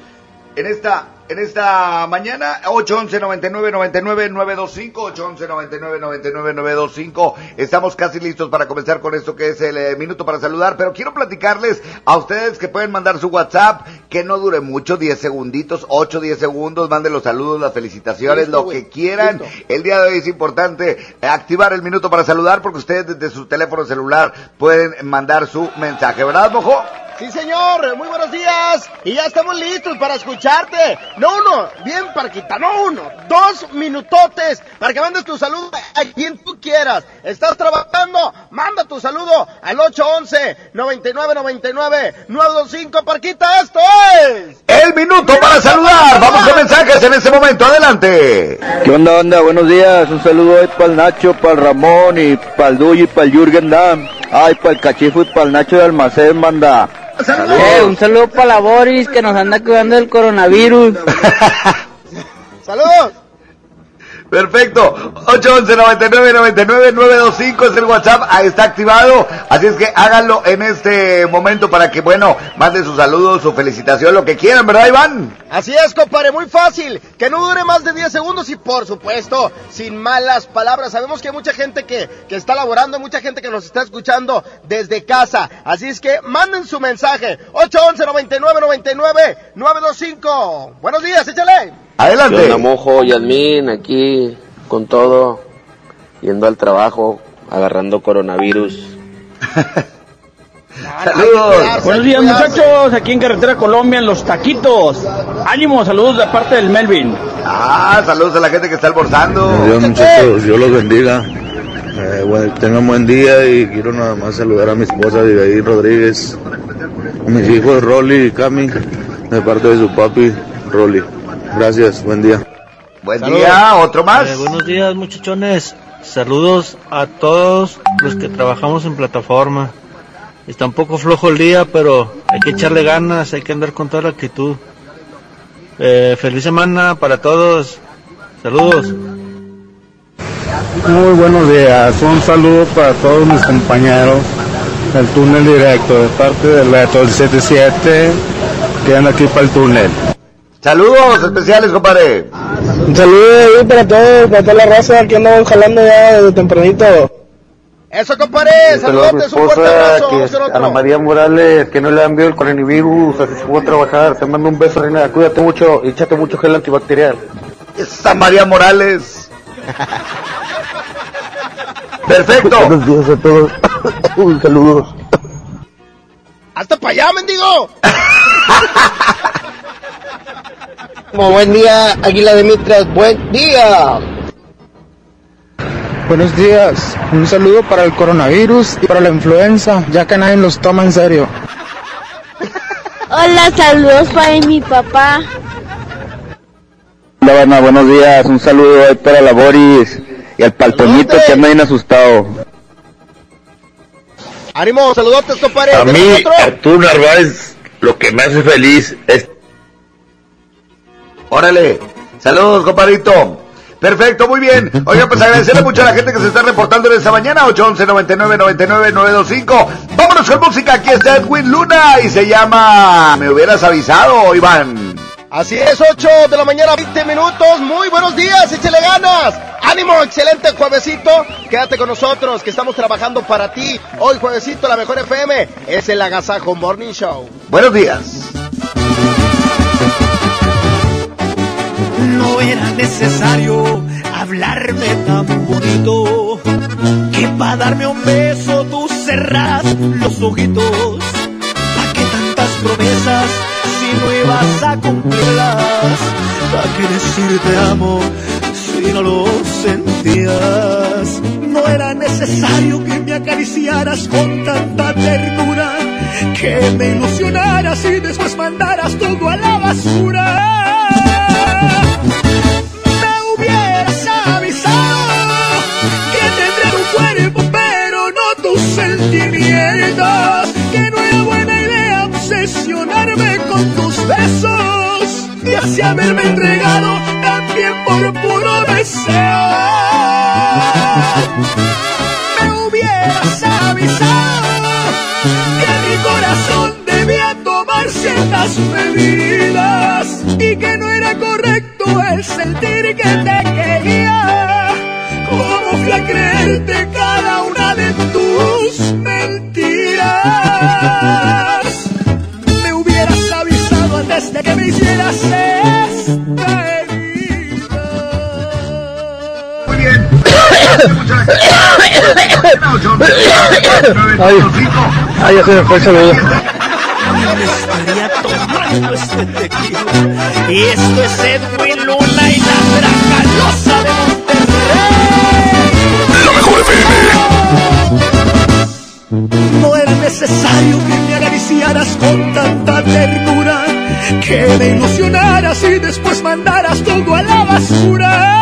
En esta, en esta mañana, 811 99 99 925, 811 99 99 925. Estamos casi listos para comenzar con esto que es el eh, minuto para saludar, pero quiero platicarles a ustedes que pueden mandar su WhatsApp, que no dure mucho, 10 segunditos, 8, 10 segundos, manden los saludos, las felicitaciones, Listo, lo que quieran. listo. El día de hoy es importante eh, activar el minuto para saludar porque ustedes desde su teléfono celular pueden mandar su mensaje, ¿verdad, mojo? Sí, señor, muy buenos días. Y ya estamos listos para escucharte. No uno, bien Parquita, no uno, dos minutotes para que mandes tu saludo a quien tú quieras. ¿Estás trabajando? Manda tu saludo al 811-9999-925 Parquita. Esto es... El minuto para saludar. Vamos con mensajes en este momento. Adelante. ¿Qué onda, onda? Buenos días. Un saludo ahí para el Nacho, para el Ramón y para el Duy y para el Jürgen Damm. Ay, para el Cachifo y para el Nacho de Almacén, manda. Eh, un saludo para la Boris que nos anda cuidando del coronavirus. ¡Saludos! Perfecto. 811-99-99-925 es el WhatsApp. Ahí está activado. Así es que háganlo en este momento para que, bueno, manden sus saludos, su felicitación, lo que quieran, ¿verdad, Iván? Así es, compadre, muy fácil. Que no dure más de 10 segundos y, por supuesto, sin malas palabras. Sabemos que hay mucha gente que, que está laborando, mucha gente que nos está escuchando desde casa. Así es que manden su mensaje. 811-9999-925. Buenos días, échale. Adelante. ¿Qué onda, mojo? Yasmín, aquí con todo, yendo al trabajo, agarrando coronavirus. Saludos. Buenos días muchachos, aquí en Carretera Colombia, en Los Taquitos. Ánimo, saludos de parte del Melvin. Ah, saludos a la gente que está almorzando. Dios, muchachos, Dios los bendiga. Eh, bueno, tengan buen día y quiero nada más saludar a mi esposa Abigail Rodríguez, a mis hijos Rolly y Cami, de parte de su papi Rolly. Gracias, buen día. Buen día, otro más. Eh, buenos días, muchachones. Saludos a todos los que trabajamos en plataforma. Está un poco flojo el día, pero hay que echarle ganas, hay que andar con toda la actitud. Eh, feliz semana para todos. Saludos. Muy buenos días, un saludo para todos mis compañeros del túnel directo de parte del Beto del 77 que anda aquí para el túnel. Saludos especiales, compadre. Un saludo ahí para todos, para toda la raza que andamos jalando ya desde tempranito. Eso, compadre. Saludos a un fuerte esposa, abrazo. que hacer Ana. María Morales, que no le han visto el coronavirus, así se fue a trabajar. Te mando un beso, reina. Cuídate mucho y échate mucho gel antibacterial. San María Morales. Perfecto. Buenos días a todos. Un saludos. ¡Hasta para allá, mendigo! Como buen día, Águila de Mitras, buen día. Buenos días. Un saludo para el coronavirus y para la influenza, ya que nadie los toma en serio. Hola, saludos para mi papá. Hola, buenos días. Un saludo ahí para la Boris y al paltonito que anda bien asustado. Ánimo, saludotes, compadre. A ¿Tenemos mí? Arturo Narváez, lo que me hace feliz es... Órale. Saludos, compadrito. Perfecto, muy bien. Oiga, pues agradecerle mucho a la gente que se está reportando en esta mañana. 811 99 99 925. Vámonos con música. Aquí está Edwin Luna y se llama Me hubieras avisado, Iván. Así es, 8 de la mañana, 20 minutos. Muy buenos días, échale ganas. Ánimo, excelente juevesito. Quédate con nosotros, que estamos trabajando para ti. Hoy, juevesito, la mejor FM es el Agasajo Morning Show. Buenos días. No era necesario hablarme tan bonito que para darme un beso tú cerras los ojitos. ¿Para qué tantas promesas si no ibas a cumplirlas? ¿Para qué decir te amo si no lo sentías? No era necesario que me acariciaras con tanta ternura, que me ilusionaras y después mandaras todo a la basura. Me hubieras avisado que tendré tu cuerpo, pero no tus sentimientos. Que no era buena idea obsesionarme con tus besos y así haberme entregado también por puro deseo. Me hubieras avisado ciertas medidas y que no era correcto el sentir que te quería. ¿Cómo fui a creerte cada una de tus mentiras? Me hubieras avisado antes de que me hicieras esta Ay, ay, ya se me fue el saludo. estaría tomando este tequila. Y esto es Edwin Luna y la Dracalosa de La mejor FM. No era necesario que me acariciaras con tanta ternura, que me ilusionaras y después mandaras todo a la basura.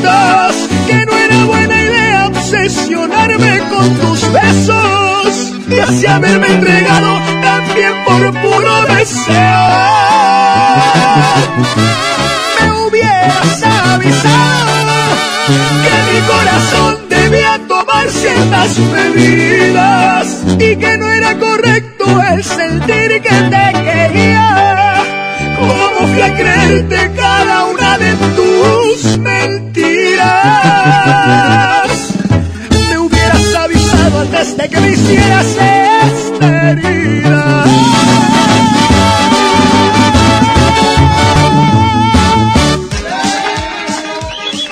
Que no era buena idea obsesionarme con tus besos y así haberme entregado también por puro deseo. Me hubieras avisado que mi corazón debía tomar ciertas medidas y que no era correcto el sentir que te quería. ¿Cómo fui a creerte cada una de tus mentiras? Me hubieras avisado antes de que me hicieras esta herida.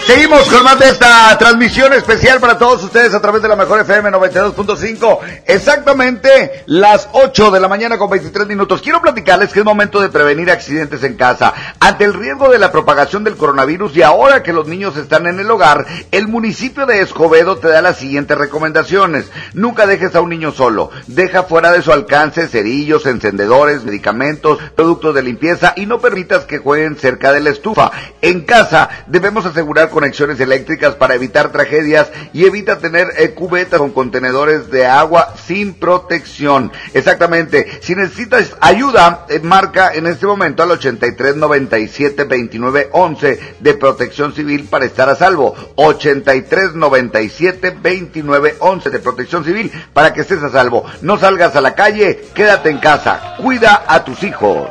Seguimos con más de esta transmisión especial para todos ustedes a través de la mejor FM 92.5. Exactamente las 8 de la mañana con 23 minutos. Quiero platicarles que es momento de prevenir accidentes en casa. Ante el riesgo de la propagación del coronavirus y ahora que los niños están en el hogar, el municipio de Escobedo te da las siguientes recomendaciones. Nunca dejes a un niño solo. Deja fuera de su alcance cerillos, encendedores, medicamentos, productos de limpieza y no permitas que jueguen cerca de la estufa. En casa debemos asegurar conexiones eléctricas para evitar tragedias y evita tener eh, cubetas con contenedores de agua sin protección. Exactamente. Si necesitas ayuda, eh, marca en este momento al 83 97 29 11 de Protección Civil para estar a salvo. 83 97 29 11 de Protección Civil para que estés a salvo. No salgas a la calle, quédate en casa. Cuida a tus hijos.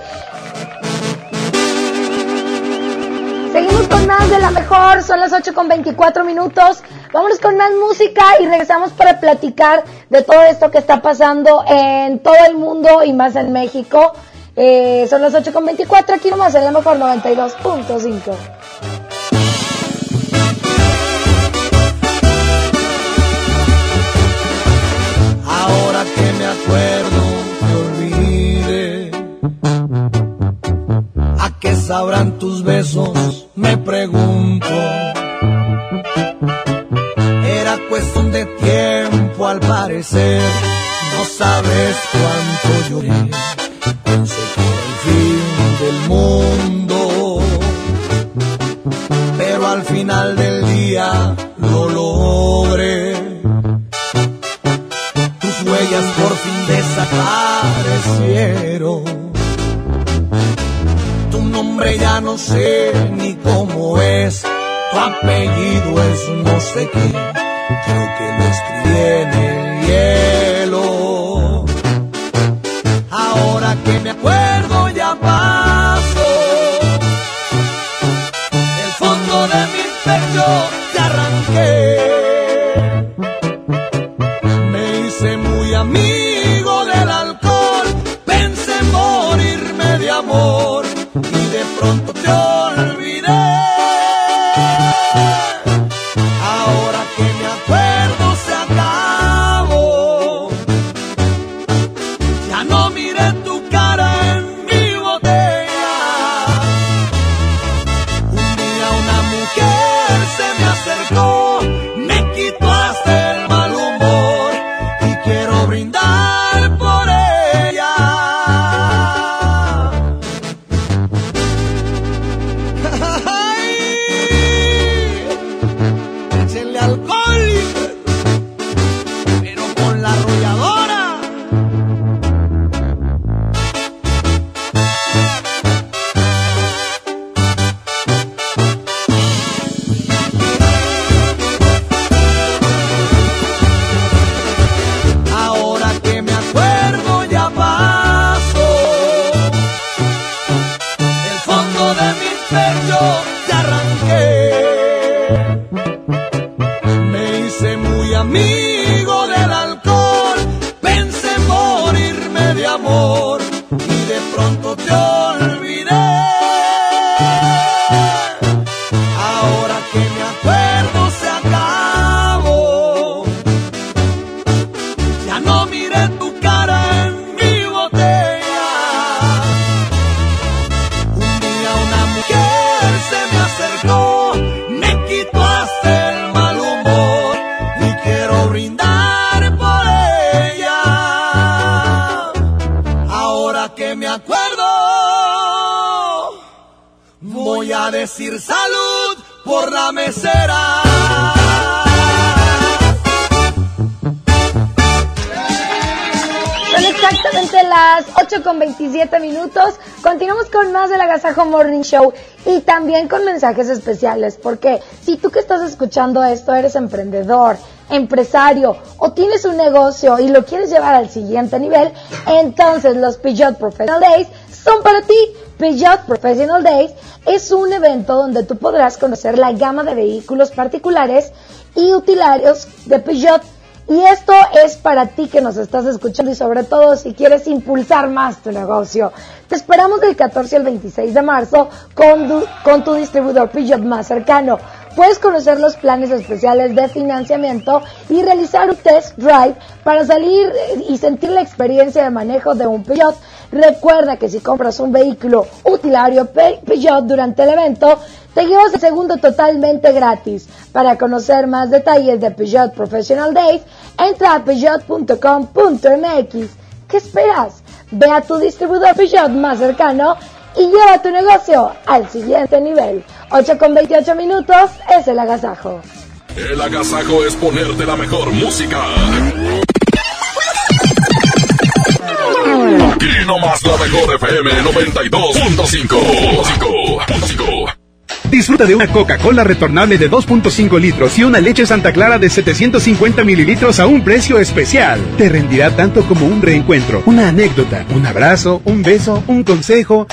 Con más de la mejor, son las 8 con 24 minutos. Vámonos con más música y regresamos para platicar de todo esto que está pasando en todo el mundo y más en México. Eh, son las 8 con 24, aquí nomás en la mejor 92.5. Ahora que me acuerdo, sabrán tus besos? Me pregunto. Era cuestión de tiempo al parecer. No sabes cuánto lloré. Pensé que era el fin del mundo. Pero al final del día lo logré. Tus huellas por fin desaparecieron. Nombre ya no sé ni cómo es. Tu apellido es no sé qué. Creo que lo escribí en el hielo. Ahora que me acuerdo también con mensajes especiales. Porque si tú que estás escuchando esto eres emprendedor, empresario o tienes un negocio y lo quieres llevar al siguiente nivel, entonces los Peugeot Professional Days son para ti. Peugeot Professional Days es un evento donde tú podrás conocer la gama de vehículos particulares y utilarios de Peugeot. Y esto es para ti que nos estás escuchando y sobre todo si quieres impulsar más tu negocio. Te esperamos del 14 al 26 de marzo con, con tu distribuidor Peugeot más cercano. Puedes conocer los planes especiales de financiamiento y realizar un test drive para salir eh, y sentir la experiencia de manejo de un Peugeot. Recuerda que si compras un vehículo utilario Pe- Peugeot durante el evento, te llevas el segundo totalmente gratis. Para conocer más detalles de Peugeot Professional Days, entra a peugeot.com.mx. ¿Qué esperas? Ve a tu distribuidor Peugeot más cercano y lleva tu negocio al siguiente nivel. 8 con 28 minutos es el agasajo. El agasajo es ponerte la mejor música. Aquí nomás la mejor FM 92.5. Disfruta de una Coca-Cola retornable de 2.5 litros y una leche Santa Clara de 750 mililitros a un precio especial. Te rendirá tanto como un reencuentro, una anécdota, un abrazo, un beso, un consejo.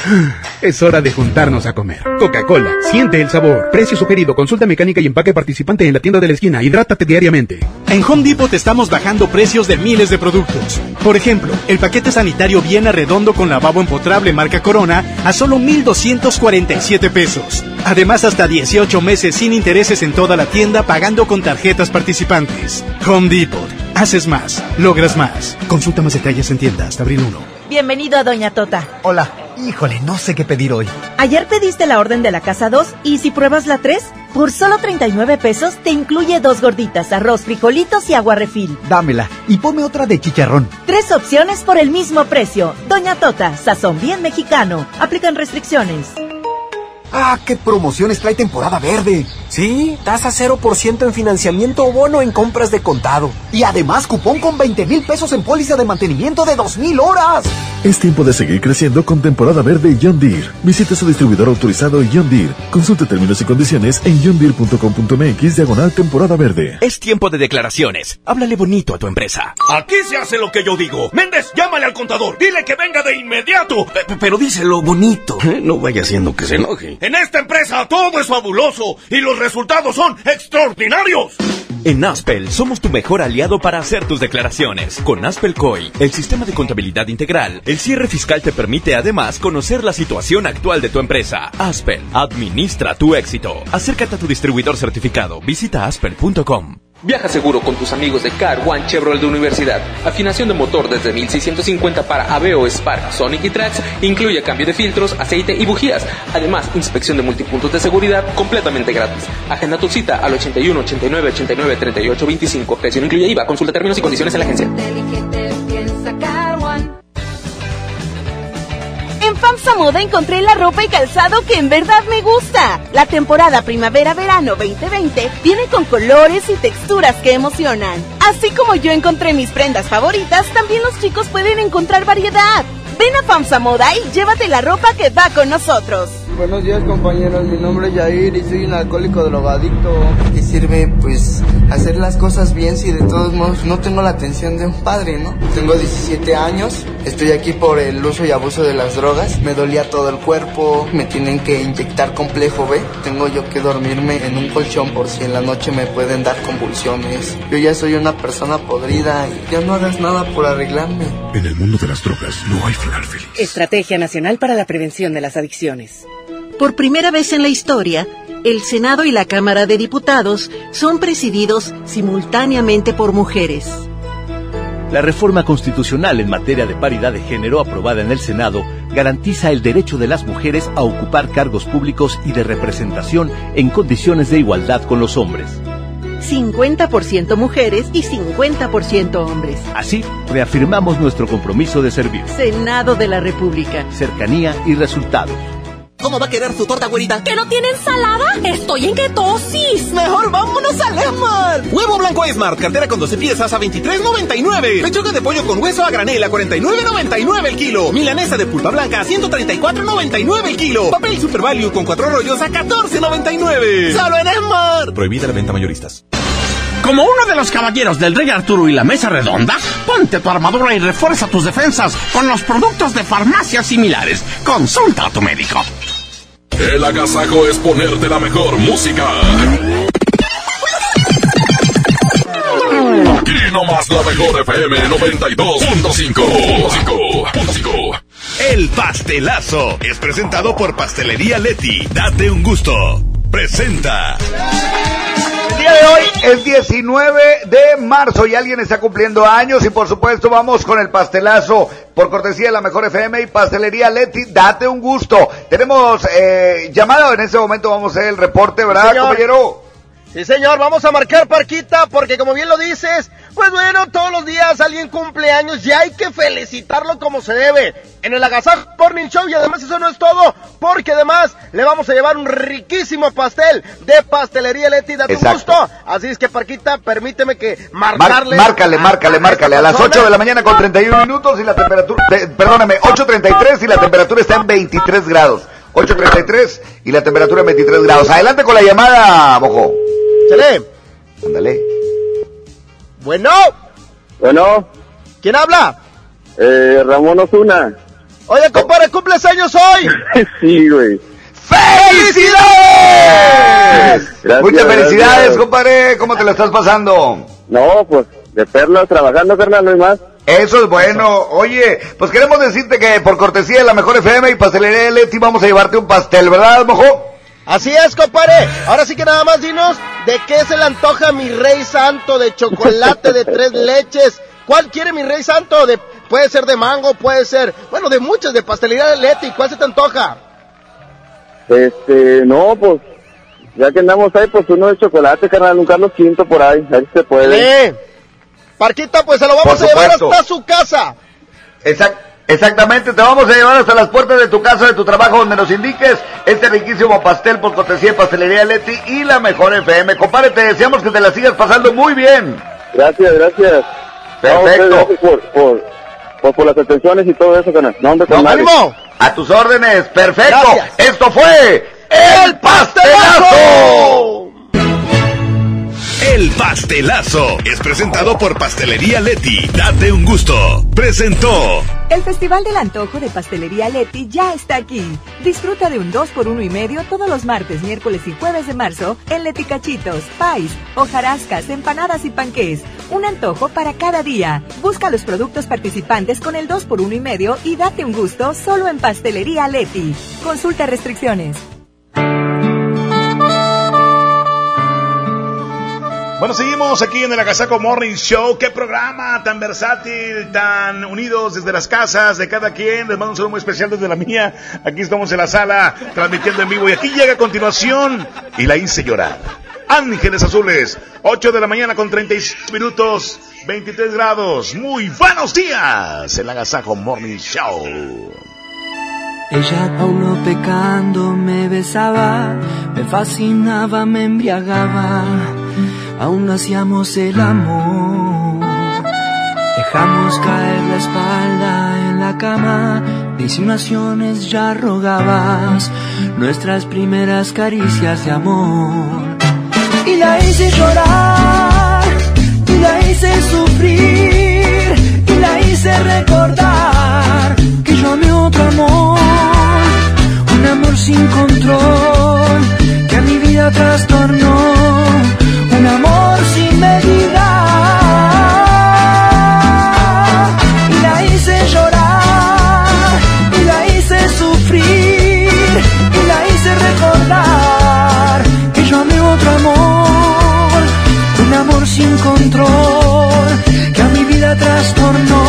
Es hora de juntarnos a comer. Coca-Cola, siente el sabor. Precio sugerido, consulta mecánica y empaque participante en la tienda de la esquina. Hidrátate diariamente. En Home Depot te estamos bajando precios de miles de productos. Por ejemplo, el paquete sanitario Viena Redondo con lavabo empotrable marca Corona a solo 1,247 pesos. Además, hasta 18 meses sin intereses en toda la tienda pagando con tarjetas participantes. Home Depot. Haces más, logras más. Consulta más detalles en tienda hasta abril 1. Bienvenido a Doña Tota. Hola. Híjole, no sé qué pedir hoy. Ayer pediste la orden de la casa 2 y si pruebas la 3, por solo 39 pesos te incluye dos gorditas, arroz, frijolitos y agua refil. Dámela y ponme otra de chicharrón. Tres opciones por el mismo precio. Doña Tota, sazón bien mexicano. Aplican restricciones. ¡Ah, qué promociones trae temporada verde! Sí, tasa 0% en financiamiento o bono en compras de contado. Y además cupón con 20 mil pesos en póliza de mantenimiento de 2.000 horas. Es tiempo de seguir creciendo con temporada verde John Deere. Visite su distribuidor autorizado John Deere. Consulte términos y condiciones en johndeere.com.mx diagonal temporada verde. Es tiempo de declaraciones. Háblale bonito a tu empresa. Aquí se hace lo que yo digo. Méndez, llámale al contador. Dile que venga de inmediato. Pero díselo bonito. No vaya haciendo que se enoje. En esta empresa todo es fabuloso y los resultados son extraordinarios. En Aspel somos tu mejor aliado para hacer tus declaraciones. Con Aspel COI, el sistema de contabilidad integral, el cierre fiscal te permite además conocer la situación actual de tu empresa. Aspel, administra tu éxito. Acércate a tu distribuidor certificado. Visita aspel.com. Viaja seguro con tus amigos de Car One Chevrolet de Universidad. Afinación de motor desde 1650 para Aveo, Spark, Sonic y Trax. Incluye cambio de filtros, aceite y bujías. Además, inspección de multipuntos de seguridad completamente gratis. Agenda tu cita al 81 89 89 38 25. Precio incluye IVA. Consulta términos y condiciones en la agencia. En FAMSA Moda encontré la ropa y calzado que en verdad me gusta. La temporada primavera-verano 2020 viene con colores y texturas que emocionan. Así como yo encontré mis prendas favoritas, también los chicos pueden encontrar variedad. Ven a FAMSA Moda y llévate la ropa que va con nosotros. Buenos días compañeros, mi nombre es Jair y soy un alcohólico drogadicto. ¿Qué sirve pues hacer las cosas bien si de todos modos no tengo la atención de un padre, no? Tengo 17 años, estoy aquí por el uso y abuso de las drogas, me dolía todo el cuerpo, me tienen que inyectar complejo B, tengo yo que dormirme en un colchón por si en la noche me pueden dar convulsiones. Yo ya soy una persona podrida y ya no hagas nada por arreglarme. En el mundo de las drogas no hay final feliz. Estrategia Nacional para la Prevención de las Adicciones. Por primera vez en la historia, el Senado y la Cámara de Diputados son presididos simultáneamente por mujeres. La reforma constitucional en materia de paridad de género aprobada en el Senado garantiza el derecho de las mujeres a ocupar cargos públicos y de representación en condiciones de igualdad con los hombres. 50% mujeres y 50% hombres. Así, reafirmamos nuestro compromiso de servir. Senado de la República. Cercanía y resultados. ¿Cómo va a quedar su torta, güerita? ¿Que no tiene ensalada? Estoy en ketosis. Mejor vámonos al Esmar. Huevo blanco Smart, cartera con 12 piezas a 23.99. Pechuga de pollo con hueso a granel a 49.99 el kilo. Milanesa de pulpa blanca a 134.99 el kilo. Papel Super Value con cuatro rollos a 14.99. Solo en Esmar. Prohibida la venta mayoristas. Como uno de los caballeros del Rey Arturo y la Mesa Redonda, ponte tu armadura y refuerza tus defensas con los productos de farmacias similares. Consulta a tu médico. El agasajo es ponerte la mejor música. Aquí nomás la mejor FM 92.5. El pastelazo es presentado por Pastelería Leti. Date un gusto. Presenta. El día de hoy es 19 de marzo y alguien está cumpliendo años y por supuesto vamos con el pastelazo por cortesía de la mejor FM y pastelería Leti. Date un gusto. Tenemos eh, llamado en este momento, vamos a hacer el reporte, ¿verdad, Señor. compañero? Sí, señor, vamos a marcar Parquita porque como bien lo dices, pues bueno, todos los días alguien cumple años y hay que felicitarlo como se debe. En el Agasajo Morning Show y además eso no es todo, porque además le vamos a llevar un riquísimo pastel de pastelería Leti, un Exacto. gusto. Así es que Parquita, permíteme que Mar- marcarle. márcale, márcale, a márcale. A las esta 8 de la mañana con 31 minutos y la temperatura, te- perdóname, 8.33 y la temperatura está en 23 grados. 8.33 y la temperatura en 23 grados. Adelante con la llamada, Bojo. Chale. Ándale. Bueno. Bueno, ¿Quién habla? eh, Ramón Osuna. Oye, compadre, cumples años hoy. sí, güey. ¡Felicidades! Gracias, Muchas felicidades, gracias. compadre. ¿Cómo te la estás pasando? No, pues, de perlas trabajando, carnal, no hay más. Eso es bueno. Oye, pues queremos decirte que por cortesía de la mejor FM y pastelería de Leti vamos a llevarte un pastel, ¿verdad, mojo? Así es, compadre. Ahora sí que nada más dinos de qué se le antoja mi rey santo de chocolate de tres leches. ¿Cuál quiere mi rey santo? De, puede ser de mango, puede ser, bueno, de muchas, de pastelería de Leti. ¿Cuál se te antoja? Este, no, pues, ya que andamos ahí, pues uno de chocolate, carnal, un Carlos Quinto por ahí, a ver si se puede. Eh, Parquita, pues se lo vamos a llevar hasta su casa. Exact- exactamente, te vamos a llevar hasta las puertas de tu casa, de tu trabajo, donde nos indiques este riquísimo pastel por cortesía de Pastelería Leti y la mejor FM. Compadre, te deseamos que te la sigas pasando muy bien. Gracias, gracias. Perfecto. No, gracias por, por, por, por las atenciones y todo eso, carnal. No, con madre. A tus órdenes, perfecto. Gracias. Esto fue El Pastelazo. El pastelazo es presentado por Pastelería Leti. Date un gusto. Presentó. El Festival del Antojo de Pastelería Leti ya está aquí. Disfruta de un 2 por 1 y medio todos los martes, miércoles y jueves de marzo en Leti Cachitos, Pais, hojarascas, empanadas y panqués. Un antojo para cada día. Busca los productos participantes con el 2 por 1 y medio y date un gusto solo en Pastelería Leti. Consulta restricciones. Bueno, seguimos aquí en el Agasaco Morning Show. Qué programa tan versátil, tan unidos desde las casas de cada quien. Les mando un saludo muy especial desde la mía. Aquí estamos en la sala transmitiendo en vivo. Y aquí llega a continuación y la hice llorar. Ángeles Azules, 8 de la mañana con 36 minutos, 23 grados. Muy buenos días. El Agasaco Morning Show. Ella aún no pecando me besaba, me fascinaba, me embriagaba, aún hacíamos el amor. Dejamos caer la espalda en la cama, de insinuaciones ya rogabas, nuestras primeras caricias de amor. Y la hice llorar, y la hice sufrir, y la hice recordar que yo amé otro amor, un amor sin control, que a mi vida trastornó, amor sin medida. Y la hice llorar, y la hice sufrir, y la hice recordar que yo amé otro amor, un amor sin control, que a mi vida trastornó,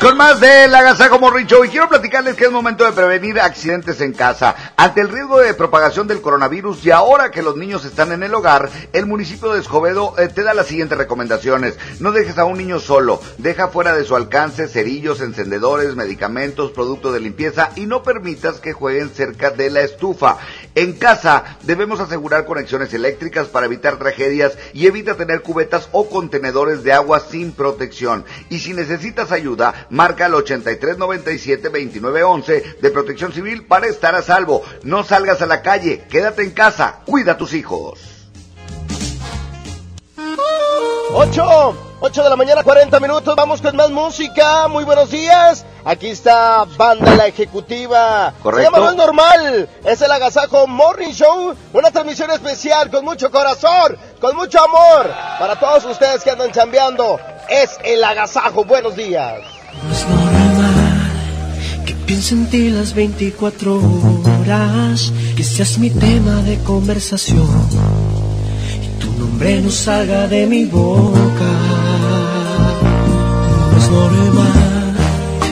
Con más de la Agasajo Morning Show y quiero platicarles que es momento de prevenir accidentes en casa. Ante el riesgo de propagación del coronavirus y ahora que los niños están en el hogar, el municipio de Escobedo eh, te da las siguientes recomendaciones. No dejes a un niño solo, deja fuera de su alcance cerillos, encendedores, medicamentos, productos de limpieza y no permitas que jueguen cerca de la estufa. En casa debemos asegurar conexiones eléctricas para evitar tragedias y evita tener cubetas o contenedores de agua sin protección. Y si necesitas ayuda, marca al 8397-2911 de Protección Civil para estar a salvo. No salgas a la calle, quédate en casa, cuida a tus hijos. 8, 8 de la mañana, 40 minutos. Vamos con más música. Muy buenos días. Aquí está Banda La Ejecutiva. Correcto. Se llama No es Normal. Es el Agasajo Morning Show. Una transmisión especial con mucho corazón, con mucho amor. Para todos ustedes que andan chambeando. Es el Agasajo. Buenos días. No es normal que piense en ti las 24 horas, que seas mi tema de conversación nombre no salga de mi boca. No es normal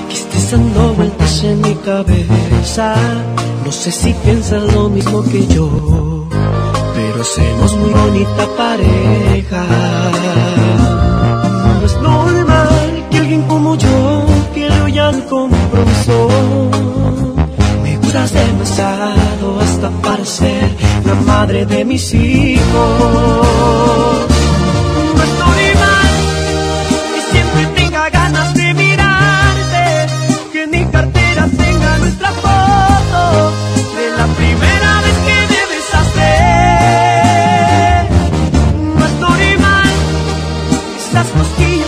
que estés dando vueltas en mi cabeza. No sé si piensas lo mismo que yo, pero hacemos muy bonita pareja. No es normal que alguien como yo quiera ya un compromiso. Gustas demasiado hasta parecer la madre de mis hijos. No es normal que siempre tenga ganas de mirarte, que en mi cartera tenga nuestra foto de la primera vez que me besaste. No es normal esas cosquillas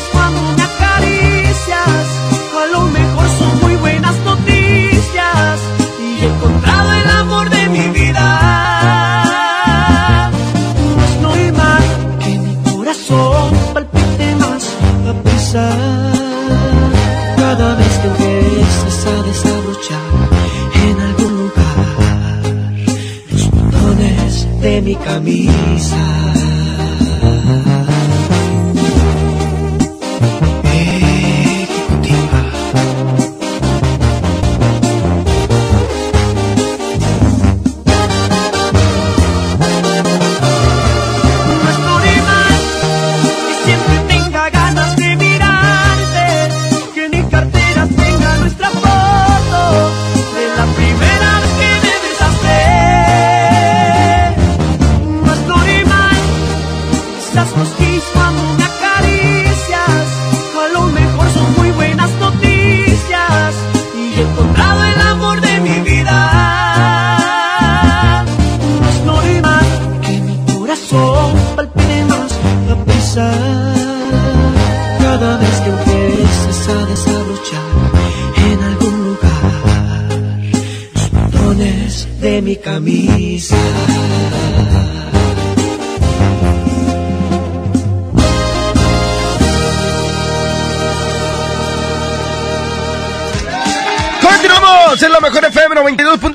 mi camisa.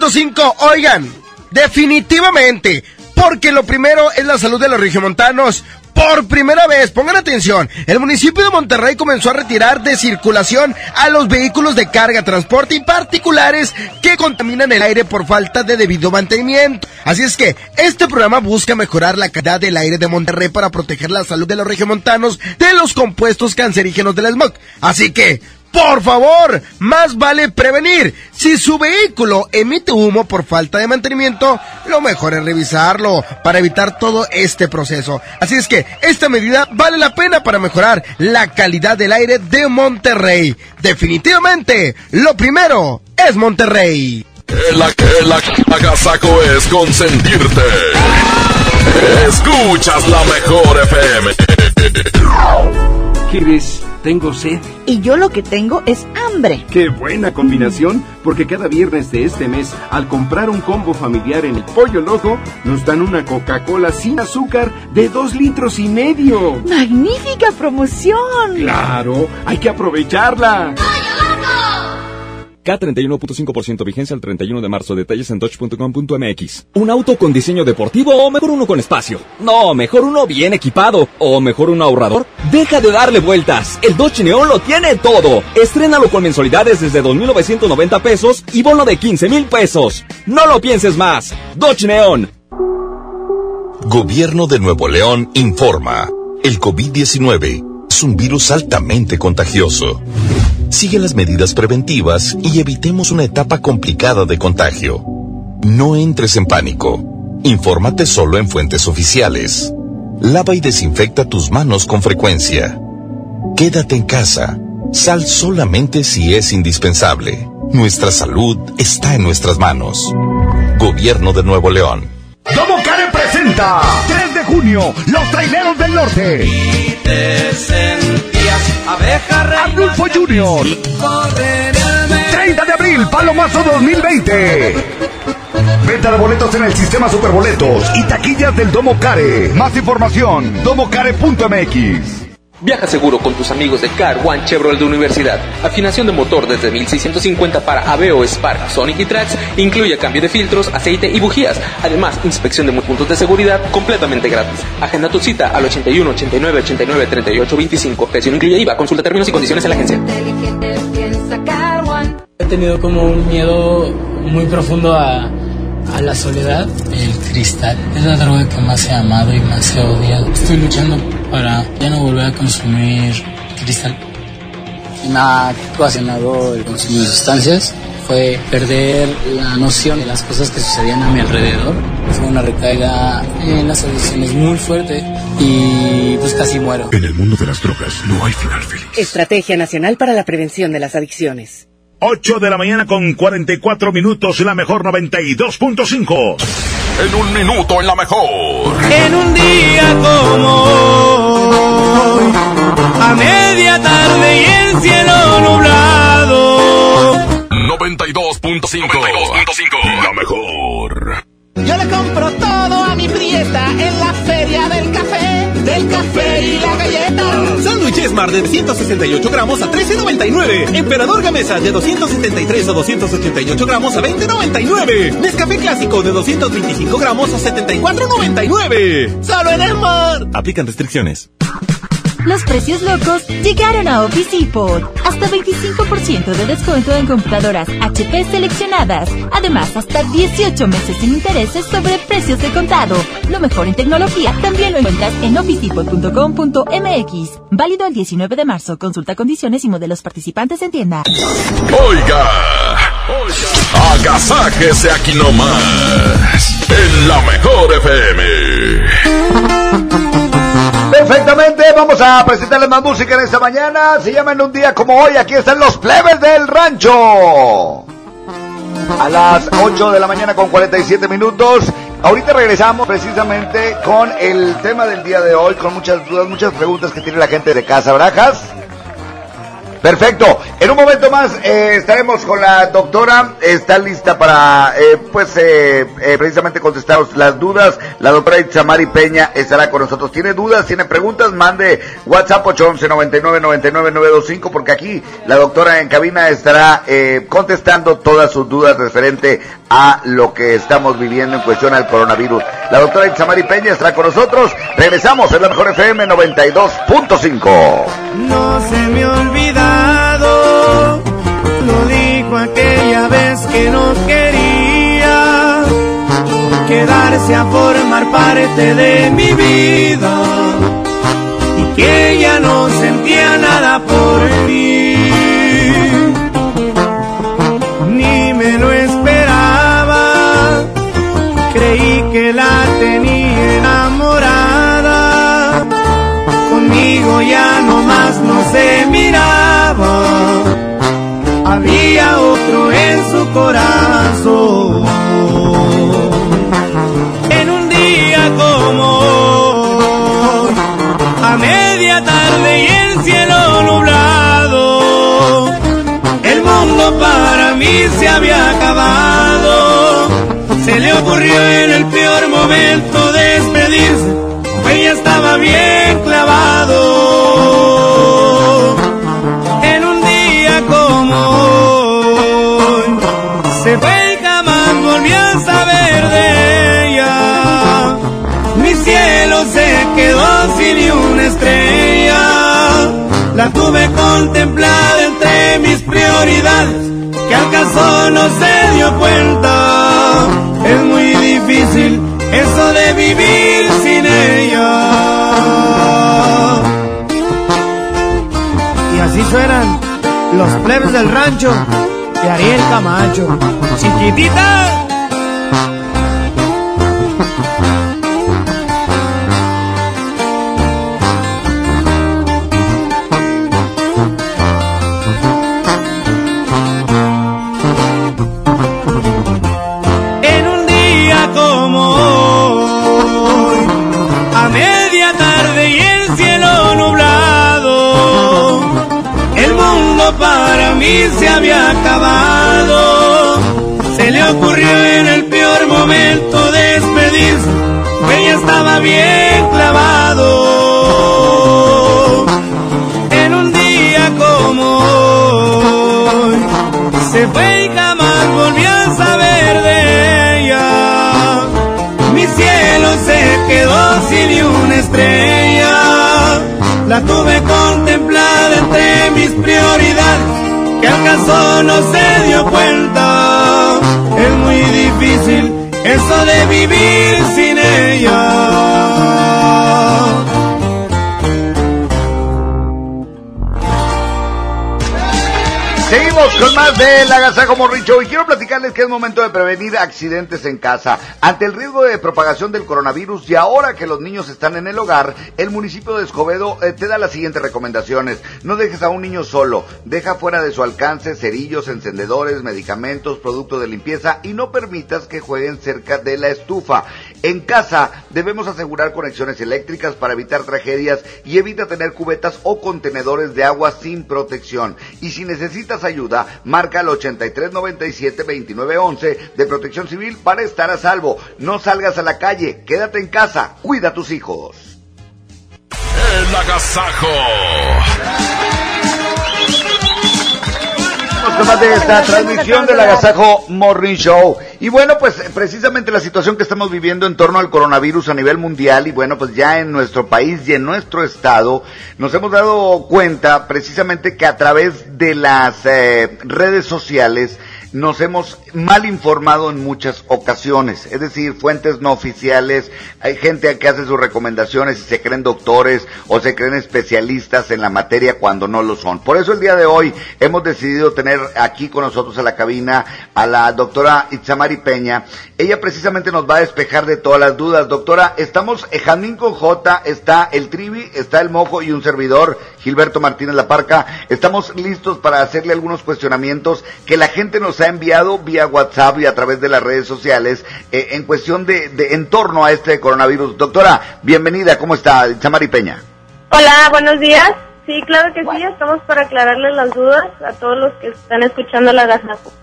92.5. Oigan, definitivamente, porque lo primero es la salud de los regiomontanos. Por primera vez, pongan atención, el municipio de Monterrey comenzó a retirar de circulación a los vehículos de carga, transporte y particulares que contaminan el aire por falta de debido mantenimiento. Así es que este programa busca mejorar la calidad del aire de Monterrey para proteger la salud de los regiomontanos de los compuestos cancerígenos del smog. Así que, por favor, más vale prevenir. Si su vehículo emite humo por falta de mantenimiento, lo mejor es revisarlo para evitar todo este proceso. Así es que esta medida vale la pena para mejorar la calidad del aire de Monterrey. Definitivamente, lo primero es Monterrey. El agasaco es consentirte. Escuchas la mejor FM. ¿Quieres? Tengo sed. Y yo lo que tengo es hambre. Qué buena combinación, porque cada viernes de este mes, al comprar un combo familiar en el Pollo Loco, nos dan una Coca-Cola sin azúcar de dos litros y medio. ¡Magnífica promoción! Claro, hay que aprovecharla. K31.5% vigencia al 31 de marzo. Detalles en dodge.com.mx. ¿Un auto con diseño deportivo o mejor uno con espacio? No, mejor uno bien equipado. ¿O mejor un ahorrador? Deja de darle vueltas. El Dodge Neon lo tiene todo. Estrénalo con mensualidades desde 2.990 pesos y bono de 15 mil pesos. No lo pienses más. Dodge Neon. Gobierno de Nuevo León informa. El COVID-19 es un virus altamente contagioso. Sigue las medidas preventivas y evitemos una etapa complicada de contagio. No entres en pánico. Infórmate solo en fuentes oficiales. Lava y desinfecta tus manos con frecuencia. Quédate en casa. Sal solamente si es indispensable. Nuestra salud está en nuestras manos. Gobierno de Nuevo León. Domo Care presenta 3 de junio, Los Traileros del Norte. Y te Arnulfo Junior. 30 de abril, Palomazo 2020. Venta de boletos en el sistema Superboletos y taquillas del Domo Care. Más información, domocare.mx. Viaja seguro con tus amigos de Car One Chevrolet de Universidad. Afinación de motor desde 1650 para Aveo, Spark, Sonic y Trax. Incluye cambio de filtros, aceite y bujías. Además, inspección de puntos de seguridad completamente gratis. Agenda tu cita al 81 89 89 38 25. Precio no incluye IVA. Consulta términos y condiciones en la agencia. He tenido como un miedo muy profundo a, a la soledad. El cristal es la droga que más he amado y más he odiado. Estoy luchando para ya no volver a consumir cristal. Me ha ocasionado el consumo de sustancias fue perder la noción de las cosas que sucedían a mi alrededor. Fue una recaída en las adicciones muy fuerte y pues casi muero. En el mundo de las drogas no hay final feliz. Estrategia Nacional para la Prevención de las Adicciones. 8 de la mañana con 44 minutos, la mejor 92.5. En un minuto en la mejor. En un día como hoy, a media tarde y el cielo nublado. 92.5. 92.5. De 168 gramos a 13.99. Emperador Gamesa de 273 o 288 gramos a 20.99. Nescafé Clásico de 225 gramos a 74.99. Solo en Smart. Aplican restricciones. Los precios locos llegaron a Office Depot. Hasta 25% de descuento en computadoras HP seleccionadas. Además, hasta 18 meses sin intereses sobre precios de contado. Lo mejor en tecnología también lo encuentras en officedepot.com.mx. Válido el 19 de marzo. Consulta condiciones y modelos participantes en tienda. Oiga, oiga, aquí nomás. En la mejor FM. Perfectamente, vamos a presentarles más música en esta mañana. Se llama en un día como hoy. Aquí están los plebes del rancho. A las 8 de la mañana con 47 minutos. Ahorita regresamos precisamente con el tema del día de hoy, con muchas dudas, muchas preguntas que tiene la gente de Casa Brajas. Perfecto. En un momento más eh, estaremos con la doctora. Está lista para, eh, pues, eh, precisamente contestar las dudas. La doctora Itzamari Peña estará con nosotros. ¿Tiene dudas? ¿Tiene preguntas? Mande WhatsApp 811 99 99 925 porque aquí la doctora en cabina estará contestando todas sus dudas referente a lo que estamos viviendo en cuestión al coronavirus. La doctora Itzamari Peña estará con nosotros. Regresamos en la mejor FM 92.5. No se me ha olvidado, lo dijo aquella vez que no quería quedarse a formar parte de mi vida y que ya no sentía nada por mí. Había otro en su corazón. En un día como a media tarde y el cielo nublado, el mundo para mí se había acabado. Se le ocurrió en el peor momento despedirse ella estaba bien se fue y jamás volví a saber de ella. Mi cielo se quedó sin una estrella. La tuve contemplada entre mis prioridades, que al caso no se dio cuenta. Es muy difícil eso de vivir sin ella. Y así suenan los plebes del rancho de Ariel Camacho. Chiquitita. Mí se había acabado. Se le ocurrió en el peor momento despedirse, pues ya estaba bien clavado. En un día como hoy, se fue y jamás volvió a saber de ella. Mi cielo se quedó sin una estrella. La tuve contemplada entre mis prioridades, que acaso no se dio cuenta. Es muy difícil eso de vivir sin Seguimos con más de la Agasajo Morricho y quiero platicarles que es momento de prevenir accidentes en casa. Ante el riesgo de propagación del coronavirus y ahora que los niños están en el hogar, el municipio de Escobedo eh, te da las siguientes recomendaciones. No dejes a un niño solo, deja fuera de su alcance cerillos, encendedores, medicamentos, productos de limpieza y no permitas que jueguen cerca de la estufa. En casa debemos asegurar conexiones eléctricas para evitar tragedias y evita tener cubetas o contenedores de agua sin protección. Y si necesitas ayuda, marca al 8397-2911 de Protección Civil para estar a salvo. No salgas a la calle, quédate en casa, cuida a tus hijos. El agasajo. Más de esta transmisión del Agasajo Morning Show. Y bueno, pues precisamente la situación que estamos viviendo en torno al coronavirus a nivel mundial y bueno, pues ya en nuestro país y en nuestro estado nos hemos dado cuenta precisamente que a través de las eh, redes sociales nos hemos mal informado en muchas ocasiones, es decir, fuentes no oficiales, hay gente que hace sus recomendaciones y se creen doctores o se creen especialistas en la materia cuando no lo son. Por eso el día de hoy hemos decidido tener aquí con nosotros a la cabina a la doctora Itzamari Peña. Ella precisamente nos va a despejar de todas las dudas. Doctora, estamos Jamín con J, está el Trivi, está el Mojo y un servidor, Gilberto Martínez La Parca. Estamos listos para hacerle algunos cuestionamientos que la gente nos ha enviado vía WhatsApp y a través de las redes sociales eh, en cuestión de, de en torno a este coronavirus. Doctora, bienvenida, ¿cómo está? Itzamari Peña. Hola, buenos días. Sí, claro que sí, estamos para aclararles las dudas a todos los que están escuchando la Gazapo.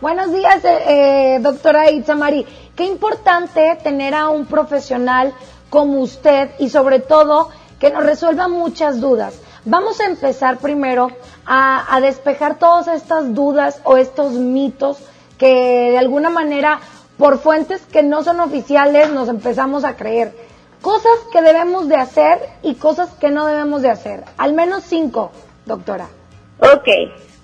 Buenos días, eh, eh, doctora Itzamari. Qué importante tener a un profesional como usted y sobre todo que nos resuelva muchas dudas. Vamos a empezar primero a, a despejar todas estas dudas o estos mitos que de alguna manera por fuentes que no son oficiales nos empezamos a creer. Cosas que debemos de hacer y cosas que no debemos de hacer. Al menos cinco, doctora. Ok,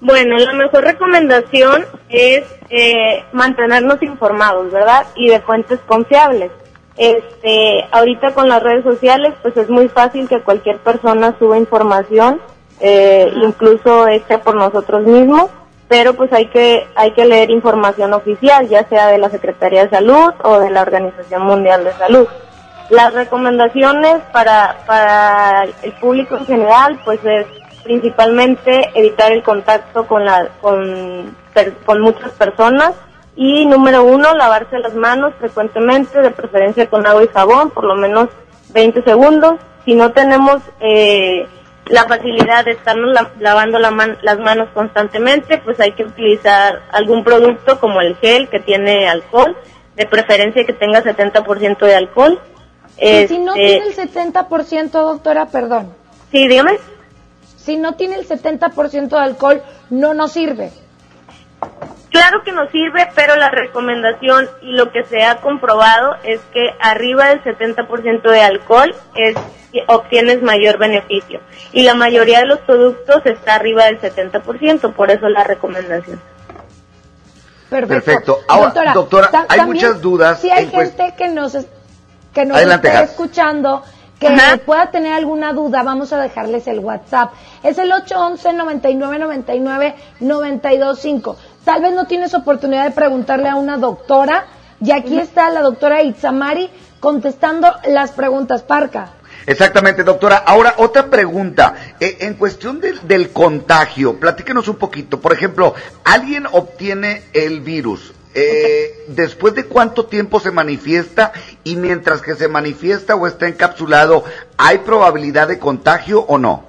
bueno, la mejor recomendación es eh, mantenernos informados, ¿verdad? Y de fuentes confiables. Este, ahorita con las redes sociales, pues es muy fácil que cualquier persona suba información, eh, incluso hecha por nosotros mismos, pero pues hay que hay que leer información oficial, ya sea de la Secretaría de Salud o de la Organización Mundial de Salud. Las recomendaciones para, para el público en general, pues es principalmente evitar el contacto con, la, con, con muchas personas y número uno, lavarse las manos frecuentemente, de preferencia con agua y jabón, por lo menos 20 segundos. Si no tenemos eh, la facilidad de estarnos la- lavando la man- las manos constantemente, pues hay que utilizar algún producto como el gel que tiene alcohol, de preferencia que tenga 70% de alcohol. Si no Este, tiene el 70%, doctora, perdón. Sí, dígame. Si no tiene el 70% de alcohol, no nos sirve. Claro que nos sirve, pero la recomendación y lo que se ha comprobado es que arriba del 70% de alcohol es obtienes mayor beneficio y la mayoría de los productos está arriba del 70%, por eso la recomendación. Perfecto. Perfecto. Ahora, doctora, ta- hay también, muchas dudas Si hay gente que nos, que nos Adelante, Jas. escuchando, que Ajá. pueda tener alguna duda, vamos a dejarles el WhatsApp. Es el 811-9999-925. Tal vez no tienes oportunidad de preguntarle a una doctora, Y aquí está la doctora Itzamari contestando las preguntas, Parca. Exactamente, doctora. Ahora, otra pregunta. Eh, en cuestión del, del contagio, platíquenos un poquito. Por ejemplo, alguien obtiene el virus. Eh, ¿Después de cuánto tiempo se manifiesta? Y mientras que se manifiesta o está encapsulado, ¿hay probabilidad de contagio o no?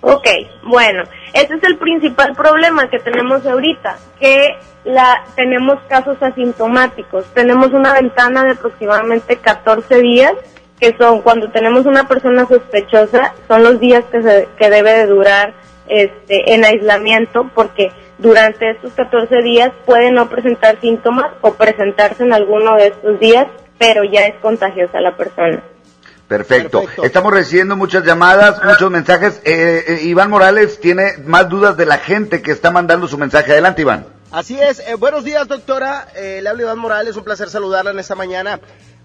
Ok, bueno, ese es el principal problema que tenemos ahorita, que la tenemos casos asintomáticos. Tenemos una ventana de aproximadamente 14 días, que son cuando tenemos una persona sospechosa, son los días que, se, que debe de durar este, en aislamiento, porque durante estos 14 días puede no presentar síntomas o presentarse en alguno de estos días, pero ya es contagiosa la persona. Perfecto. Estamos recibiendo muchas llamadas, muchos mensajes. Eh, eh, Iván Morales tiene más dudas de la gente que está mandando su mensaje. Adelante, Iván. Así es. Eh, buenos días, doctora. Eh, le habla Iván Morales. Un placer saludarla en esta mañana.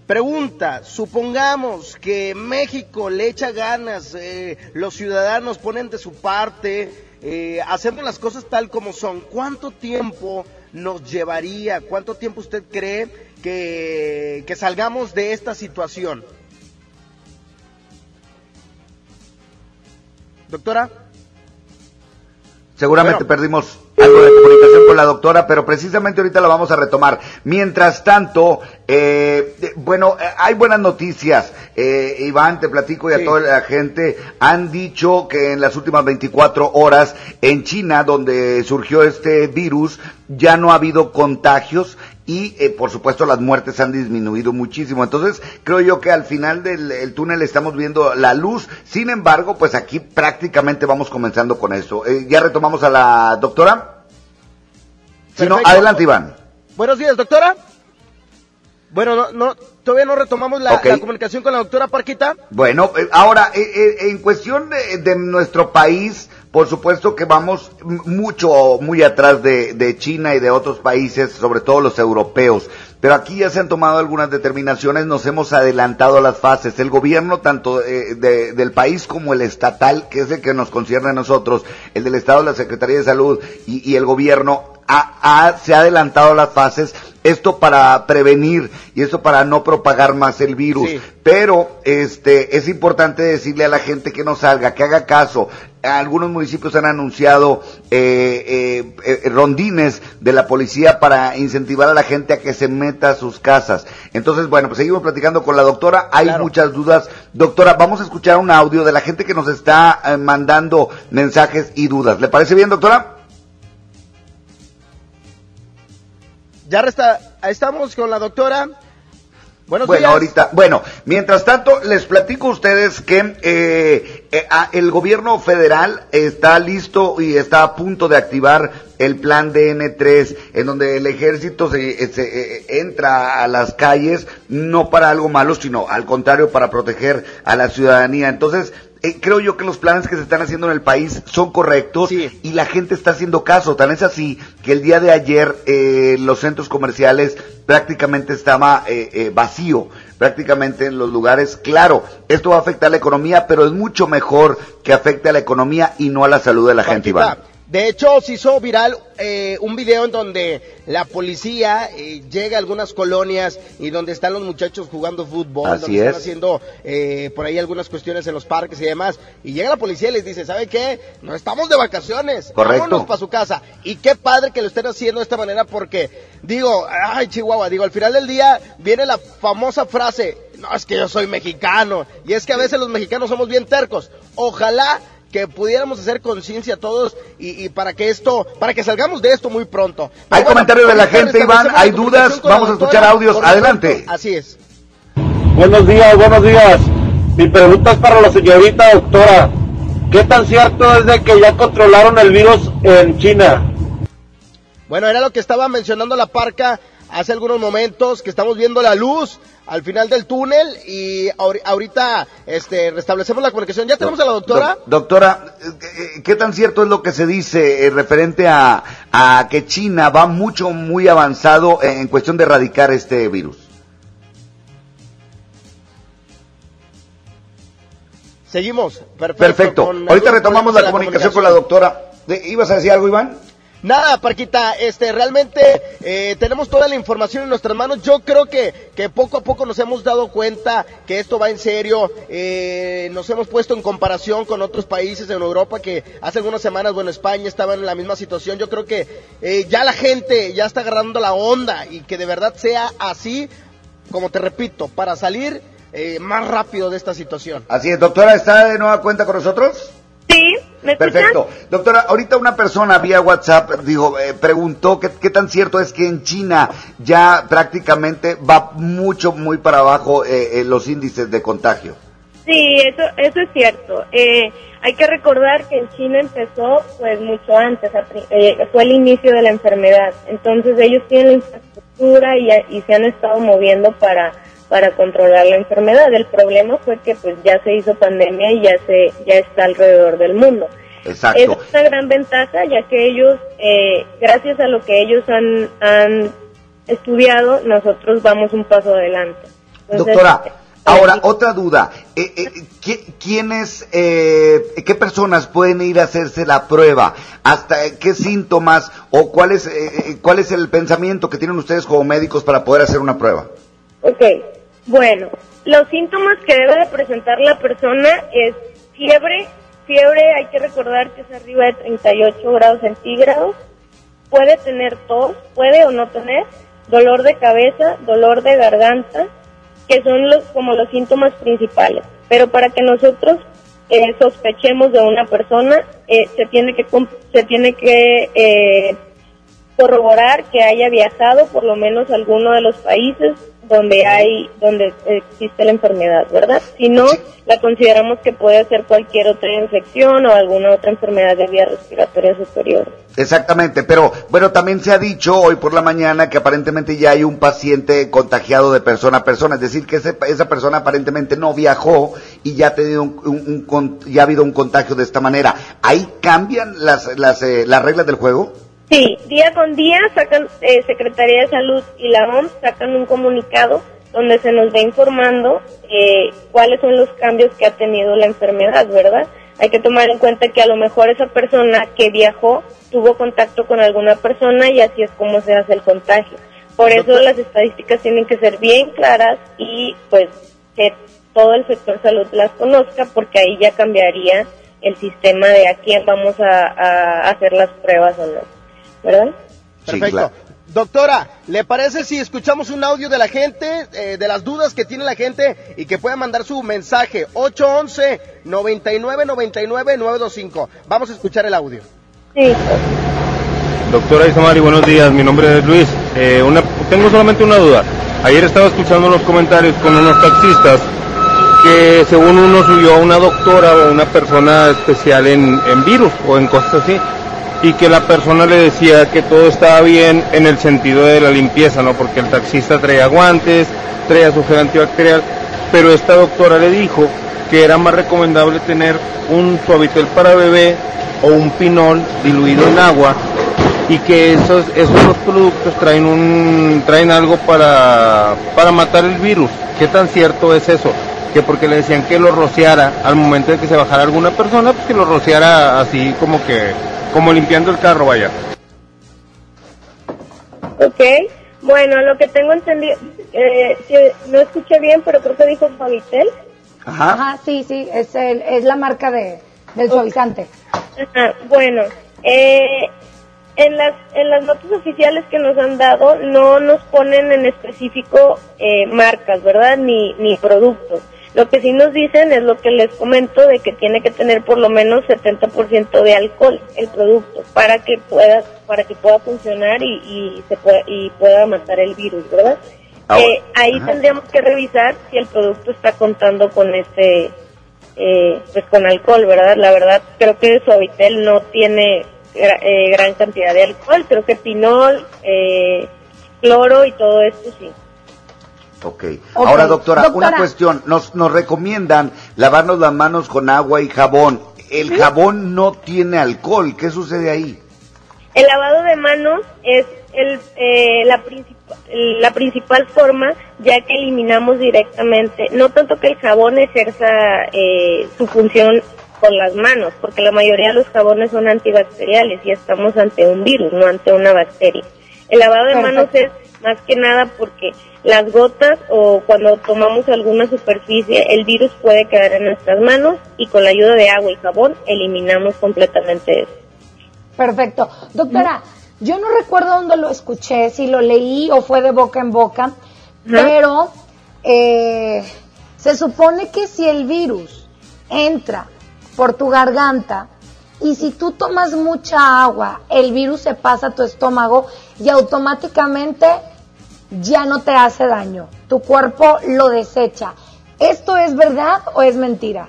Pregunta, supongamos que México le echa ganas, eh, los ciudadanos ponen de su parte, eh, hacemos las cosas tal como son. ¿Cuánto tiempo nos llevaría, cuánto tiempo usted cree que, que salgamos de esta situación? Doctora. Seguramente perdimos algo de comunicación con la doctora, pero precisamente ahorita la vamos a retomar. Mientras tanto, eh, eh, bueno, eh, hay buenas noticias. Eh, Iván, te platico y a toda la gente, han dicho que en las últimas 24 horas en China, donde surgió este virus, ya no ha habido contagios y eh, por supuesto las muertes han disminuido muchísimo. Entonces creo yo que al final del el túnel estamos viendo la luz. Sin embargo, pues aquí prácticamente vamos comenzando con eso. Eh, ya retomamos a la doctora. Si no, adelante Iván. Buenos días, doctora. Bueno, no, no, todavía no retomamos la, la comunicación con la doctora Parquita. Bueno, eh, ahora, eh, eh, en cuestión de, de nuestro país, por supuesto que vamos mucho, muy atrás de, de China y de otros países, sobre todo los europeos. Pero aquí ya se han tomado algunas determinaciones, nos hemos adelantado a las fases. El gobierno, tanto eh, de- del país como el estatal, que es el que nos concierne a nosotros, el del Estado, la Secretaría de Salud y, y el gobierno, ha- ha- se ha adelantado las fases. Esto para prevenir y esto para no propagar más el virus. Sí. Pero este es importante decirle a la gente que no salga, que haga caso. Algunos municipios han anunciado eh, eh, eh, rondines de la policía para incentivar a la gente a que se meta a sus casas. Entonces, bueno, pues seguimos platicando con la doctora. Hay muchas dudas. Doctora, vamos a escuchar un audio de la gente que nos está eh, mandando mensajes y dudas. ¿Le parece bien, doctora? Ya resta, estamos con la doctora. Buenos bueno, días. ahorita, bueno, mientras tanto, les platico a ustedes que eh, eh, el gobierno federal está listo y está a punto de activar el plan DN3, en donde el ejército se, eh, se, eh, entra a las calles, no para algo malo, sino al contrario, para proteger a la ciudadanía. Entonces, eh, creo yo que los planes que se están haciendo en el país son correctos y la gente está haciendo caso. Tan es así que el día de ayer eh, los centros comerciales prácticamente estaba eh, eh, vacío, prácticamente en los lugares. Claro, esto va a afectar la economía, pero es mucho mejor que afecte a la economía y no a la salud de la gente, Iván. De hecho, se hizo viral eh, un video en donde la policía eh, llega a algunas colonias y donde están los muchachos jugando fútbol, Así donde están es. haciendo eh, por ahí algunas cuestiones en los parques y demás. Y llega la policía y les dice, ¿sabe qué? No estamos de vacaciones, Correcto. vámonos para su casa. Y qué padre que lo estén haciendo de esta manera porque, digo, ay Chihuahua, digo, al final del día viene la famosa frase, no, es que yo soy mexicano. Y es que a veces los mexicanos somos bien tercos. Ojalá que pudiéramos hacer conciencia todos y, y para que esto, para que salgamos de esto muy pronto. Pero Hay bueno, comentarios de la gente, Iván, hay dudas, vamos a escuchar audios, adelante. Así es. Buenos días, buenos días. Mi pregunta es para la señorita doctora. ¿Qué tan cierto es de que ya controlaron el virus en China? Bueno, era lo que estaba mencionando la parca hace algunos momentos, que estamos viendo la luz al final del túnel y ahori- ahorita este, restablecemos la comunicación. ¿Ya tenemos a la doctora? Doc- doctora, eh, eh, ¿qué tan cierto es lo que se dice eh, referente a, a que China va mucho, muy avanzado en cuestión de erradicar este virus? Seguimos. Perfecto. Ahorita retomamos la de comunicación con la doctora. ¿Ibas a decir algo, Iván? Nada, Parquita, este, realmente eh, tenemos toda la información en nuestras manos. Yo creo que, que poco a poco nos hemos dado cuenta que esto va en serio. Eh, nos hemos puesto en comparación con otros países en Europa que hace algunas semanas, bueno, España estaba en la misma situación. Yo creo que eh, ya la gente ya está agarrando la onda y que de verdad sea así, como te repito, para salir eh, más rápido de esta situación. Así es, doctora, ¿está de nueva cuenta con nosotros? Sí, ¿me Perfecto. Doctora, ahorita una persona vía WhatsApp dijo, eh, preguntó qué, qué tan cierto es que en China ya prácticamente va mucho, muy para abajo eh, eh, los índices de contagio. Sí, eso, eso es cierto. Eh, hay que recordar que en China empezó pues mucho antes, eh, fue el inicio de la enfermedad. Entonces ellos tienen la infraestructura y, y se han estado moviendo para para controlar la enfermedad. El problema fue que pues ya se hizo pandemia y ya se ya está alrededor del mundo. Exacto. Es una gran ventaja ya que ellos, eh, gracias a lo que ellos han, han estudiado, nosotros vamos un paso adelante. Entonces, Doctora, ahora otra duda. Eh, eh, ¿qui- ¿Quiénes, eh, qué personas pueden ir a hacerse la prueba? ¿Hasta eh, qué síntomas o cuál es, eh, eh, cuál es el pensamiento que tienen ustedes como médicos para poder hacer una prueba? Ok, bueno, los síntomas que debe de presentar la persona es fiebre, fiebre hay que recordar que es arriba de 38 grados centígrados, puede tener tos, puede o no tener, dolor de cabeza, dolor de garganta, que son los como los síntomas principales. Pero para que nosotros eh, sospechemos de una persona, eh, se tiene que se tiene que eh, corroborar que haya viajado por lo menos a alguno de los países donde hay donde existe la enfermedad, ¿verdad? Si no, la consideramos que puede ser cualquier otra infección o alguna otra enfermedad de vía respiratoria superior. Exactamente, pero bueno, también se ha dicho hoy por la mañana que aparentemente ya hay un paciente contagiado de persona a persona, es decir, que ese- esa persona aparentemente no viajó y ya ha tenido un, un- ya ha habido un contagio de esta manera. ¿Ahí cambian las, las, eh, las reglas del juego? Sí, día con día sacan eh, Secretaría de Salud y la OMS sacan un comunicado donde se nos va informando eh, cuáles son los cambios que ha tenido la enfermedad, ¿verdad? Hay que tomar en cuenta que a lo mejor esa persona que viajó tuvo contacto con alguna persona y así es como se hace el contagio. Por eso las estadísticas tienen que ser bien claras y pues que todo el sector salud las conozca porque ahí ya cambiaría el sistema de a quién vamos a, a hacer las pruebas o no, ¿verdad? Perfecto. Doctora, ¿le parece si escuchamos un audio de la gente, eh, de las dudas que tiene la gente y que pueda mandar su mensaje? 811-9999-925. Vamos a escuchar el audio. Sí. Doctora Isamari, buenos días. Mi nombre es Luis. Eh, una- tengo solamente una duda. Ayer estaba escuchando los comentarios con unos taxistas que según uno subió a una doctora o una persona especial en, en virus o en cosas así y que la persona le decía que todo estaba bien en el sentido de la limpieza, ¿no? Porque el taxista traía guantes, traía su gel antibacterial, pero esta doctora le dijo que era más recomendable tener un suavitel para bebé o un pinol diluido en agua y que esos esos dos productos traen un traen algo para para matar el virus. ¿Qué tan cierto es eso? Que porque le decían que lo rociara al momento de que se bajara alguna persona, pues que lo rociara así como que como limpiando el carro, vaya. Ok, bueno, lo que tengo entendido, eh, no escuché bien, pero creo que dijo Favitel. Ajá, sí, sí, es, el, es la marca de, del suavizante. Ajá, bueno, eh, en las en las notas oficiales que nos han dado no nos ponen en específico eh, marcas, ¿verdad? Ni ni productos. Lo que sí nos dicen es lo que les comento de que tiene que tener por lo menos 70% de alcohol el producto para que pueda para que pueda funcionar y, y se pueda y pueda matar el virus, ¿verdad? Ahora- Eh, ahí Ajá. tendríamos que revisar si el producto está contando con este eh, pues con alcohol, ¿verdad? La verdad creo que Suavitel no tiene eh, gran cantidad de alcohol, creo que pinol, eh, cloro y todo esto sí. Ok. Ahora, doctora, una cuestión. Nos, nos recomiendan lavarnos las manos con agua y jabón. El jabón no tiene alcohol. ¿Qué sucede ahí? El lavado de manos es el, eh, la, princip- la principal forma ya que eliminamos directamente, no tanto que el jabón ejerza eh, su función con las manos, porque la mayoría de los jabones son antibacteriales y estamos ante un virus, no ante una bacteria. El lavado de manos es más que nada porque las gotas o cuando tomamos alguna superficie, el virus puede quedar en nuestras manos y con la ayuda de agua y jabón eliminamos completamente eso. Perfecto. Doctora, yo no recuerdo dónde lo escuché, si lo leí o fue de boca en boca, pero eh, se supone que si el virus entra por tu garganta y si tú tomas mucha agua, el virus se pasa a tu estómago y automáticamente ya no te hace daño. Tu cuerpo lo desecha. ¿Esto es verdad o es mentira?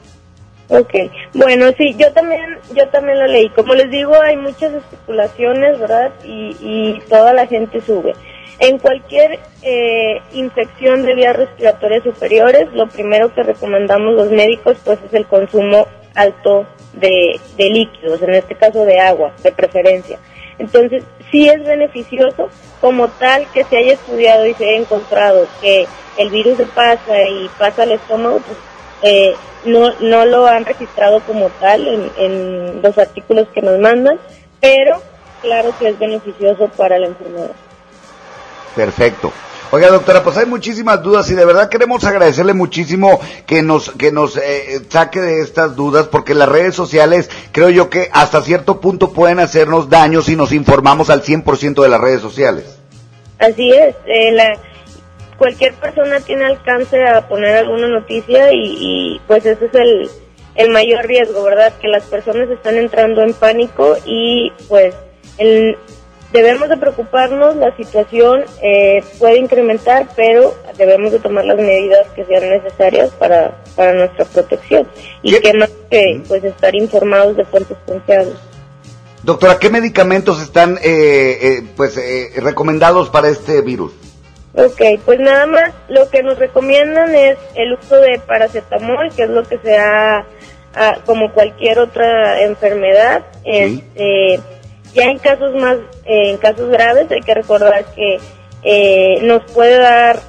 Ok, bueno, sí, yo también, yo también lo leí. Como les digo, hay muchas especulaciones, ¿verdad? Y, y toda la gente sube. En cualquier eh, infección de vías respiratorias superiores, lo primero que recomendamos los médicos, pues, es el consumo alto de, de líquidos, en este caso de agua, de preferencia. Entonces, sí es beneficioso como tal que se haya estudiado y se haya encontrado que el virus se pasa y pasa al estómago, pues eh, no, no lo han registrado como tal en, en los artículos que nos mandan, pero claro que es beneficioso para la enfermedad. Perfecto. Oiga, doctora, pues hay muchísimas dudas y de verdad queremos agradecerle muchísimo que nos que nos eh, saque de estas dudas porque las redes sociales creo yo que hasta cierto punto pueden hacernos daño si nos informamos al 100% de las redes sociales. Así es, eh, la, cualquier persona tiene alcance a poner alguna noticia y, y pues ese es el, el mayor riesgo, ¿verdad? Que las personas están entrando en pánico y pues el, debemos de preocuparnos, la situación eh, puede incrementar, pero debemos de tomar las medidas que sean necesarias para, para nuestra protección y que más que pues estar informados de fuentes confiables. Doctora, ¿qué medicamentos están eh, eh, pues eh, recomendados para este virus? Ok, pues nada más lo que nos recomiendan es el uso de paracetamol, que es lo que se ha, ah, como cualquier otra enfermedad. Este, ya en casos más, eh, en casos graves hay que recordar que eh, nos puede dar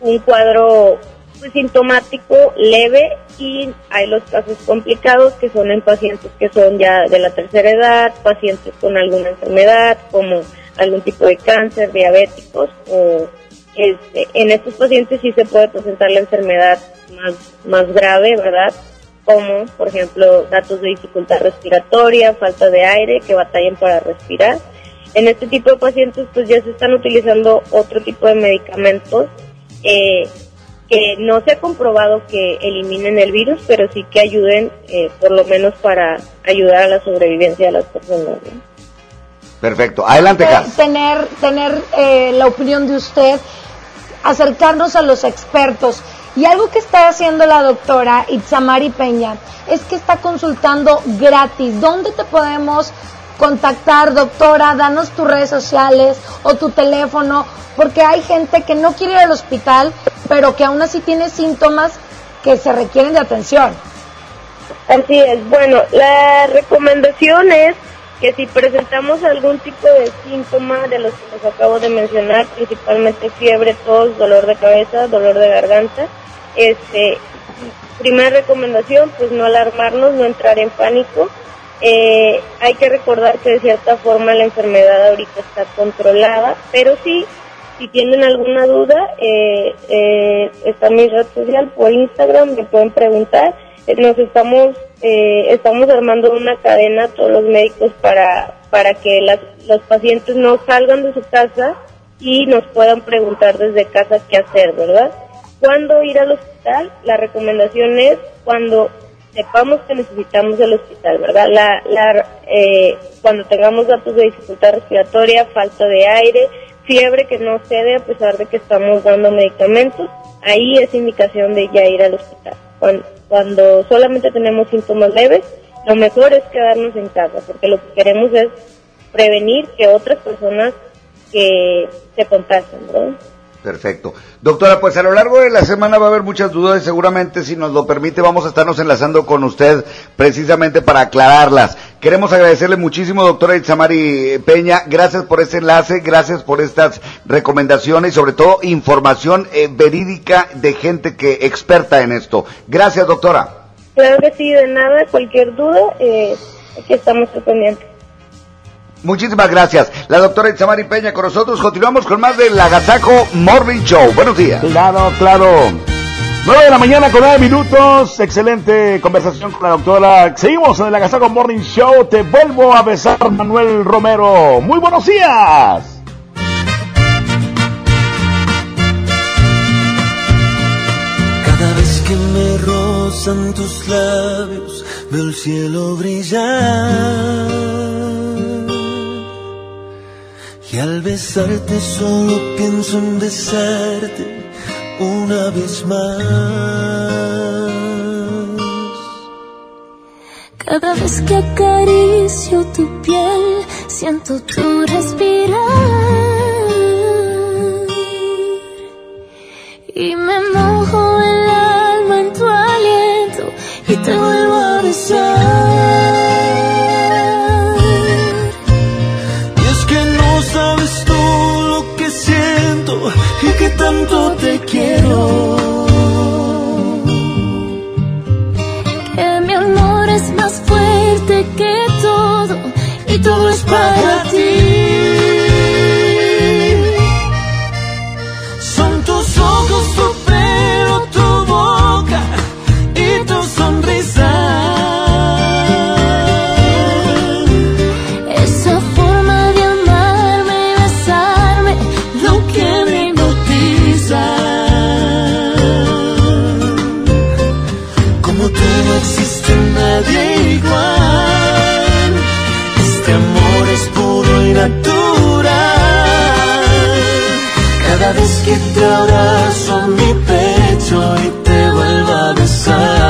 un cuadro pues, sintomático leve y hay los casos complicados que son en pacientes que son ya de la tercera edad, pacientes con alguna enfermedad como algún tipo de cáncer, diabéticos o este, en estos pacientes sí se puede presentar la enfermedad más, más grave, ¿verdad? Como, por ejemplo, datos de dificultad respiratoria, falta de aire, que batallen para respirar. En este tipo de pacientes, pues ya se están utilizando otro tipo de medicamentos eh, que no se ha comprobado que eliminen el virus, pero sí que ayuden, eh, por lo menos para ayudar a la sobrevivencia de las personas. ¿no? Perfecto. Adelante, Eh, Cas. tener tener eh, la opinión de usted, acercarnos a los expertos. Y algo que está haciendo la doctora Itzamari Peña es que está consultando gratis. ¿Dónde te podemos contactar, doctora? Danos tus redes sociales o tu teléfono, porque hay gente que no quiere ir al hospital, pero que aún así tiene síntomas que se requieren de atención. Así es. Bueno, la recomendación es que si presentamos algún tipo de síntoma de los que les acabo de mencionar, principalmente fiebre, tos, dolor de cabeza, dolor de garganta, este, primera recomendación, pues no alarmarnos, no entrar en pánico. Eh, hay que recordar que de cierta forma la enfermedad ahorita está controlada, pero sí, si tienen alguna duda, eh, eh, está mi red social por Instagram, me pueden preguntar. Eh, Nos estamos eh, estamos armando una cadena todos los médicos para para que las, los pacientes no salgan de su casa y nos puedan preguntar desde casa qué hacer, ¿verdad? ¿Cuándo ir al hospital? La recomendación es cuando sepamos que necesitamos el hospital, ¿verdad? La, la, eh, cuando tengamos datos de dificultad respiratoria, falta de aire, fiebre que no cede a pesar de que estamos dando medicamentos, ahí es indicación de ya ir al hospital. Cuando, solamente tenemos síntomas leves, lo mejor es quedarnos en casa, porque lo que queremos es prevenir que otras personas que se contagien, ¿verdad? Perfecto. Doctora, pues a lo largo de la semana va a haber muchas dudas y seguramente si nos lo permite vamos a estarnos enlazando con usted precisamente para aclararlas. Queremos agradecerle muchísimo, doctora Itzamari Peña. Gracias por este enlace, gracias por estas recomendaciones y sobre todo información eh, verídica de gente que experta en esto. Gracias, doctora. Claro que sí, de nada, cualquier duda, eh, aquí estamos al pendiente. Muchísimas gracias. La doctora Itzamari Peña con nosotros. Continuamos con más del Agasajo Morning Show. Buenos días. Claro, claro. 9 de la mañana con 9 minutos. Excelente conversación con la doctora. Seguimos en el Agasajo Morning Show. Te vuelvo a besar, Manuel Romero. Muy buenos días. Cada vez que me rozan tus labios, veo el cielo brillar. Y al besarte solo pienso en besarte una vez más. Cada vez que acaricio tu piel, siento tu respirar. Y me mojo el alma en tu aliento y te vuelvo a besar. Y que tanto te quiero. Que mi amor es más fuerte que todo y todo es para ti. Que te abrazo a mi pecho y te vuelvo a besar.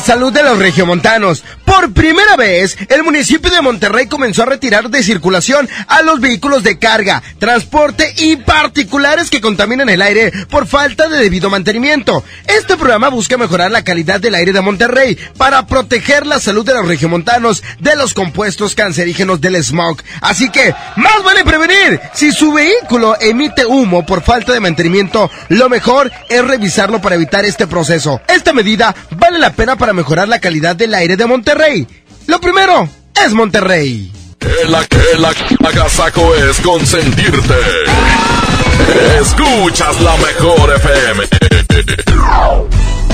Salud de los regiomontanos. Primera vez, el municipio de Monterrey comenzó a retirar de circulación a los vehículos de carga, transporte y particulares que contaminan el aire por falta de debido mantenimiento. Este programa busca mejorar la calidad del aire de Monterrey para proteger la salud de los regiomontanos de los compuestos cancerígenos del smog. Así que, más vale prevenir. Si su vehículo emite humo por falta de mantenimiento, lo mejor es revisarlo para evitar este proceso. Esta medida vale la pena para mejorar la calidad del aire de Monterrey. Lo primero es Monterrey. El, el, el agasaco es consentirte. Escuchas la mejor FM.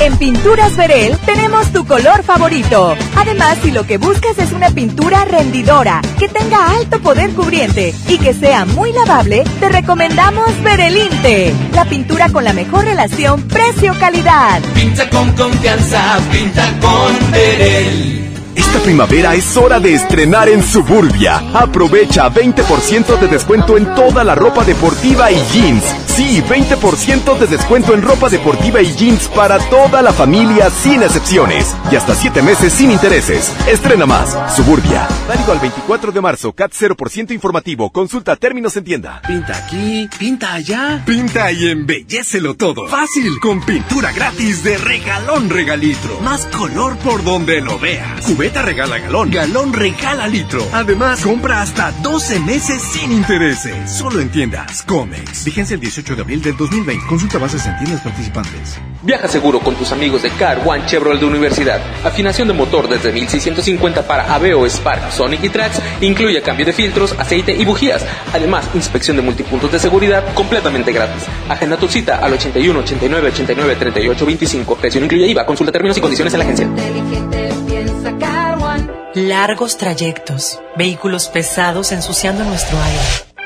En Pinturas Verel tenemos tu color favorito. Además, si lo que buscas es una pintura rendidora, que tenga alto poder cubriente y que sea muy lavable, te recomendamos Verelinte, la pintura con la mejor relación precio-calidad. Pinta con confianza, pinta con Verel. Esta primavera es hora de estrenar en Suburbia. Aprovecha 20% de descuento en toda la ropa deportiva y jeans. Sí, 20% de descuento en ropa deportiva y jeans para toda la familia sin excepciones. Y hasta 7 meses sin intereses. Estrena más. Suburbia. Válido al 24 de marzo. CAT 0% informativo. Consulta términos en tienda. Pinta aquí, pinta allá. Pinta y embellecelo todo. Fácil, con pintura gratis de regalón regalitro. Más color por donde lo veas. Cubeta regala galón, galón regala litro. Además, compra hasta 12 meses sin intereses. Solo en tiendas Comex. Vigencia el 18 de abril del 2020. Consulta bases en tiendas participantes. Viaja seguro con tus amigos de Car One Chevrolet de Universidad. Afinación de motor desde 1650 para Aveo, Spark, Sonic y Trax. Incluye cambio de filtros, aceite y bujías. Además, inspección de multipuntos de seguridad completamente gratis. Agenda tu cita al 81 89 89 38 25. Precio incluye IVA. Consulta términos y condiciones en la agencia. Largos trayectos, vehículos pesados ensuciando nuestro aire.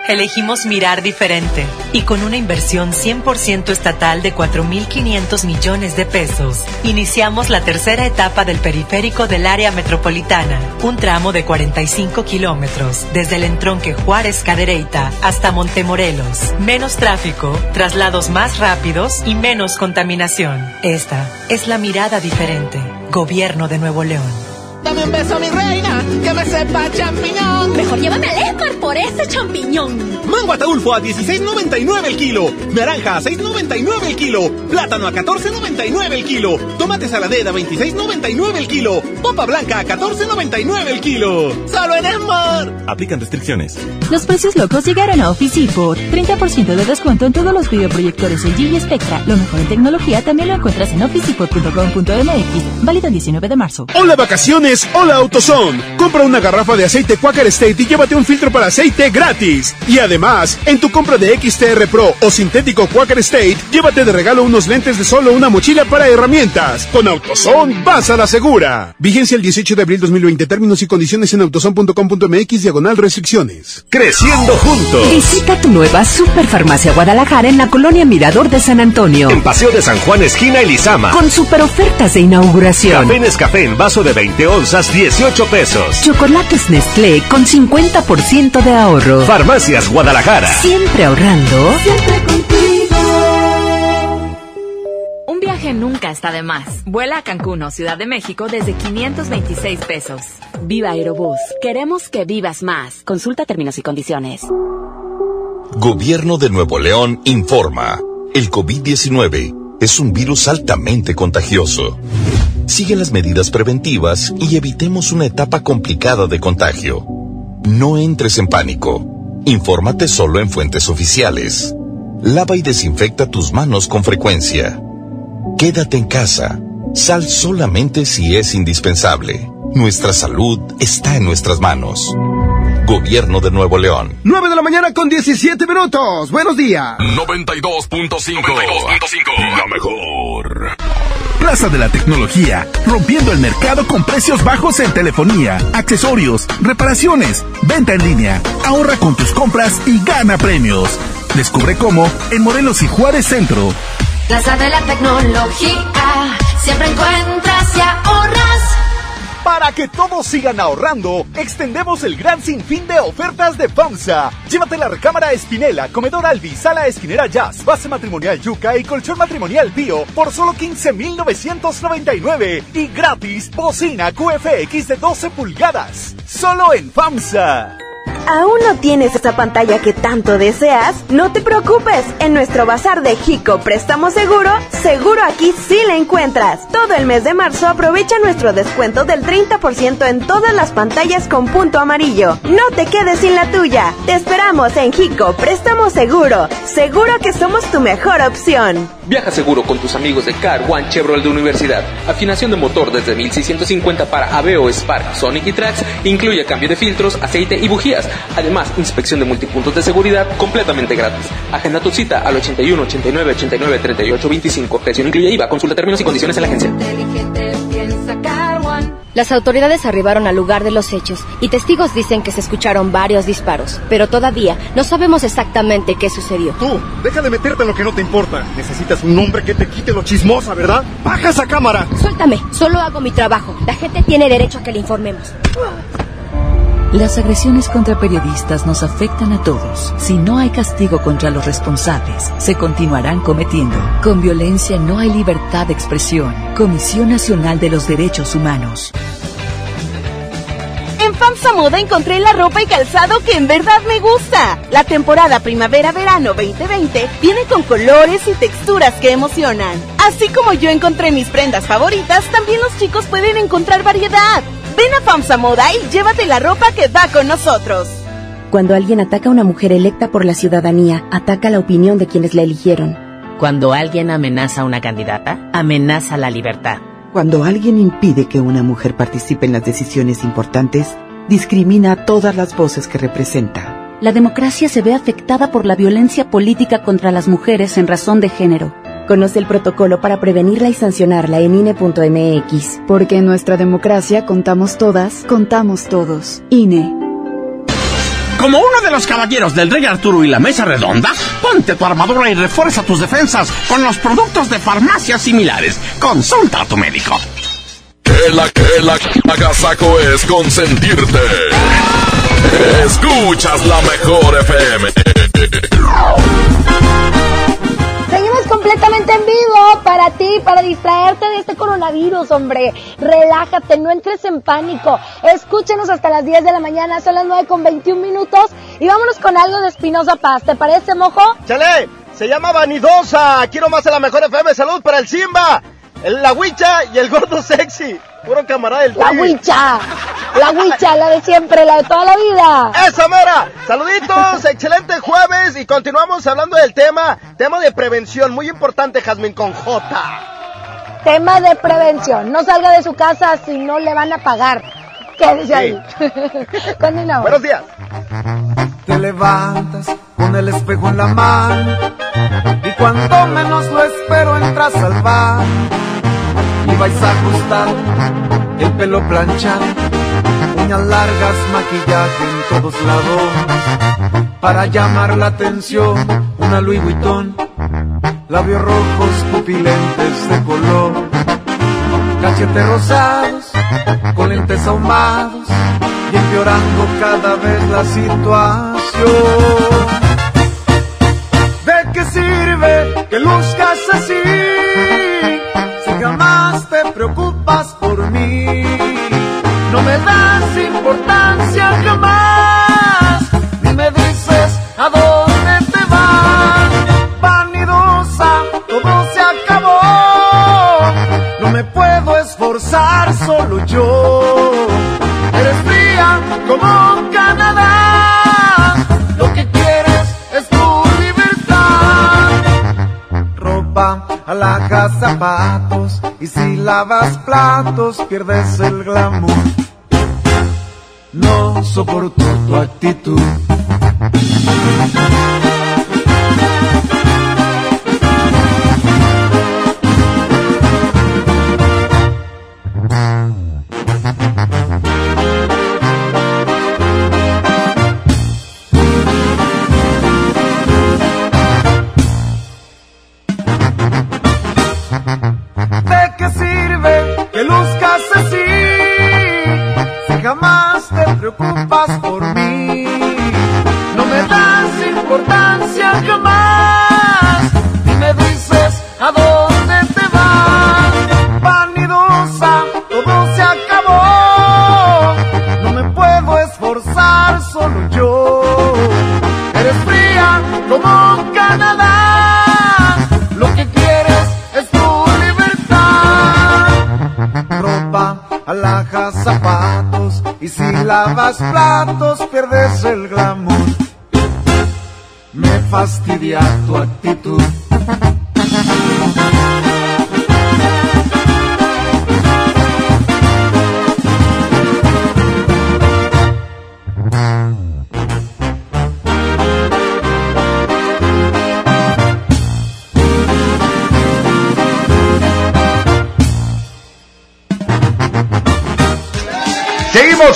Elegimos mirar diferente y con una inversión 100% estatal de 4.500 millones de pesos, iniciamos la tercera etapa del periférico del área metropolitana, un tramo de 45 kilómetros desde el entronque Juárez Cadereyta hasta Montemorelos. Menos tráfico, traslados más rápidos y menos contaminación. Esta es la mirada diferente. Gobierno de Nuevo León. Dame un beso, mi reina, que me sepa champiñón. Mejor llévame al Esmar por ese champiñón. Mango ataulfo a 16.99 el kilo. Naranja a 6.99 el kilo. Plátano a 14.99 el kilo. Tomate saladera a 26.99 el kilo. Popa blanca a 14.99 el kilo. Solo en Esmar. Aplican restricciones. Los precios locos llegaron a Office Depot. 30% de descuento en todos los videoproyectores LG y Spectra. Lo mejor en tecnología también lo encuentras en officedepot.com.mx. Válido el 19 de marzo. Hola vacaciones Hola AutoZone. Compra una garrafa de aceite Quaker State y llévate un filtro para aceite gratis. Y además, en tu compra de XTR Pro o sintético Quaker State, llévate de regalo unos lentes de solo una mochila para herramientas. Con AutoZone vas a la segura. Vigencia el 18 de abril 2020. Términos y condiciones en autozone.com.mx diagonal restricciones. Creciendo juntos. Visita tu nueva Superfarmacia Guadalajara en la colonia Mirador de San Antonio. En Paseo de San Juan, esquina Elizama. Con super ofertas de inauguración. Café Nescafé en vaso de 20 onzas, 18 pesos. Chocolates Nestlé con 50% de ahorro. Farmacias Guadalajara. Siempre ahorrando. Siempre contigo. Un viaje nunca está de más. Vuela a Cancún o Ciudad de México desde 526 pesos. Viva Aerobús. Queremos que vivas más. Consulta términos y condiciones. Gobierno de Nuevo León informa. El COVID-19 es un virus altamente contagioso. Sigue las medidas preventivas y evitemos una etapa complicada de contagio. No entres en pánico. Infórmate solo en fuentes oficiales. Lava y desinfecta tus manos con frecuencia. Quédate en casa. Sal solamente si es indispensable. Nuestra salud está en nuestras manos. Gobierno de Nuevo León. 9 de la mañana con 17 minutos. Buenos días. 92.5. La mejor. Plaza de la Tecnología, rompiendo el mercado con precios bajos en telefonía, accesorios, reparaciones, venta en línea. Ahorra con tus compras y gana premios. Descubre cómo en Morelos y Juárez Centro. Plaza de la Tecnología, siempre encuentras y ahorras. Para que todos sigan ahorrando, extendemos el gran sinfín de ofertas de FAMSA. Llévate la recámara Espinela, comedor Albi, sala esquinera Jazz, base matrimonial Yuca y colchón matrimonial Bio por solo 15,999 y gratis bocina QFX de 12 pulgadas. Solo en FAMSA. ¿Aún no tienes esa pantalla que tanto deseas? No te preocupes, en nuestro bazar de Jico Préstamo Seguro, seguro aquí sí la encuentras. Todo el mes de marzo aprovecha nuestro descuento del 30% en todas las pantallas con punto amarillo. No te quedes sin la tuya. Te esperamos en Jico Préstamo Seguro. Seguro que somos tu mejor opción. Viaja seguro con tus amigos de Car One Chevrolet de Universidad. Afinación de motor desde 1650 para Aveo, Spark, Sonic y Trax. Incluye cambio de filtros, aceite y bujías. Además, inspección de multipuntos de seguridad completamente gratis. Agenda tu cita al 81 89 89 38 25. Precio incluye IVA. Consulta términos y condiciones en la agencia. Las autoridades arribaron al lugar de los hechos y testigos dicen que se escucharon varios disparos, pero todavía no sabemos exactamente qué sucedió. Tú, deja de meterte en lo que no te importa. Necesitas un hombre que te quite lo chismosa, ¿verdad? ¡Baja esa cámara! Suéltame, solo hago mi trabajo. La gente tiene derecho a que le informemos. Las agresiones contra periodistas nos afectan a todos. Si no hay castigo contra los responsables, se continuarán cometiendo. Con violencia no hay libertad de expresión. Comisión Nacional de los Derechos Humanos. En FAMSA Moda encontré la ropa y calzado que en verdad me gusta. La temporada primavera-verano 2020 viene con colores y texturas que emocionan. Así como yo encontré mis prendas favoritas, también los chicos pueden encontrar variedad. Ven a FAMSA Moda y llévate la ropa que va con nosotros. Cuando alguien ataca a una mujer electa por la ciudadanía, ataca la opinión de quienes la eligieron. Cuando alguien amenaza a una candidata, amenaza la libertad. Cuando alguien impide que una mujer participe en las decisiones importantes, discrimina a todas las voces que representa. La democracia se ve afectada por la violencia política contra las mujeres en razón de género. Conoce el protocolo para prevenirla y sancionarla en INE.mx. Porque en nuestra democracia contamos todas, contamos todos. INE. Como uno de los caballeros del Rey Arturo y la Mesa Redonda, ponte tu armadura y refuerza tus defensas con los productos de farmacias similares. Consulta a tu médico. Que la que la agasaco es consentirte. Escuchas la mejor FM. Completamente en vivo para ti, para distraerte de este coronavirus, hombre. Relájate, no entres en pánico. Escúchenos hasta las 10 de la mañana, son las 9 con 21 minutos. Y vámonos con algo de Espinosa Paz. ¿Te parece, mojo? ¡Chale! Se llama Vanidosa. Quiero más a la mejor FM. Salud para el Simba, la Huicha y el gordo sexy. Puro camarada del La Huicha. La Huicha, la de siempre, la de toda la vida. ¡Esa mera! Saluditos, excelente jueves y continuamos hablando del tema, tema de prevención, muy importante, Jazmín con J. Tema de prevención. No salga de su casa si no le van a pagar. Quédese ahí. Continuamos. Buenos días. Te levantas con el espejo en la mano y cuando menos lo espero entras al bar y vais ajustado, el pelo planchado, uñas largas, maquillaje en todos lados para llamar la atención, una Louis Vuitton, labios rojos, pupilentes de color, cachetes rosados, con lentes ahumados y empeorando cada vez la situación. ¿De qué sirve que luzcas así si jamás te preocupas por mí? No me das importancia jamás, solo yo. Eres fría como Canadá. Lo que quieres es tu libertad. Ropa, alhajas, zapatos. Y si lavas platos, pierdes el glamour. No soporto tu actitud.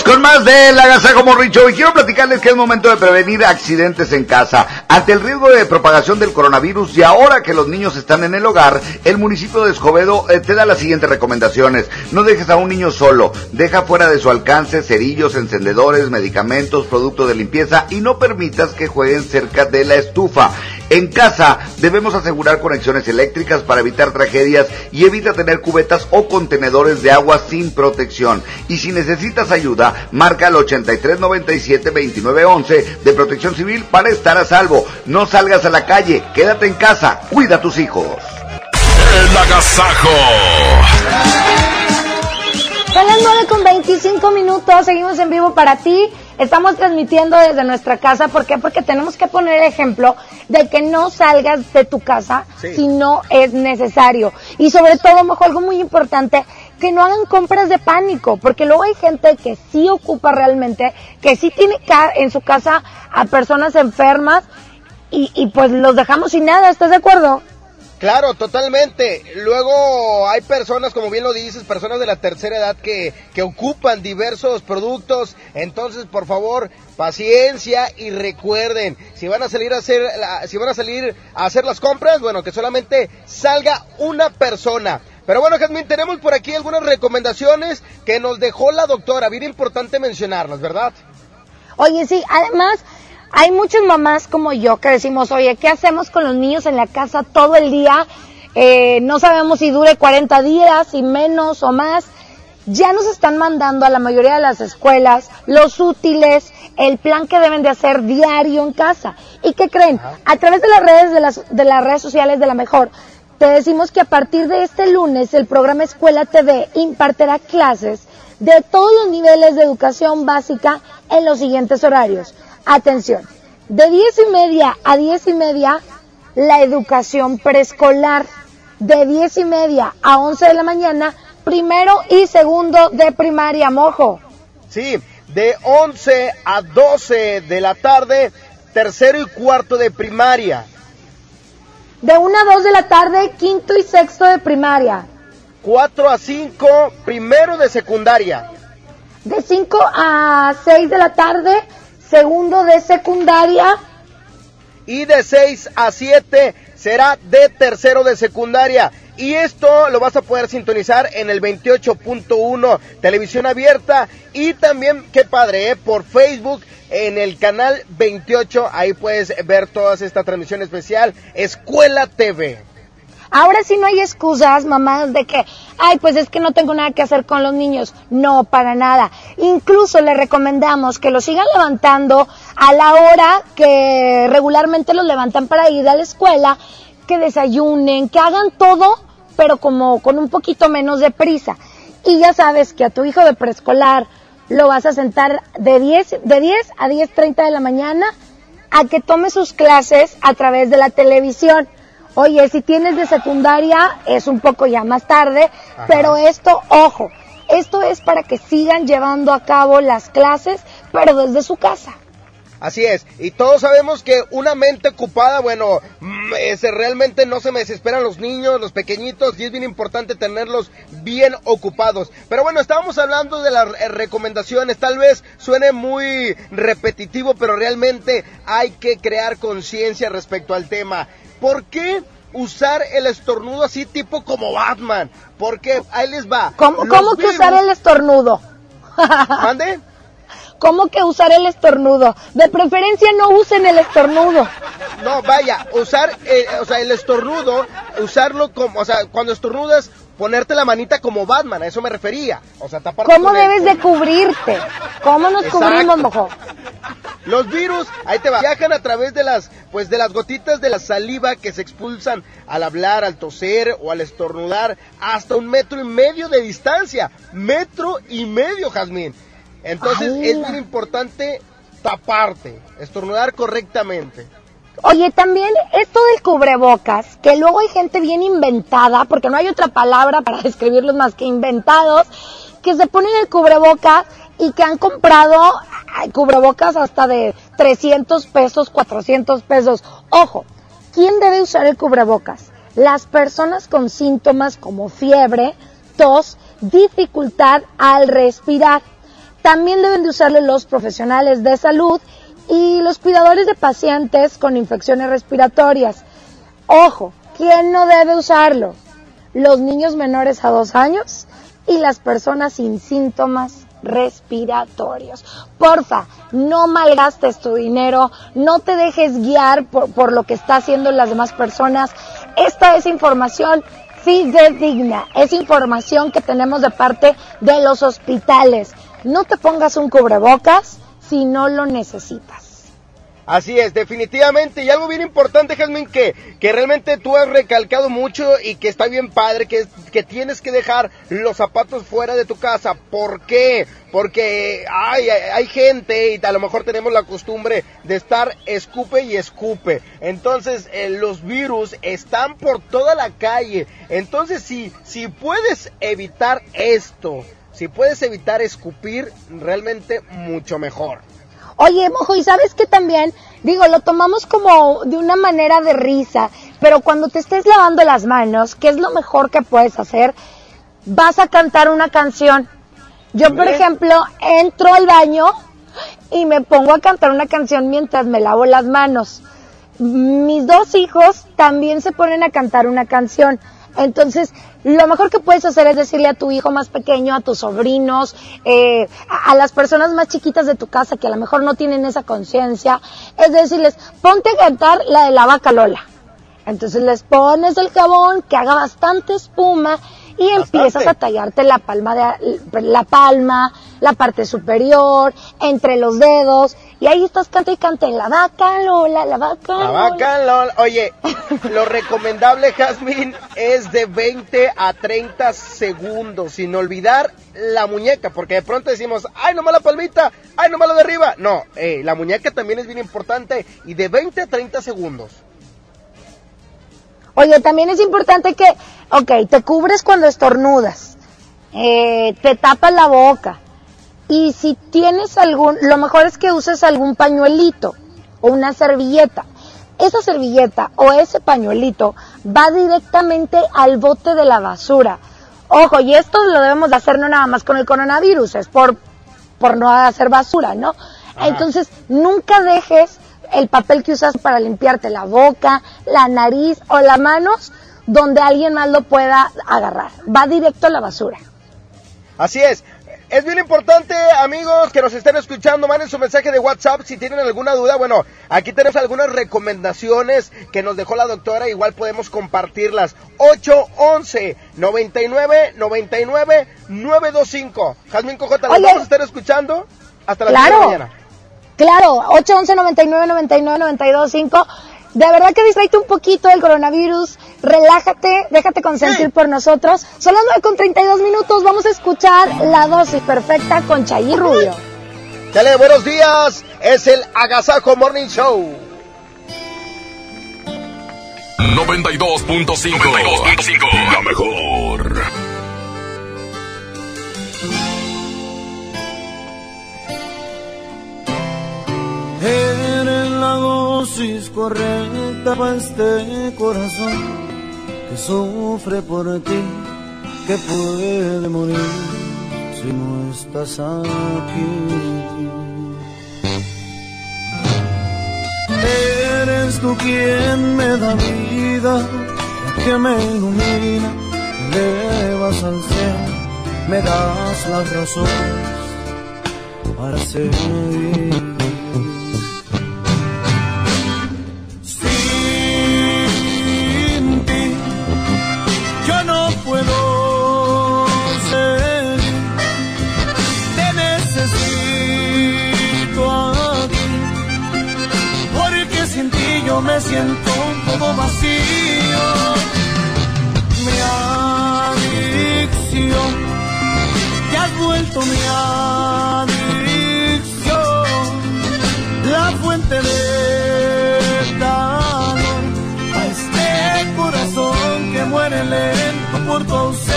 Con más de la Agasajo Morricho y quiero platicarles que es momento de prevenir accidentes en casa. Ante el riesgo de propagación del coronavirus y ahora que los niños están en el hogar, el municipio de Escobedo eh, te da las siguientes recomendaciones. No dejes a un niño solo, deja fuera de su alcance cerillos, encendedores, medicamentos, productos de limpieza y no permitas que jueguen cerca de la estufa. En casa debemos asegurar conexiones eléctricas para evitar tragedias y evita tener cubetas o contenedores de agua sin protección. Y si necesitas ayuda, marca al 8397-2911 de Protección Civil para estar a salvo. No salgas a la calle, quédate en casa, cuida a tus hijos. El agasajo. Son las 9 con 25 minutos, seguimos en vivo para ti. Estamos transmitiendo desde nuestra casa, ¿por qué? Porque tenemos que poner el ejemplo de que no salgas de tu casa Sí. si no es necesario. Y sobre todo, mejor algo muy importante, que no hagan compras de pánico, porque luego hay gente que sí ocupa realmente, que sí tiene en su casa a personas enfermas y, y pues los dejamos sin nada, ¿estás de acuerdo? Claro, totalmente. Luego hay personas, como bien lo dices, personas de la tercera edad que, que ocupan diversos productos. Entonces, por favor, paciencia y recuerden, si van a salir a hacer, si van a salir a hacer las compras, bueno, que solamente salga una persona. Pero bueno, Jazmín, tenemos por aquí algunas recomendaciones que nos dejó la doctora. Bien importante mencionarlas, ¿verdad? Oye, sí, además hay muchas mamás como yo que decimos, oye, ¿qué hacemos con los niños en la casa todo el día? Eh, no sabemos si dure 40 días, y menos o más. Ya nos están mandando a la mayoría de las escuelas los útiles, el plan que deben de hacer diario en casa. ¿Y qué creen? A través de las redes de las, de las redes sociales de la mejor, te decimos que a partir de este lunes el programa Escuela TV impartirá clases de todos los niveles de educación básica en los siguientes horarios. Atención, de 10 y media a 10 y media la educación preescolar, de 10 y media a 11 de la mañana, primero y segundo de primaria, mojo. Sí, de 11 a 12 de la tarde, tercero y cuarto de primaria. De 1 a 2 de la tarde, quinto y sexto de primaria. 4 a 5, primero de secundaria. De 5 a 6 de la tarde, segundo de secundaria. Y de 6 a 7 será de tercero de secundaria. Y esto lo vas a poder sintonizar en el 28.1 televisión abierta y también, qué padre, ¿eh? por Facebook en el canal 28. Ahí puedes ver toda esta transmisión especial Escuela TV. Ahora sí no hay excusas, mamás, de que, ay, pues es que no tengo nada que hacer con los niños. No, para nada. Incluso les recomendamos que los sigan levantando a la hora que regularmente los levantan para ir a la escuela, que desayunen, que hagan todo, pero como con un poquito menos de prisa. Y ya sabes que a tu hijo de preescolar lo vas a sentar de 10, de 10 a 10.30 de la mañana a que tome sus clases a través de la televisión. Oye, si tienes de secundaria es un poco ya más tarde, Ajá. pero esto, ojo, esto es para que sigan llevando a cabo las clases, pero desde su casa. Así es, y todos sabemos que una mente ocupada, bueno, mm, ese, realmente no se me desesperan los niños, los pequeñitos, y es bien importante tenerlos bien ocupados. Pero bueno, estábamos hablando de las eh, recomendaciones, tal vez suene muy repetitivo, pero realmente hay que crear conciencia respecto al tema. ¿Por qué usar el estornudo así tipo como Batman? Porque ahí les va. ¿Cómo, cómo que virus- usar el estornudo? ¿Mande? ¿Cómo que usar el estornudo? De preferencia no usen el estornudo. No, vaya, usar, eh, o sea, el estornudo, usarlo como, o sea, cuando estornudas, ponerte la manita como Batman, a eso me refería. O sea, taparte ¿Cómo debes de cubrirte? ¿Cómo nos Exacto. cubrimos, mojo? Los virus, ahí te va, viajan a través de las, pues de las gotitas de la saliva que se expulsan al hablar, al toser o al estornudar hasta un metro y medio de distancia. Metro y medio, Jazmín. Entonces es bien importante taparte, estornudar correctamente. Oye, también esto del cubrebocas, que luego hay gente bien inventada, porque no hay otra palabra para describirlos más que inventados, que se ponen el cubrebocas y que han comprado cubrebocas hasta de 300 pesos, 400 pesos. Ojo, ¿quién debe usar el cubrebocas? Las personas con síntomas como fiebre, tos, dificultad al respirar. También deben de usarlo los profesionales de salud y los cuidadores de pacientes con infecciones respiratorias. Ojo, ¿quién no debe usarlo? Los niños menores a dos años y las personas sin síntomas respiratorios. Porfa, no malgastes tu dinero, no te dejes guiar por, por lo que está haciendo las demás personas. Esta es información fidedigna, es información que tenemos de parte de los hospitales. No te pongas un cubrebocas si no lo necesitas. Así es, definitivamente. Y algo bien importante, Jasmine, que, que realmente tú has recalcado mucho y que está bien padre, que, que tienes que dejar los zapatos fuera de tu casa. ¿Por qué? Porque hay, hay, hay gente y a lo mejor tenemos la costumbre de estar escupe y escupe. Entonces eh, los virus están por toda la calle. Entonces si, si puedes evitar esto, si puedes evitar escupir, realmente mucho mejor. Oye, mojo, y sabes que también, digo, lo tomamos como de una manera de risa, pero cuando te estés lavando las manos, ¿qué es lo mejor que puedes hacer? Vas a cantar una canción. Yo, por ejemplo, entro al baño y me pongo a cantar una canción mientras me lavo las manos. Mis dos hijos también se ponen a cantar una canción. Entonces, lo mejor que puedes hacer es decirle a tu hijo más pequeño, a tus sobrinos, eh, a, a las personas más chiquitas de tu casa que a lo mejor no tienen esa conciencia, es decirles, ponte a cantar la de la vaca Lola. Entonces les pones el jabón que haga bastante espuma y empiezas a tallarte la palma de la palma, la parte superior, entre los dedos y ahí estás canta y canta la vaca Lola, la vaca La vaca Lola. Oye, lo recomendable, Jasmine, es de 20 a 30 segundos, sin olvidar la muñeca, porque de pronto decimos, ay, nomás la palmita, ay, nomás la de arriba. No, eh, la muñeca también es bien importante y de 20 a 30 segundos. Oye, también es importante que, ok, te cubres cuando estornudas, eh, te tapas la boca y si tienes algún, lo mejor es que uses algún pañuelito o una servilleta. Esa servilleta o ese pañuelito va directamente al bote de la basura. Ojo, y esto lo debemos de hacer no nada más con el coronavirus, es por, por no hacer basura, ¿no? Entonces, nunca dejes el papel que usas para limpiarte la boca, la nariz o las manos donde alguien más lo pueda agarrar. Va directo a la basura. Así es. Es bien importante, amigos, que nos estén escuchando, manden su mensaje de WhatsApp si tienen alguna duda. Bueno, aquí tenemos algunas recomendaciones que nos dejó la doctora, igual podemos compartirlas. 811 99 99 925. Jazmín Cojota, ¿las Oye. vamos a estar escuchando hasta las 10 de Claro. la mañana. Claro, 811 99 99 92 5. De verdad que distraíte un poquito del coronavirus, relájate, déjate consentir por nosotros. Son las 9 con 32 minutos, vamos a escuchar la dosis perfecta con Chay Rubio. Dale, buenos días. Es el Agasajo Morning Show. 92.5. La mejor. La dosis correcta para este corazón que sufre por ti, que puede morir si no estás aquí. Eres tú quien me da vida, la que me ilumina, me elevas al cielo, me das las razones para seguir. Siento un poco vacío. Mi adicción, te has vuelto mi adicción, la fuente de calor a este corazón que muere lento por tu ausencia.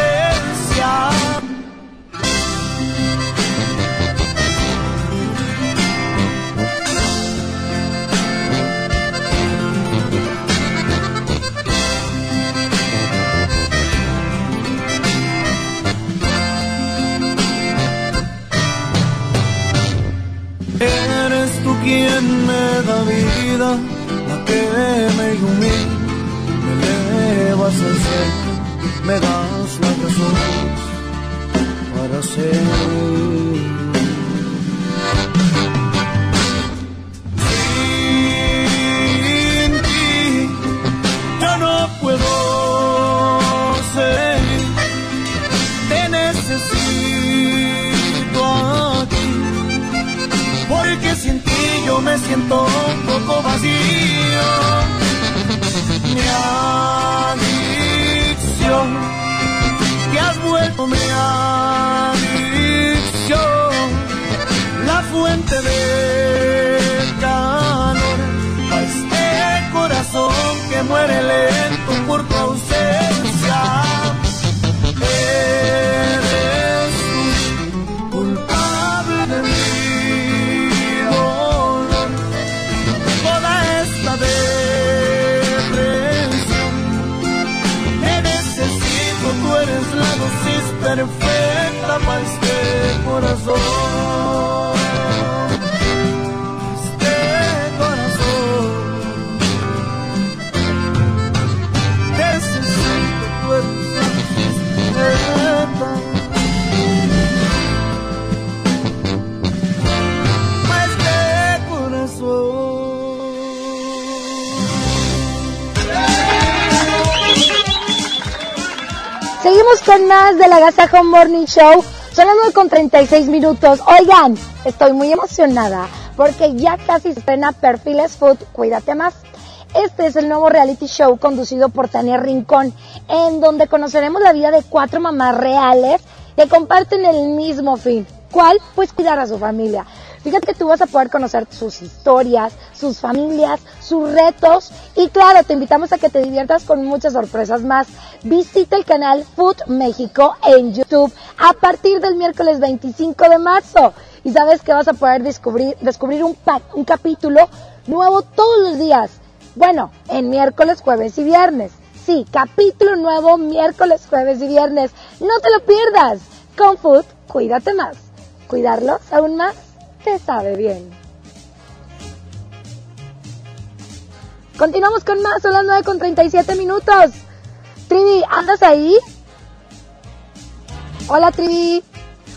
Vida, la que me ilumina, me elevas al cielo, me das la razón para ser. Yo me siento un poco vacío. Mi adicción, que has vuelto mi adicción, la fuente de calor a este corazón que muere lento por tu ausencia. Corazón. De Seguimos con más del Agasajo Morning Show. Son las 9 con 36 minutos. Oigan, estoy muy emocionada porque ya casi se estrena Perfiles Food, cuídate más. Este es el nuevo reality show conducido por Tania Rincón, en donde conoceremos la vida de cuatro mamás reales que comparten el mismo fin. ¿Cuál? Pues cuidar a su familia. Fíjate que tú vas a poder conocer sus historias, sus familias, sus retos y claro, te invitamos a que te diviertas con muchas sorpresas más. Visita el canal Food México en YouTube a partir del miércoles 25 de marzo y sabes que vas a poder descubrir, descubrir un, pa- un capítulo nuevo todos los días. Bueno, en miércoles, jueves y viernes. Sí, capítulo nuevo miércoles, jueves y viernes. No te lo pierdas. Con Food, cuídate más. Cuidarlos aún más te sabe bien. Continuamos con más, son las 9 con 37 minutos. Trivi, ¿andas ahí? Hola Trivi.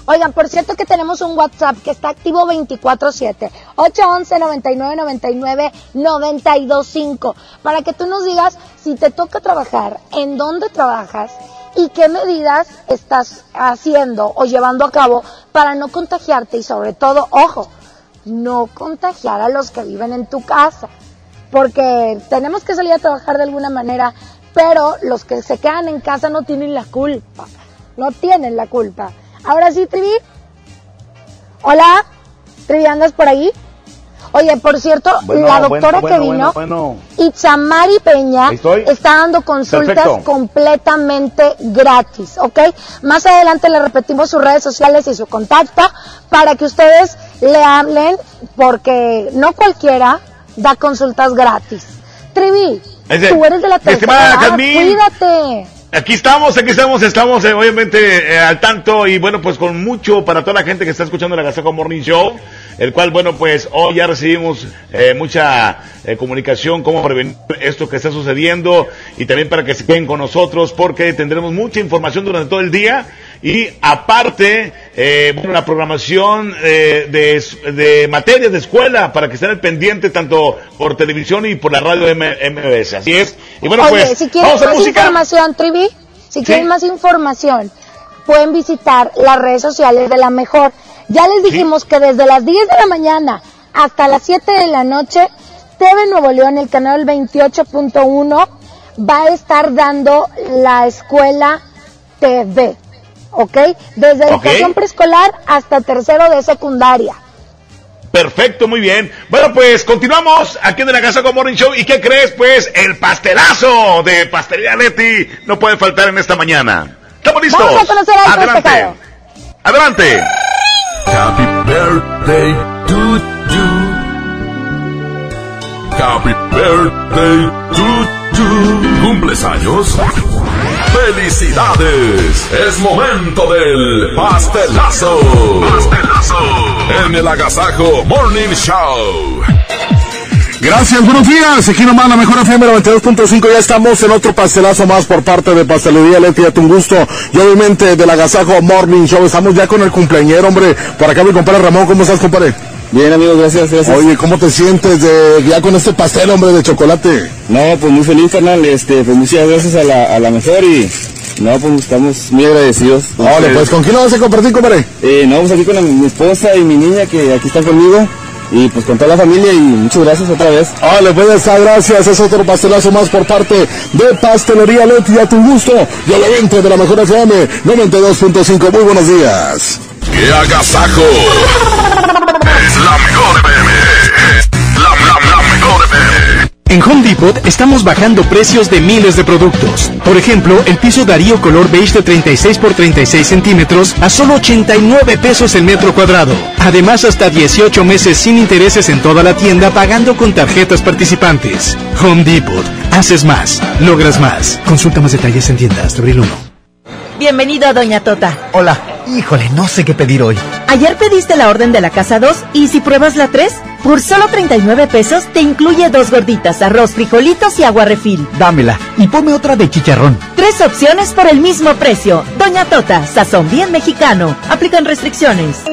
Oigan, por cierto que tenemos un WhatsApp que está activo 24/7, 811-9999-925, para que tú nos digas si te toca trabajar, en dónde trabajas y qué medidas estás haciendo o llevando a cabo para no contagiarte y sobre todo, ojo, no contagiar a los que viven en tu casa, porque tenemos que salir a trabajar de alguna manera, pero los que se quedan en casa no tienen la culpa, no tienen la culpa. Ahora sí, Trivi. Hola, Trivi, ¿andas por ahí? Oye, por cierto, Bueno, la doctora bueno, que vino. Itzamari Peña, está dando consultas Perfecto. completamente gratis, ¿ok? Más adelante le repetimos sus redes sociales y su contacto para que ustedes le hablen, porque no cualquiera da consultas gratis. Trivi, tú eres de la tercera cuídate. Aquí estamos, aquí estamos, estamos eh, obviamente eh, al tanto y bueno, pues con mucho para toda la gente que está escuchando la Gazaco Morning Show, el cual, bueno, pues hoy ya recibimos eh, mucha eh, comunicación, cómo prevenir esto que está sucediendo y también para que se queden con nosotros porque tendremos mucha información durante todo el día y aparte, eh, bueno, la programación eh, de, de materias de escuela para que estén al pendiente tanto por televisión y por la radio MBS. Así es. Y bueno, Oye, pues, si quieren más información, Trivi, si quieren más información, pueden visitar las redes sociales de la mejor. Ya les dijimos que desde las 10 de la mañana hasta las 7 de la noche, TV Nuevo León, el canal 28.1, va a estar dando la escuela TV. ¿Ok? Desde educación preescolar hasta tercero de secundaria. Perfecto, muy bien. Bueno, pues continuamos aquí en la Casa con Morning Show. ¿Y qué crees? Pues el pastelazo de Pastelería Leti no puede faltar en esta mañana. ¿Estamos listos? Vamos a conocer al Adelante. Adelante. Happy birthday to you. Happy birthday to you. ¿Cumples años? ¡Felicidades! Es momento del pastelazo. Pastelazo. En el Agasajo Morning Show. Gracias, buenos días. Aquí nomás la mejor FM 92.5. Ya estamos en otro pastelazo más por parte de Pastelería Leti. Tu gusto. Y obviamente del Agasajo Morning Show. Estamos ya con el cumpleañero, hombre. Por acá mi compadre Ramón. ¿Cómo estás, compadre? Bien, amigos, gracias, gracias. Oye, ¿cómo te sientes de, ya con este pastel, hombre, de chocolate? No, pues muy feliz, carnal. Este, pues muchas gracias a la, a la mejor y no, pues estamos muy agradecidos. Vale, pues ¿con quién lo vas a compartir, compadre? Eh, no, pues aquí con la- mi esposa y mi niña que aquí están conmigo. Y pues con toda la familia y muchas gracias otra vez. Vale, pues estar gracias. Es otro pastelazo más por parte de Pastelería Leti. A tu gusto. Y obviamente de la mejor FM 92.5. Muy buenos días. ¡Qué agasajo! Es la mejor FM. En Home Depot estamos bajando precios de miles de productos. Por ejemplo, el piso Darío color beige de 36 por 36 centímetros a solo 89 pesos el metro cuadrado. Además, hasta 18 meses sin intereses en toda la tienda pagando con tarjetas participantes. Home Depot. Haces más. Logras más. Consulta más detalles en tiendas de abril 1. Bienvenido, doña Tota. Hola. Híjole, no sé qué pedir hoy. Ayer pediste la orden de la casa 2 y si pruebas la 3, por solo 39 pesos te incluye dos gorditas, arroz, frijolitos y agua refil. Dámela y ponme otra de chicharrón. Tres opciones por el mismo precio. Doña Tota, sazón bien mexicano. Aplican restricciones.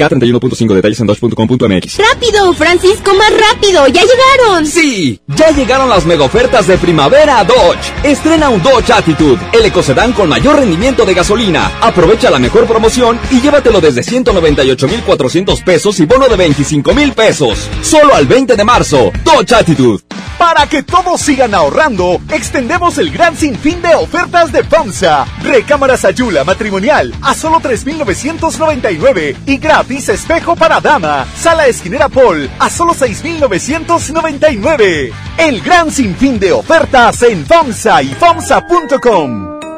K31.5 detalles en dodge.com.mx. ¡Rápido, Francisco, más rápido! ¡Ya llegaron! Sí, ya llegaron las mega ofertas de primavera a Dodge. Estrena un Dodge Attitude, el ecocedán con mayor rendimiento de gasolina. Aprovecha la mejor promoción y llévatelo desde 198,400 pesos y bono de 25 mil pesos. Solo al 20 de marzo. Dodge Attitude. Para que todos sigan ahorrando, extendemos el gran sinfín de ofertas de FAMSA. Recámara Sayula matrimonial a solo 3,999 y gratis espejo para dama. Sala esquinera Paul a solo 6,999. El gran sinfín de ofertas en FAMSA y FAMSA.com.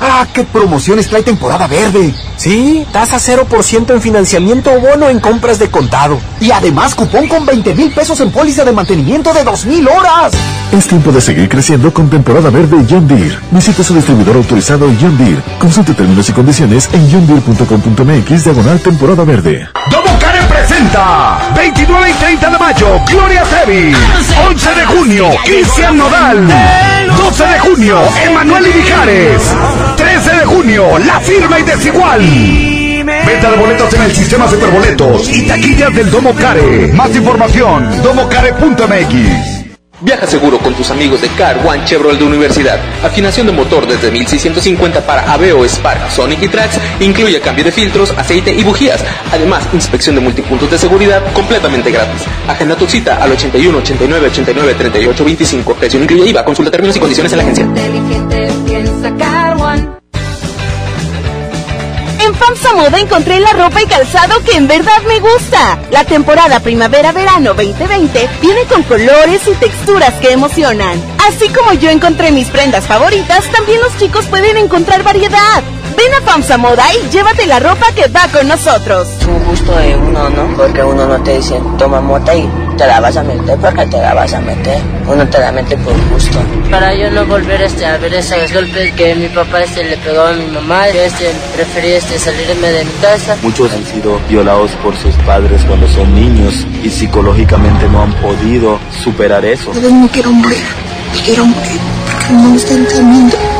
¡Ah, qué promociones trae temporada verde! Sí, tasa 0% en financiamiento o bono en compras de contado. Y además cupón con 20 mil pesos en póliza de mantenimiento de 2.000 horas. Es tiempo de seguir creciendo con temporada verde John Deere. Visita su distribuidor autorizado John Deere. Consulte términos y condiciones en johndeere.com.mx diagonal temporada verde. Domo Care presenta 29 y 30 de mayo Gloria Trevi 11 de junio Cristian Nodal 12 de junio Emanuel Ibijares 13 de junio La Firma y Desigual. Venta de boletos en el sistema Superboletos y taquillas del Domo Care. Más información domocare.mx Viaja seguro con tus amigos de Car One Chevrolet de Universidad. Afinación de motor desde 1650 para Aveo, Spark, Sonic y Trax. Incluye cambio de filtros, aceite y bujías. Además, inspección de multipuntos de seguridad completamente gratis. Agenda tu cita al 81 89 89 38 25. Precio incluye IVA. Consulta términos y condiciones en la agencia. En FAMSA Moda encontré la ropa y calzado que en verdad me gusta. La temporada primavera-verano 2020 viene con colores y texturas que emocionan. Así como yo encontré mis prendas favoritas, también los chicos pueden encontrar variedad. Ven a FAMSA Moda y llévate la ropa que va con nosotros. Es un gusto de uno, ¿no? Porque uno no te dice, toma mota y te la vas a meter porque te la vas a meter. Uno te la mete por gusto. Para yo no volver este, a ver esos golpes que mi papá este, le pegó a mi mamá, yo este, preferí este, salirme de mi casa. Muchos han sido violados por sus padres cuando son niños y psicológicamente no han podido superar eso. Yo no quiero morir, quiero morir porque no me están temiendo.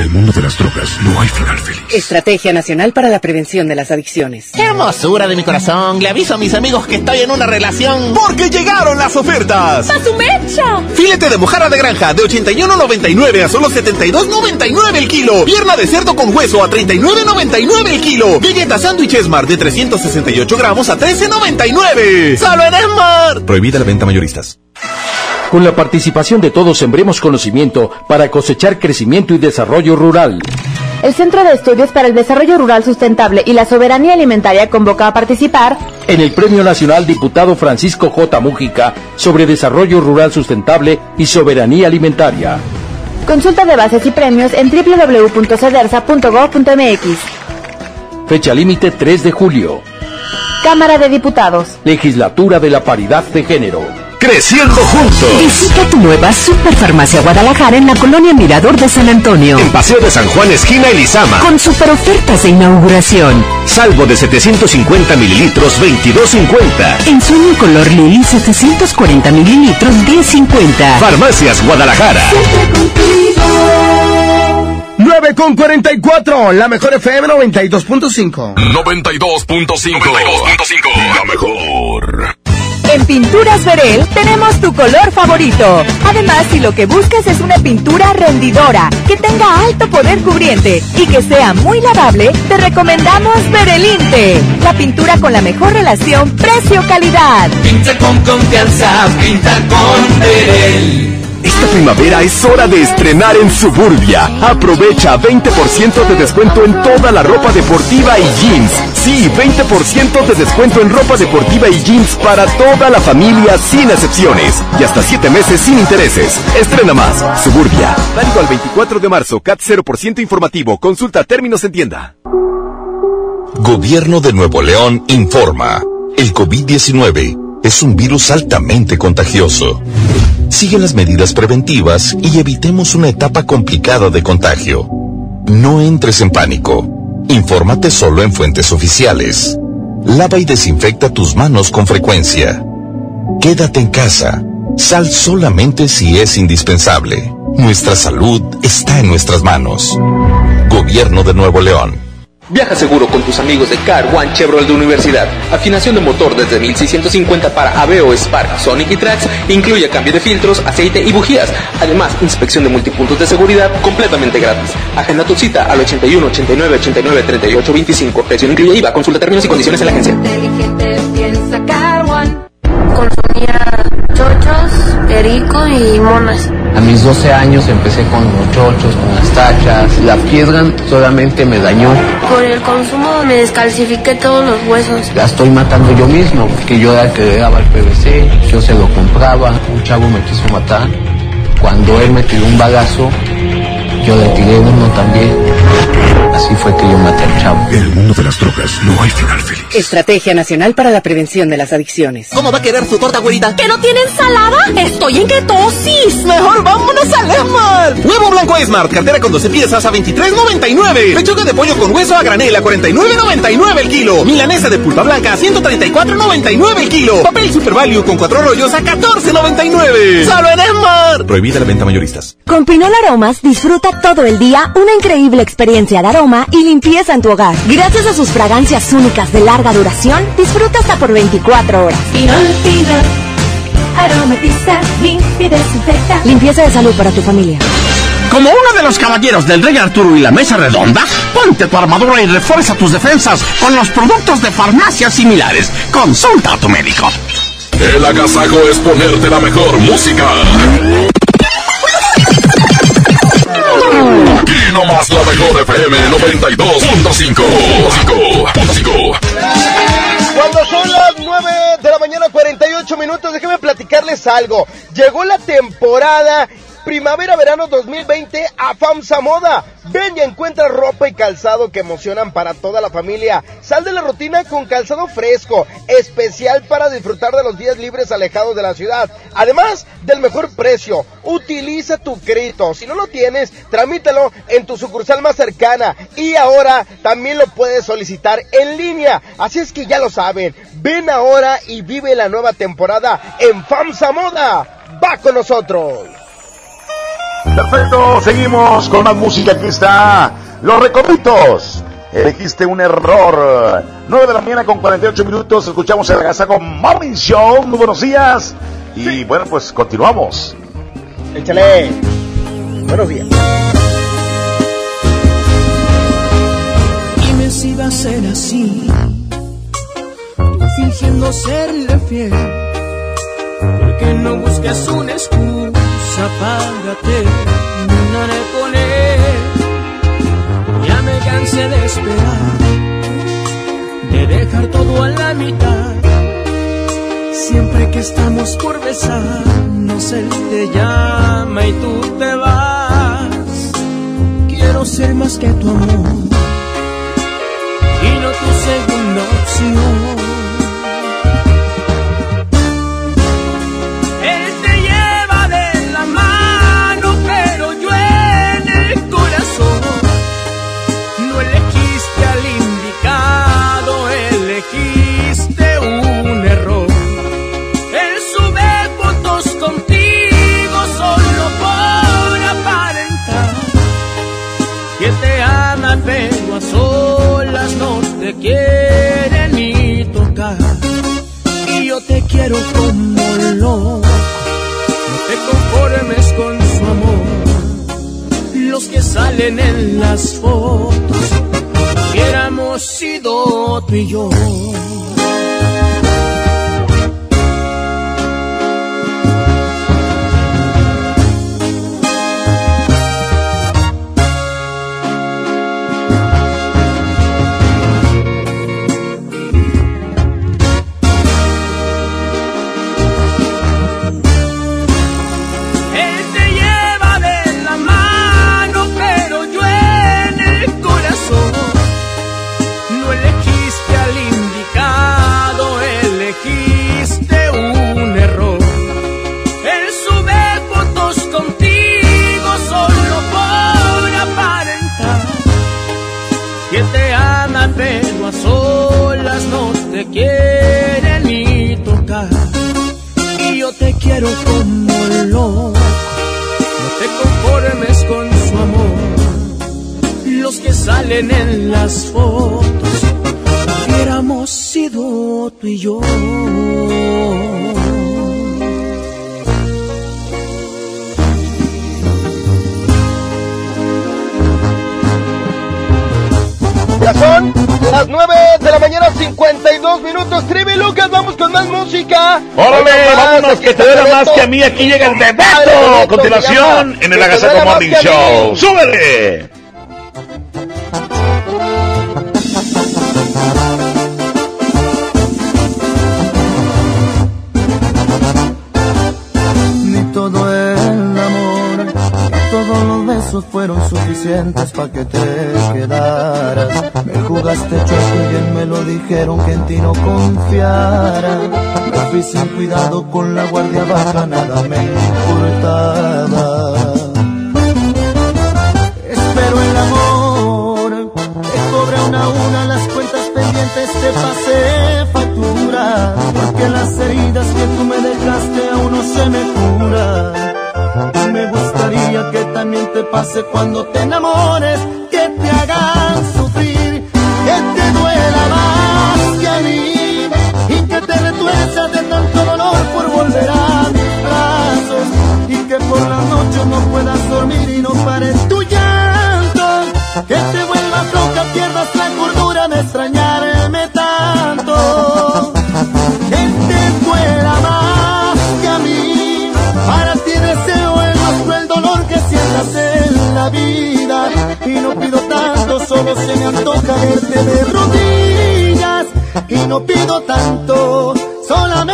En el mundo de las drogas no hay final feliz. Estrategia Nacional para la Prevención de las Adicciones. ¡Qué hermosura de mi corazón! Le aviso a mis amigos que estoy en una relación. ¡Porque llegaron las ofertas! ¡A su mecha! Filete de mojarra de granja de 81.99 a solo 72.99 el kilo. Pierna de cerdo con hueso a 39.99 el kilo. Galleta sándwich Esmar de 368 gramos a 13.99. ¡Solo en Esmar! Prohibida la venta mayoristas. Con la participación de todos sembremos conocimiento para cosechar crecimiento y desarrollo rural. El Centro de Estudios para el Desarrollo Rural Sustentable y la Soberanía Alimentaria convoca a participar en el Premio Nacional Diputado Francisco J. Mújica sobre Desarrollo Rural Sustentable y Soberanía Alimentaria. Consulta de bases y premios en www.cedersa.gov.mx. Fecha límite 3 de julio. Cámara de Diputados. Legislatura de la Paridad de Género. Creciendo juntos. Visita tu nueva Superfarmacia Guadalajara en la colonia Mirador de San Antonio. En Paseo de San Juan, esquina Elizama. Con super ofertas de inauguración. Salvo de 750 mililitros, 22.50. En sueño color Lili, 740 mililitros, 10.50. Farmacias Guadalajara. 9 con 44, la mejor FM 92.5. 92.5. La mejor. En Pinturas Verel tenemos tu color favorito. Además, si lo que buscas es una pintura rendidora, que tenga alto poder cubriente y que sea muy lavable, te recomendamos Verelinte, la pintura con la mejor relación precio-calidad. Pinta con confianza, pinta con Verel. Esta primavera es hora de estrenar en Suburbia. Aprovecha 20% de descuento en toda la ropa deportiva y jeans. Sí, 20% de descuento en ropa deportiva y jeans para toda la familia sin excepciones. Y hasta 7 meses sin intereses. Estrena más. Suburbia. Válido al 24 de marzo. CAT 0% informativo. Consulta términos en tienda. Gobierno de Nuevo León informa. El COVID-19 es un virus altamente contagioso. Sigue las medidas preventivas y evitemos una etapa complicada de contagio. No entres en pánico. Infórmate solo en fuentes oficiales. Lava y desinfecta tus manos con frecuencia. Quédate en casa. Sal solamente si es indispensable. Nuestra salud está en nuestras manos. Gobierno de Nuevo León. Viaja seguro con tus amigos de Car One Chevrolet de Universidad. Afinación de motor desde 1650 para Aveo, Spark, Sonic y Trax. Incluye cambio de filtros, aceite y bujías. Además, inspección de multipuntos de seguridad completamente gratis. Agenda tu cita al 81 89 89 38 25. Precio incluye IVA. Consulta términos y condiciones en la agencia. Inteligente piensa Car One. Perico y monas. A mis 12 años empecé con los chochos, con las tachas. La piedra solamente me dañó. Por el consumo me descalcifiqué todos los huesos. La estoy matando yo mismo, porque yo era el que le daba el PVC, yo se lo compraba. Un chavo me quiso matar. Cuando él me tiró un balazo, yo le tiré uno también. Así fue que yo maté al chavo. En el mundo de las drogas no hay final feliz. Estrategia Nacional para la Prevención de las Adicciones. ¿Cómo va a querer su torta, güerita? ¿Que no tiene ensalada? Estoy en ketosis. Mejor vámonos al Esmar. Huevo blanco Smart, cartera con 12 piezas a 23.99. Pechuga de pollo con hueso a granel a 49.99 el kilo. Milanesa de pulpa blanca a 134.99 el kilo. Papel Super Value con cuatro rollos a 14.99. Solo en Esmar. Prohibida la venta mayoristas. Con Pinol Aromas disfruta todo el día una increíble experiencia aroma y limpieza en tu hogar. Gracias a sus fragancias únicas de larga duración, disfruta hasta por 24 horas. Aromatiza, limpia y desinfecta. Limpieza de salud para tu familia. Como uno de los caballeros del Rey Arturo y la Mesa Redonda, ponte tu armadura y refuerza tus defensas con los productos de farmacias similares. Consulta a tu médico. El agasajo es ponerte la mejor música. Aquí nomás la mejor FM 92.5. Cuando son las 9 de la mañana 48 minutos, déjenme platicarles algo. Llegó la temporada Primavera-Verano 2020 a FAMSA Moda. Ven y encuentra ropa y calzado que emocionan para toda la familia. Sal de la rutina con calzado fresco, especial para disfrutar de los días libres alejados de la ciudad. Además del mejor precio, utiliza tu crédito. Si no lo tienes, tramítalo en tu sucursal más cercana. Y ahora también lo puedes solicitar en línea. Así es que ya lo saben. Ven ahora y vive la nueva temporada en FAMSA Moda. Va con nosotros. Perfecto, seguimos con más música. Aquí está Los Recomitos. Elegiste un error. 9 de la mañana con 48 minutos. Escuchamos el Agasago Morning Show. Muy buenos días. Y bueno, pues continuamos. Échale. Buenos días. Dime si va a ser así. Fingiendo serle fiel. Porque no busques una excusa para terminar con él. Ya me cansé de esperar. De dejar todo a la mitad. Siempre que estamos por besarnos, él te llama y tú te vas. Quiero ser más que tu amor y no tu segunda opción. Yo te quiero como loco, no te conformes con su amor. Los que salen en las fotos, hubiéramos sido tú y yo. Quiero como loco, no te conformes con su amor. Los que salen en las fotos, hubiéramos sido tú y yo. Ya son las 9 de la mañana, 52 minutos. Trivi Lucas, vamos con más música. ¡Órale! ¡Vámonos! Que te duele más que a mí. Aquí llega el Bebeto. Continuación, llama en el Agasaco Morning. Show. ¡Súbele! Ni todo fueron suficientes para que te quedaras. Me jugaste chueco y bien me lo dijeron que en ti no confiara. Me fui sin cuidado con la guardia baja, nada me importaba. Pase cuando te no pido tanto, solamente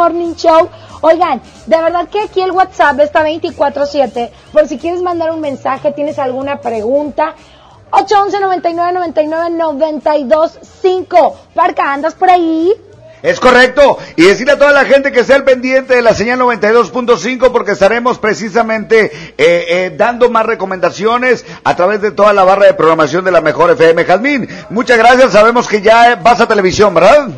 Morning Show. Oigan, de verdad que aquí el WhatsApp está 24-7. Por si quieres mandar un mensaje, tienes alguna pregunta. 811 99 99 92 5. Parca, ¿andas por ahí? Es correcto. Y decirle a toda la gente que sea el pendiente de la señal 92.5 porque estaremos precisamente eh, eh, dando más recomendaciones a través de toda la barra de programación de la mejor FM. Jazmín, muchas gracias. Sabemos que ya vas a televisión, ¿verdad?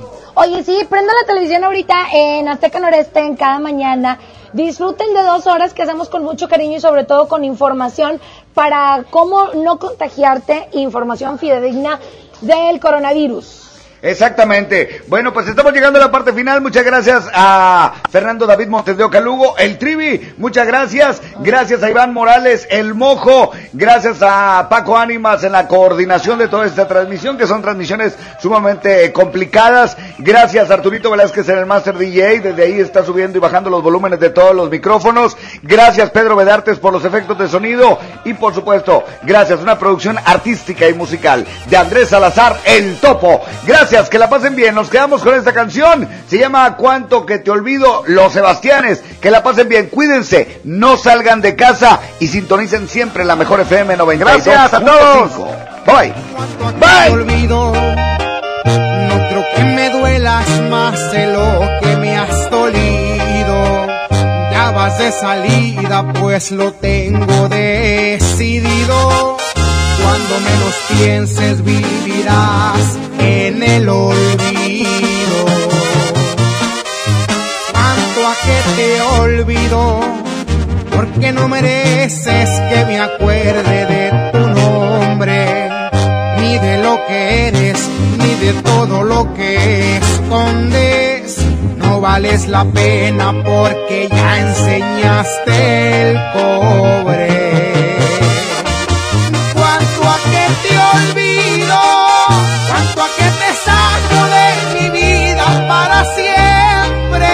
Oye, sí, prenda la televisión ahorita en Azteca Noreste en cada mañana. Disfruten de dos horas que hacemos con mucho cariño y sobre todo con información para cómo no contagiarte, información fidedigna del coronavirus. Exactamente. Bueno, pues estamos llegando a la parte final. Muchas gracias a Fernando David Montes de Oca Lugo, el Trivi. Muchas gracias. Gracias a Iván Morales, el Mojo. Gracias a Paco Ánimas en la coordinación de toda esta transmisión, que son transmisiones sumamente complicadas. Gracias a Arturito Velázquez en el Master DJ. Desde ahí está subiendo y bajando los volúmenes de todos los micrófonos. Gracias Pedro Vedartes por los efectos de sonido. Y por supuesto, gracias a una producción artística y musical de Andrés Salazar, el Topo. Gracias que la pasen bien. Nos quedamos con esta canción. Se llama Cuánto que te olvido, Los Sebastianes. Que la pasen bien. Cuídense, no salgan de casa y sintonicen siempre la mejor FM 92. Gracias a todos. Bye. Bye. Olvido, no creo que me duelas más de lo que me has dolido. Ya vas de salida, pues lo tengo decidido. Cuando menos pienses vivirás en el olvido. Cuanto a que te olvido, porque no mereces que me acuerde de tu nombre, ni de lo que eres, ni de todo lo que escondes. No vales la pena porque ya enseñaste el cobre te olvido, cuanto a que te saco de mi vida para siempre.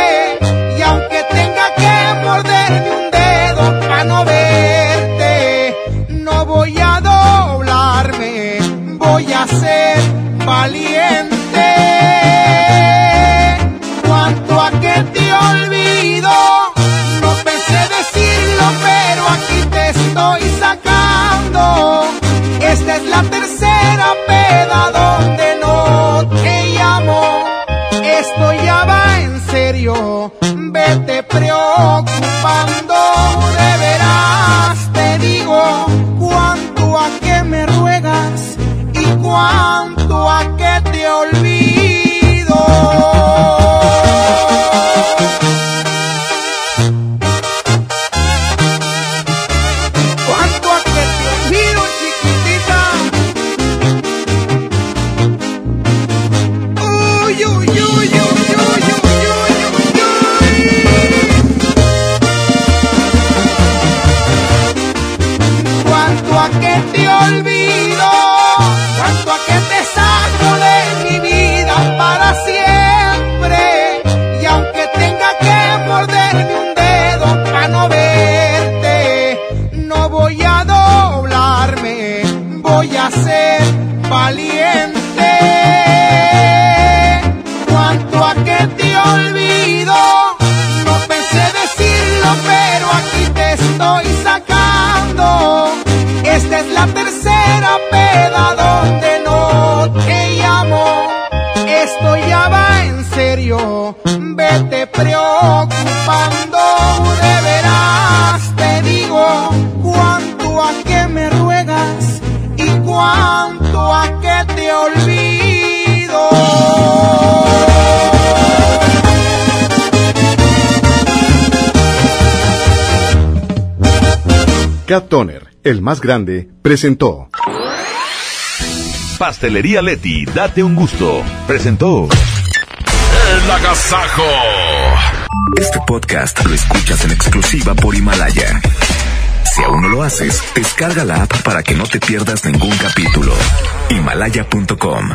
Y aunque tenga que morderme un dedo para no verte, no voy a doblarme, voy a ser valiente. Esta es la tercera peda donde no te llamo. Esto ya va en serio, vete preocupando. la tercera peda donde no te llamo. Esto ya va en serio, vete preocupando. Cat Toner, el más grande, presentó. Pastelería Leti, date un gusto. Presentó. El agasajo. Este podcast lo escuchas en exclusiva por Himalaya. Si aún no lo haces, descarga la app para que no te pierdas ningún capítulo. Himalaya.com